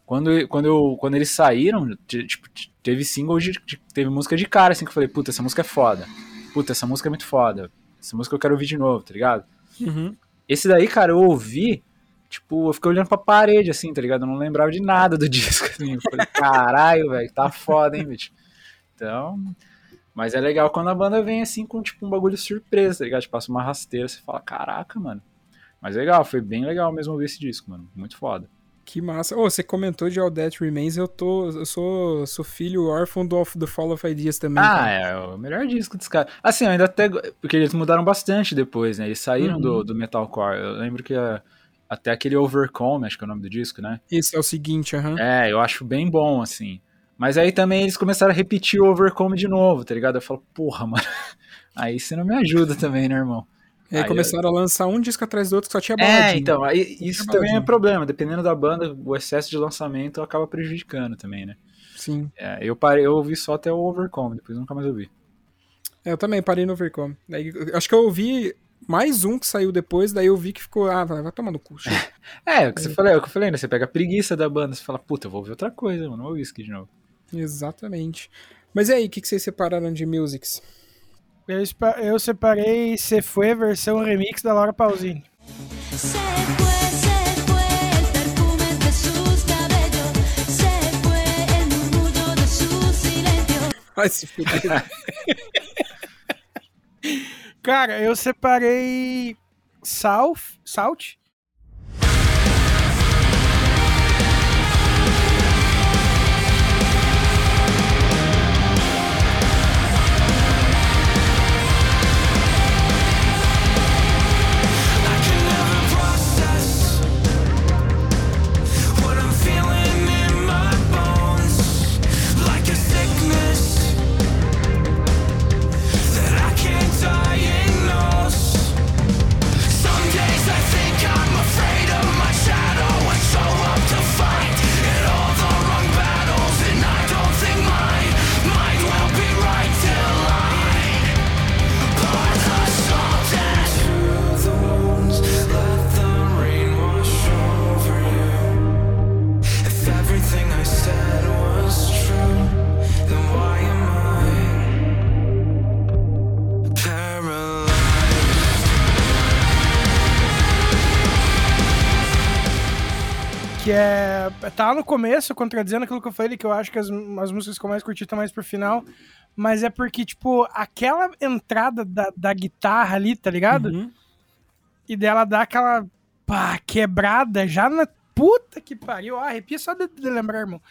Speaker 2: quando, quando, eu, quando eles saíram, tipo, teve single, de, de- teve música de cara, assim, que eu falei, puta, essa música é foda. Puta, essa música é muito foda. Essa música eu quero ouvir de novo, tá ligado?
Speaker 3: Uhum.
Speaker 2: Esse daí, cara, eu ouvi, tipo, eu fiquei olhando pra parede, assim, tá ligado? Eu não lembrava de nada do disco, assim. Eu falei, caralho, velho, tá foda, hein, bicho. Então, mas é legal quando a banda vem, assim, com, tipo, um bagulho surpresa, tá ligado? Tipo, passa uma rasteira, você fala, caraca, mano. Mas legal, foi bem legal mesmo ouvir esse disco, mano. Muito foda.
Speaker 3: Que massa. Ô, você comentou de All That Remains, eu tô. Eu sou, sou filho órfão do The Fall of Ideas também.
Speaker 2: Ah,
Speaker 3: cara.
Speaker 2: é o melhor disco dos caras. Assim, eu ainda até. Porque eles mudaram bastante depois, né? Eles saíram
Speaker 3: Uhum.
Speaker 2: do, do Metalcore. Eu lembro que até aquele Overcome, acho que é o nome do disco, né?
Speaker 3: Esse é o seguinte, aham.
Speaker 2: É, eu acho bem bom, assim. Mas aí também eles começaram a repetir o Overcome de novo, tá ligado? Eu falo, porra, mano. Aí você não me ajuda também, né, irmão?
Speaker 3: E aí,
Speaker 2: Aí
Speaker 3: começaram a lançar um disco atrás do outro que só tinha
Speaker 2: É,
Speaker 3: baladinha.
Speaker 2: então, aí, isso também é problema. Dependendo da banda, o excesso de lançamento acaba prejudicando também, né?
Speaker 3: Sim.
Speaker 2: É, eu parei, eu ouvi só até o Overcome, depois nunca mais ouvi.
Speaker 3: É, Eu também parei no Overcom. Daí, eu acho que eu ouvi mais um que saiu depois, daí eu vi que ficou, ah, vai, vai tomar no cu. chega.
Speaker 2: É, o que você falou, é o que eu falei, né? Você pega a preguiça da banda, você fala, puta, eu vou ouvir outra coisa, mano, não vou ouvir isso aqui de novo.
Speaker 3: Exatamente. Mas e aí, o que, que vocês separaram de musics?
Speaker 1: Eu, eu separei Se Foi versão remix da Laura Pausini.
Speaker 12: Fue, se
Speaker 3: fuder.
Speaker 1: Cara, eu separei South, Salt. Que é. Tá no começo, contradizendo aquilo que eu falei, que eu acho que as, as músicas que eu mais curti estão mais pro final. Mas é porque, tipo, aquela entrada da, da guitarra ali, tá ligado?
Speaker 3: Uhum.
Speaker 1: E dela dá aquela pá, quebrada já na. Puta que pariu. Ah, arrepia só de, de lembrar, irmão.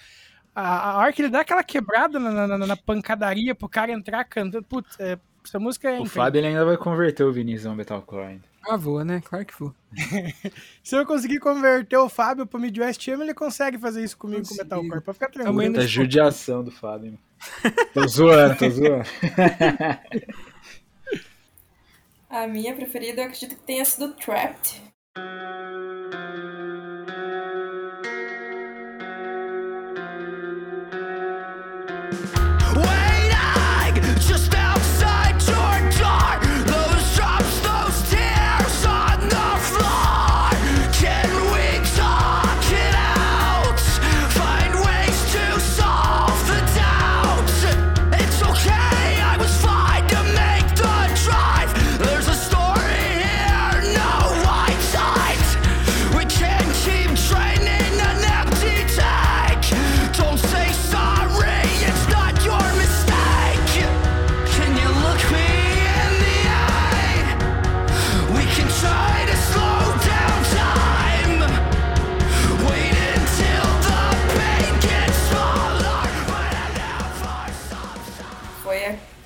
Speaker 1: A, a hora que ele dá aquela quebrada na, na, na pancadaria pro cara entrar cantando. Putz, é, essa música é
Speaker 2: O
Speaker 1: incrível.
Speaker 2: Fábio ele ainda vai converter o Vinícius ao Metalcore ainda.
Speaker 3: Ah, vou, né? Claro que vou.
Speaker 1: Se eu conseguir converter o Fábio pro Midwest Ham, ele consegue fazer isso comigo com o. Metalcore. Pode ficar tranquilo.
Speaker 2: Muita judiação do Fábio. Tô zoando, tô zoando.
Speaker 4: A minha preferida eu acredito que tenha sido Trapped.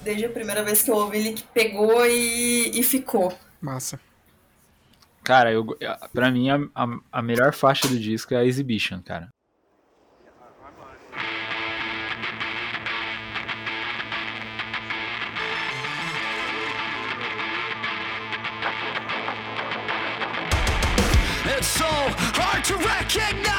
Speaker 4: Desde a primeira vez que eu ouvi ele que pegou e, e ficou.
Speaker 3: Massa.
Speaker 2: Cara, eu, pra mim, a, a, a melhor faixa do disco é a Exhibition, cara.
Speaker 11: It's so hard to recognize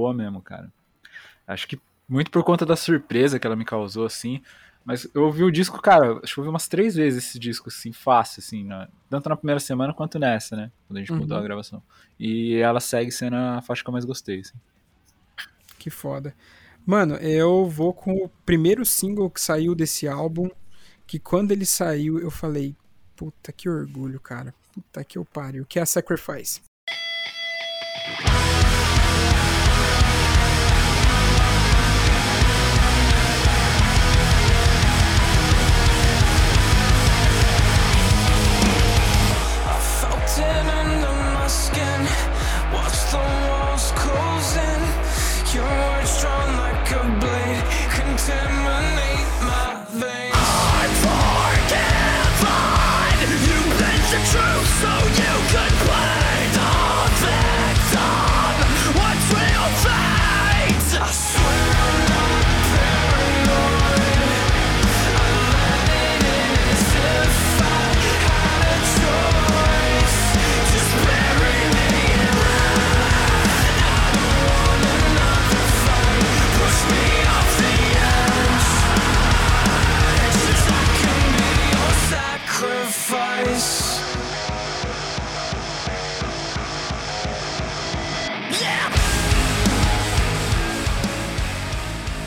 Speaker 2: boa mesmo, cara. Acho que muito por conta da surpresa que ela me causou, assim. Mas eu ouvi o disco, cara, acho que eu ouvi umas três vezes esse disco, assim, fácil, assim, na- tanto na primeira semana quanto nessa, né? Quando a gente mudou
Speaker 3: Uhum.
Speaker 2: a gravação. E ela segue sendo a faixa que eu mais gostei, assim.
Speaker 3: Que foda. Mano, eu vou com o primeiro single que saiu desse álbum, que quando ele saiu eu falei, puta que orgulho, cara. Puta que eu pariu, que é a Sacrifice.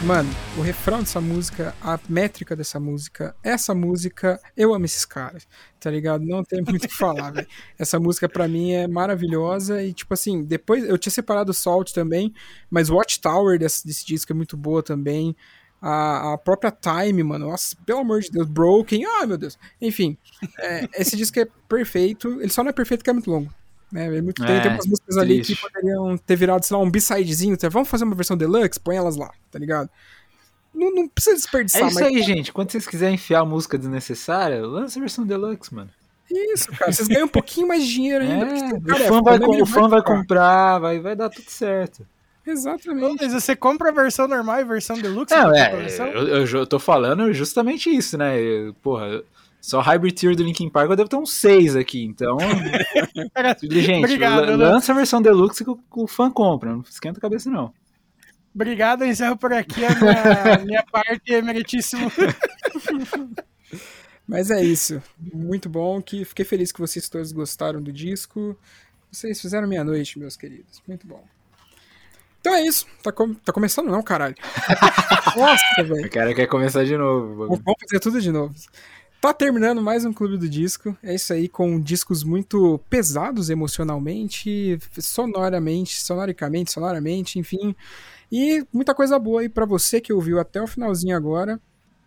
Speaker 3: Mano, o refrão dessa música, a métrica dessa música, essa música, eu amo esses caras, tá ligado? Não tem muito o que falar, velho. Essa música pra mim é maravilhosa e, tipo assim, depois eu tinha separado o Salt também, mas Watchtower desse, desse disco é muito boa também. A, a própria Time, mano, nossa, pelo amor de Deus, Broken, ai meu Deus. Enfim, é, esse disco é perfeito, ele só não é perfeito porque é muito longo. Né? É muito, tem,
Speaker 2: É,
Speaker 3: tem umas músicas ali que poderiam ter virado, sei lá, um B-sidezinho. tá? Vamos fazer uma versão deluxe? Põe elas lá, tá ligado? Não, não precisa desperdiçar
Speaker 2: É isso
Speaker 3: mais.
Speaker 2: aí, gente. Quando vocês quiserem enfiar música desnecessária, lança a versão deluxe, mano.
Speaker 3: Isso, cara. Vocês ganham um pouquinho mais de dinheiro ainda. porque
Speaker 2: É,
Speaker 3: tem
Speaker 2: o
Speaker 3: tarefa,
Speaker 2: fã vai,
Speaker 3: né?
Speaker 2: com- o fã vai
Speaker 3: comprar.
Speaker 2: vai, vai dar tudo certo.
Speaker 3: Exatamente.
Speaker 1: Mas você compra a versão normal e a versão deluxe?
Speaker 2: Não, é, eu, eu, eu tô falando justamente isso, né? Eu- Porra, só Hybrid Theory do Linkin Park eu devo ter uns seis aqui, então. gente,
Speaker 1: Obrigado,
Speaker 2: la- lança a versão deluxe que o, o fã compra, não esquenta a cabeça, não.
Speaker 1: Obrigado, eu encerro por aqui a minha, minha parte, emeritíssimo.
Speaker 3: Mas é isso. Muito bom. Que fiquei feliz que vocês todos gostaram do disco. Vocês fizeram minha noite, meus queridos. Muito bom. Então é isso. Tá, com- tá começando não, caralho. Nossa, velho.
Speaker 2: O cara quer começar de novo.
Speaker 3: Vamos fazer tudo de novo. Tá terminando mais um Clube do Disco. É isso aí, com discos muito pesados emocionalmente, sonoramente, sonoricamente, sonoramente, enfim. E muita coisa boa aí pra você que ouviu até o finalzinho agora.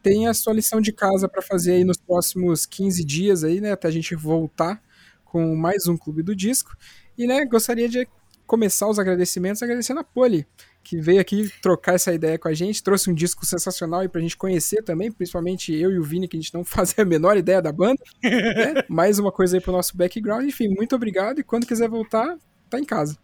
Speaker 3: Tem a sua lição de casa pra fazer aí nos próximos 15 dias aí, né, até a gente voltar com mais um Clube do Disco. E, né, gostaria de começar os agradecimentos agradecendo a Poli, que veio aqui trocar essa ideia com a gente, trouxe um disco sensacional aí pra gente conhecer também, principalmente eu e o Vini, que a gente não fazia a menor ideia da banda. né? Mais uma coisa aí pro nosso background. Enfim, muito obrigado e quando quiser voltar, tá em casa.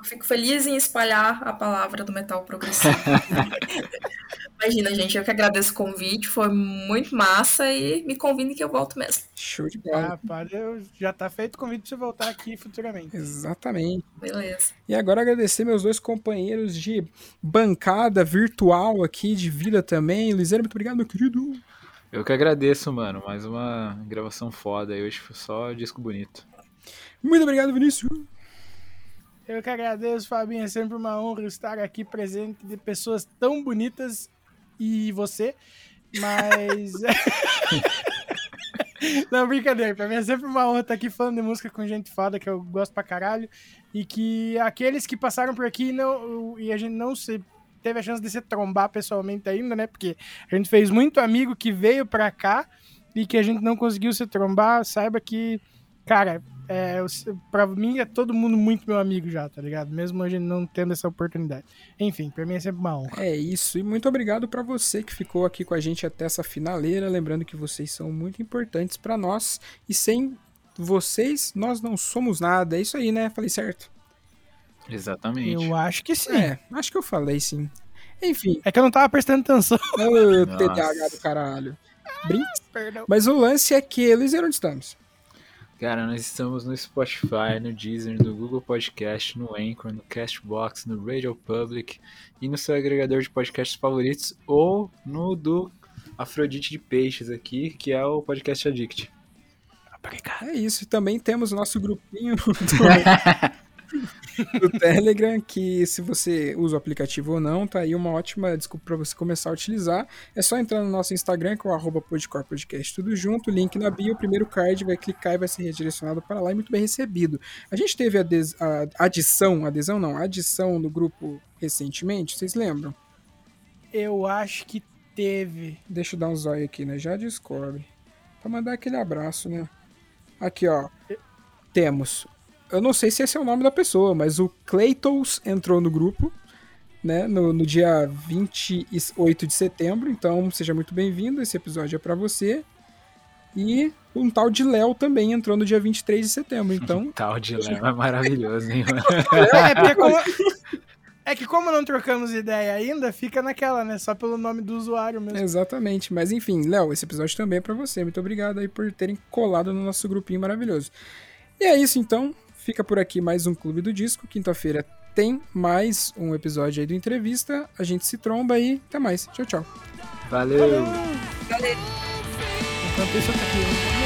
Speaker 4: Eu fico feliz em espalhar a palavra do metal progressivo. Imagina, gente, eu que agradeço o convite, foi muito massa e me convide que eu volto mesmo.
Speaker 3: Show de bola.
Speaker 1: Rapaz, eu- já tá feito o convite pra você voltar aqui futuramente.
Speaker 3: Exatamente.
Speaker 4: Beleza.
Speaker 3: E agora agradecer meus dois companheiros de bancada virtual aqui, de vida também. Liseiro, muito obrigado, meu querido.
Speaker 2: Eu que agradeço, mano. Mais uma gravação foda aí. Hoje foi só disco bonito.
Speaker 3: Muito obrigado, Vinícius.
Speaker 1: Eu que agradeço, Fabinho. É sempre uma honra estar aqui presente de pessoas tão bonitas e você. Mas. Não, brincadeira. Pra mim é sempre uma honra estar aqui falando de música com gente foda que eu gosto pra caralho. E que aqueles que passaram por aqui não, e a gente não se teve a chance de se trombar pessoalmente ainda, né? Porque a gente fez muito amigo que veio pra cá e que a gente não conseguiu se trombar. Saiba que, cara, é, pra mim é todo mundo muito meu amigo já, tá ligado? Mesmo a gente não tendo essa oportunidade. Enfim, pra mim é sempre uma honra.
Speaker 3: É isso, e muito obrigado pra você que ficou aqui com a gente até essa finaleira. Lembrando que vocês são muito importantes pra nós e sem vocês nós não somos nada. É isso aí, né? Falei certo?
Speaker 2: Exatamente.
Speaker 1: Eu acho que sim.
Speaker 3: É, acho que eu falei sim. Enfim,
Speaker 1: É que eu não tava prestando atenção.
Speaker 3: ô. TDAH do caralho. Brinca.
Speaker 1: Perdão.
Speaker 3: Mas o lance é que, Luiz, onde estamos?
Speaker 2: Cara, nós estamos no Spotify, no Deezer, no Google Podcast, no Anchor, no Castbox, no Radio Public e no seu agregador de podcasts favoritos ou no do Afrodite de Peixes aqui, que é o Podcast Addict.
Speaker 3: É isso, e também temos o nosso grupinho do, do Telegram, que se você usa o aplicativo ou não, tá aí uma ótima desculpa para você começar a utilizar. É só entrar no nosso Instagram, que é o arroba Podcast, tudo junto, link na bio, o primeiro card, vai clicar e vai ser redirecionado para lá e muito bem recebido. A gente teve ades- a adição, adesão não, adição no grupo recentemente, vocês lembram?
Speaker 1: Eu acho que teve.
Speaker 3: Deixa eu dar um zóio aqui, né? Já descobre. Pra mandar aquele abraço, né? Aqui, ó. Temos. Eu não sei se esse é o nome da pessoa, mas o Cleitos entrou no grupo, né? No, no dia 28 de setembro. Então, seja muito bem-vindo. Esse episódio é pra você. E um tal de Léo também entrou no dia 23 de setembro. Então,
Speaker 2: Tal de Léo é maravilhoso, hein?
Speaker 1: É, porque como... é que como não trocamos ideia ainda, fica naquela, né? Só pelo nome do usuário mesmo.
Speaker 3: Exatamente. Mas enfim, Léo, esse episódio também é pra você. Muito obrigado aí por terem colado no nosso grupinho maravilhoso. E é isso então. Fica por aqui mais um Clube do Disco. Quinta-feira tem mais um episódio aí do entrevista. A gente se tromba aí. Até mais. Tchau, tchau.
Speaker 2: Valeu!
Speaker 1: Enquanto isso, eu tô aqui.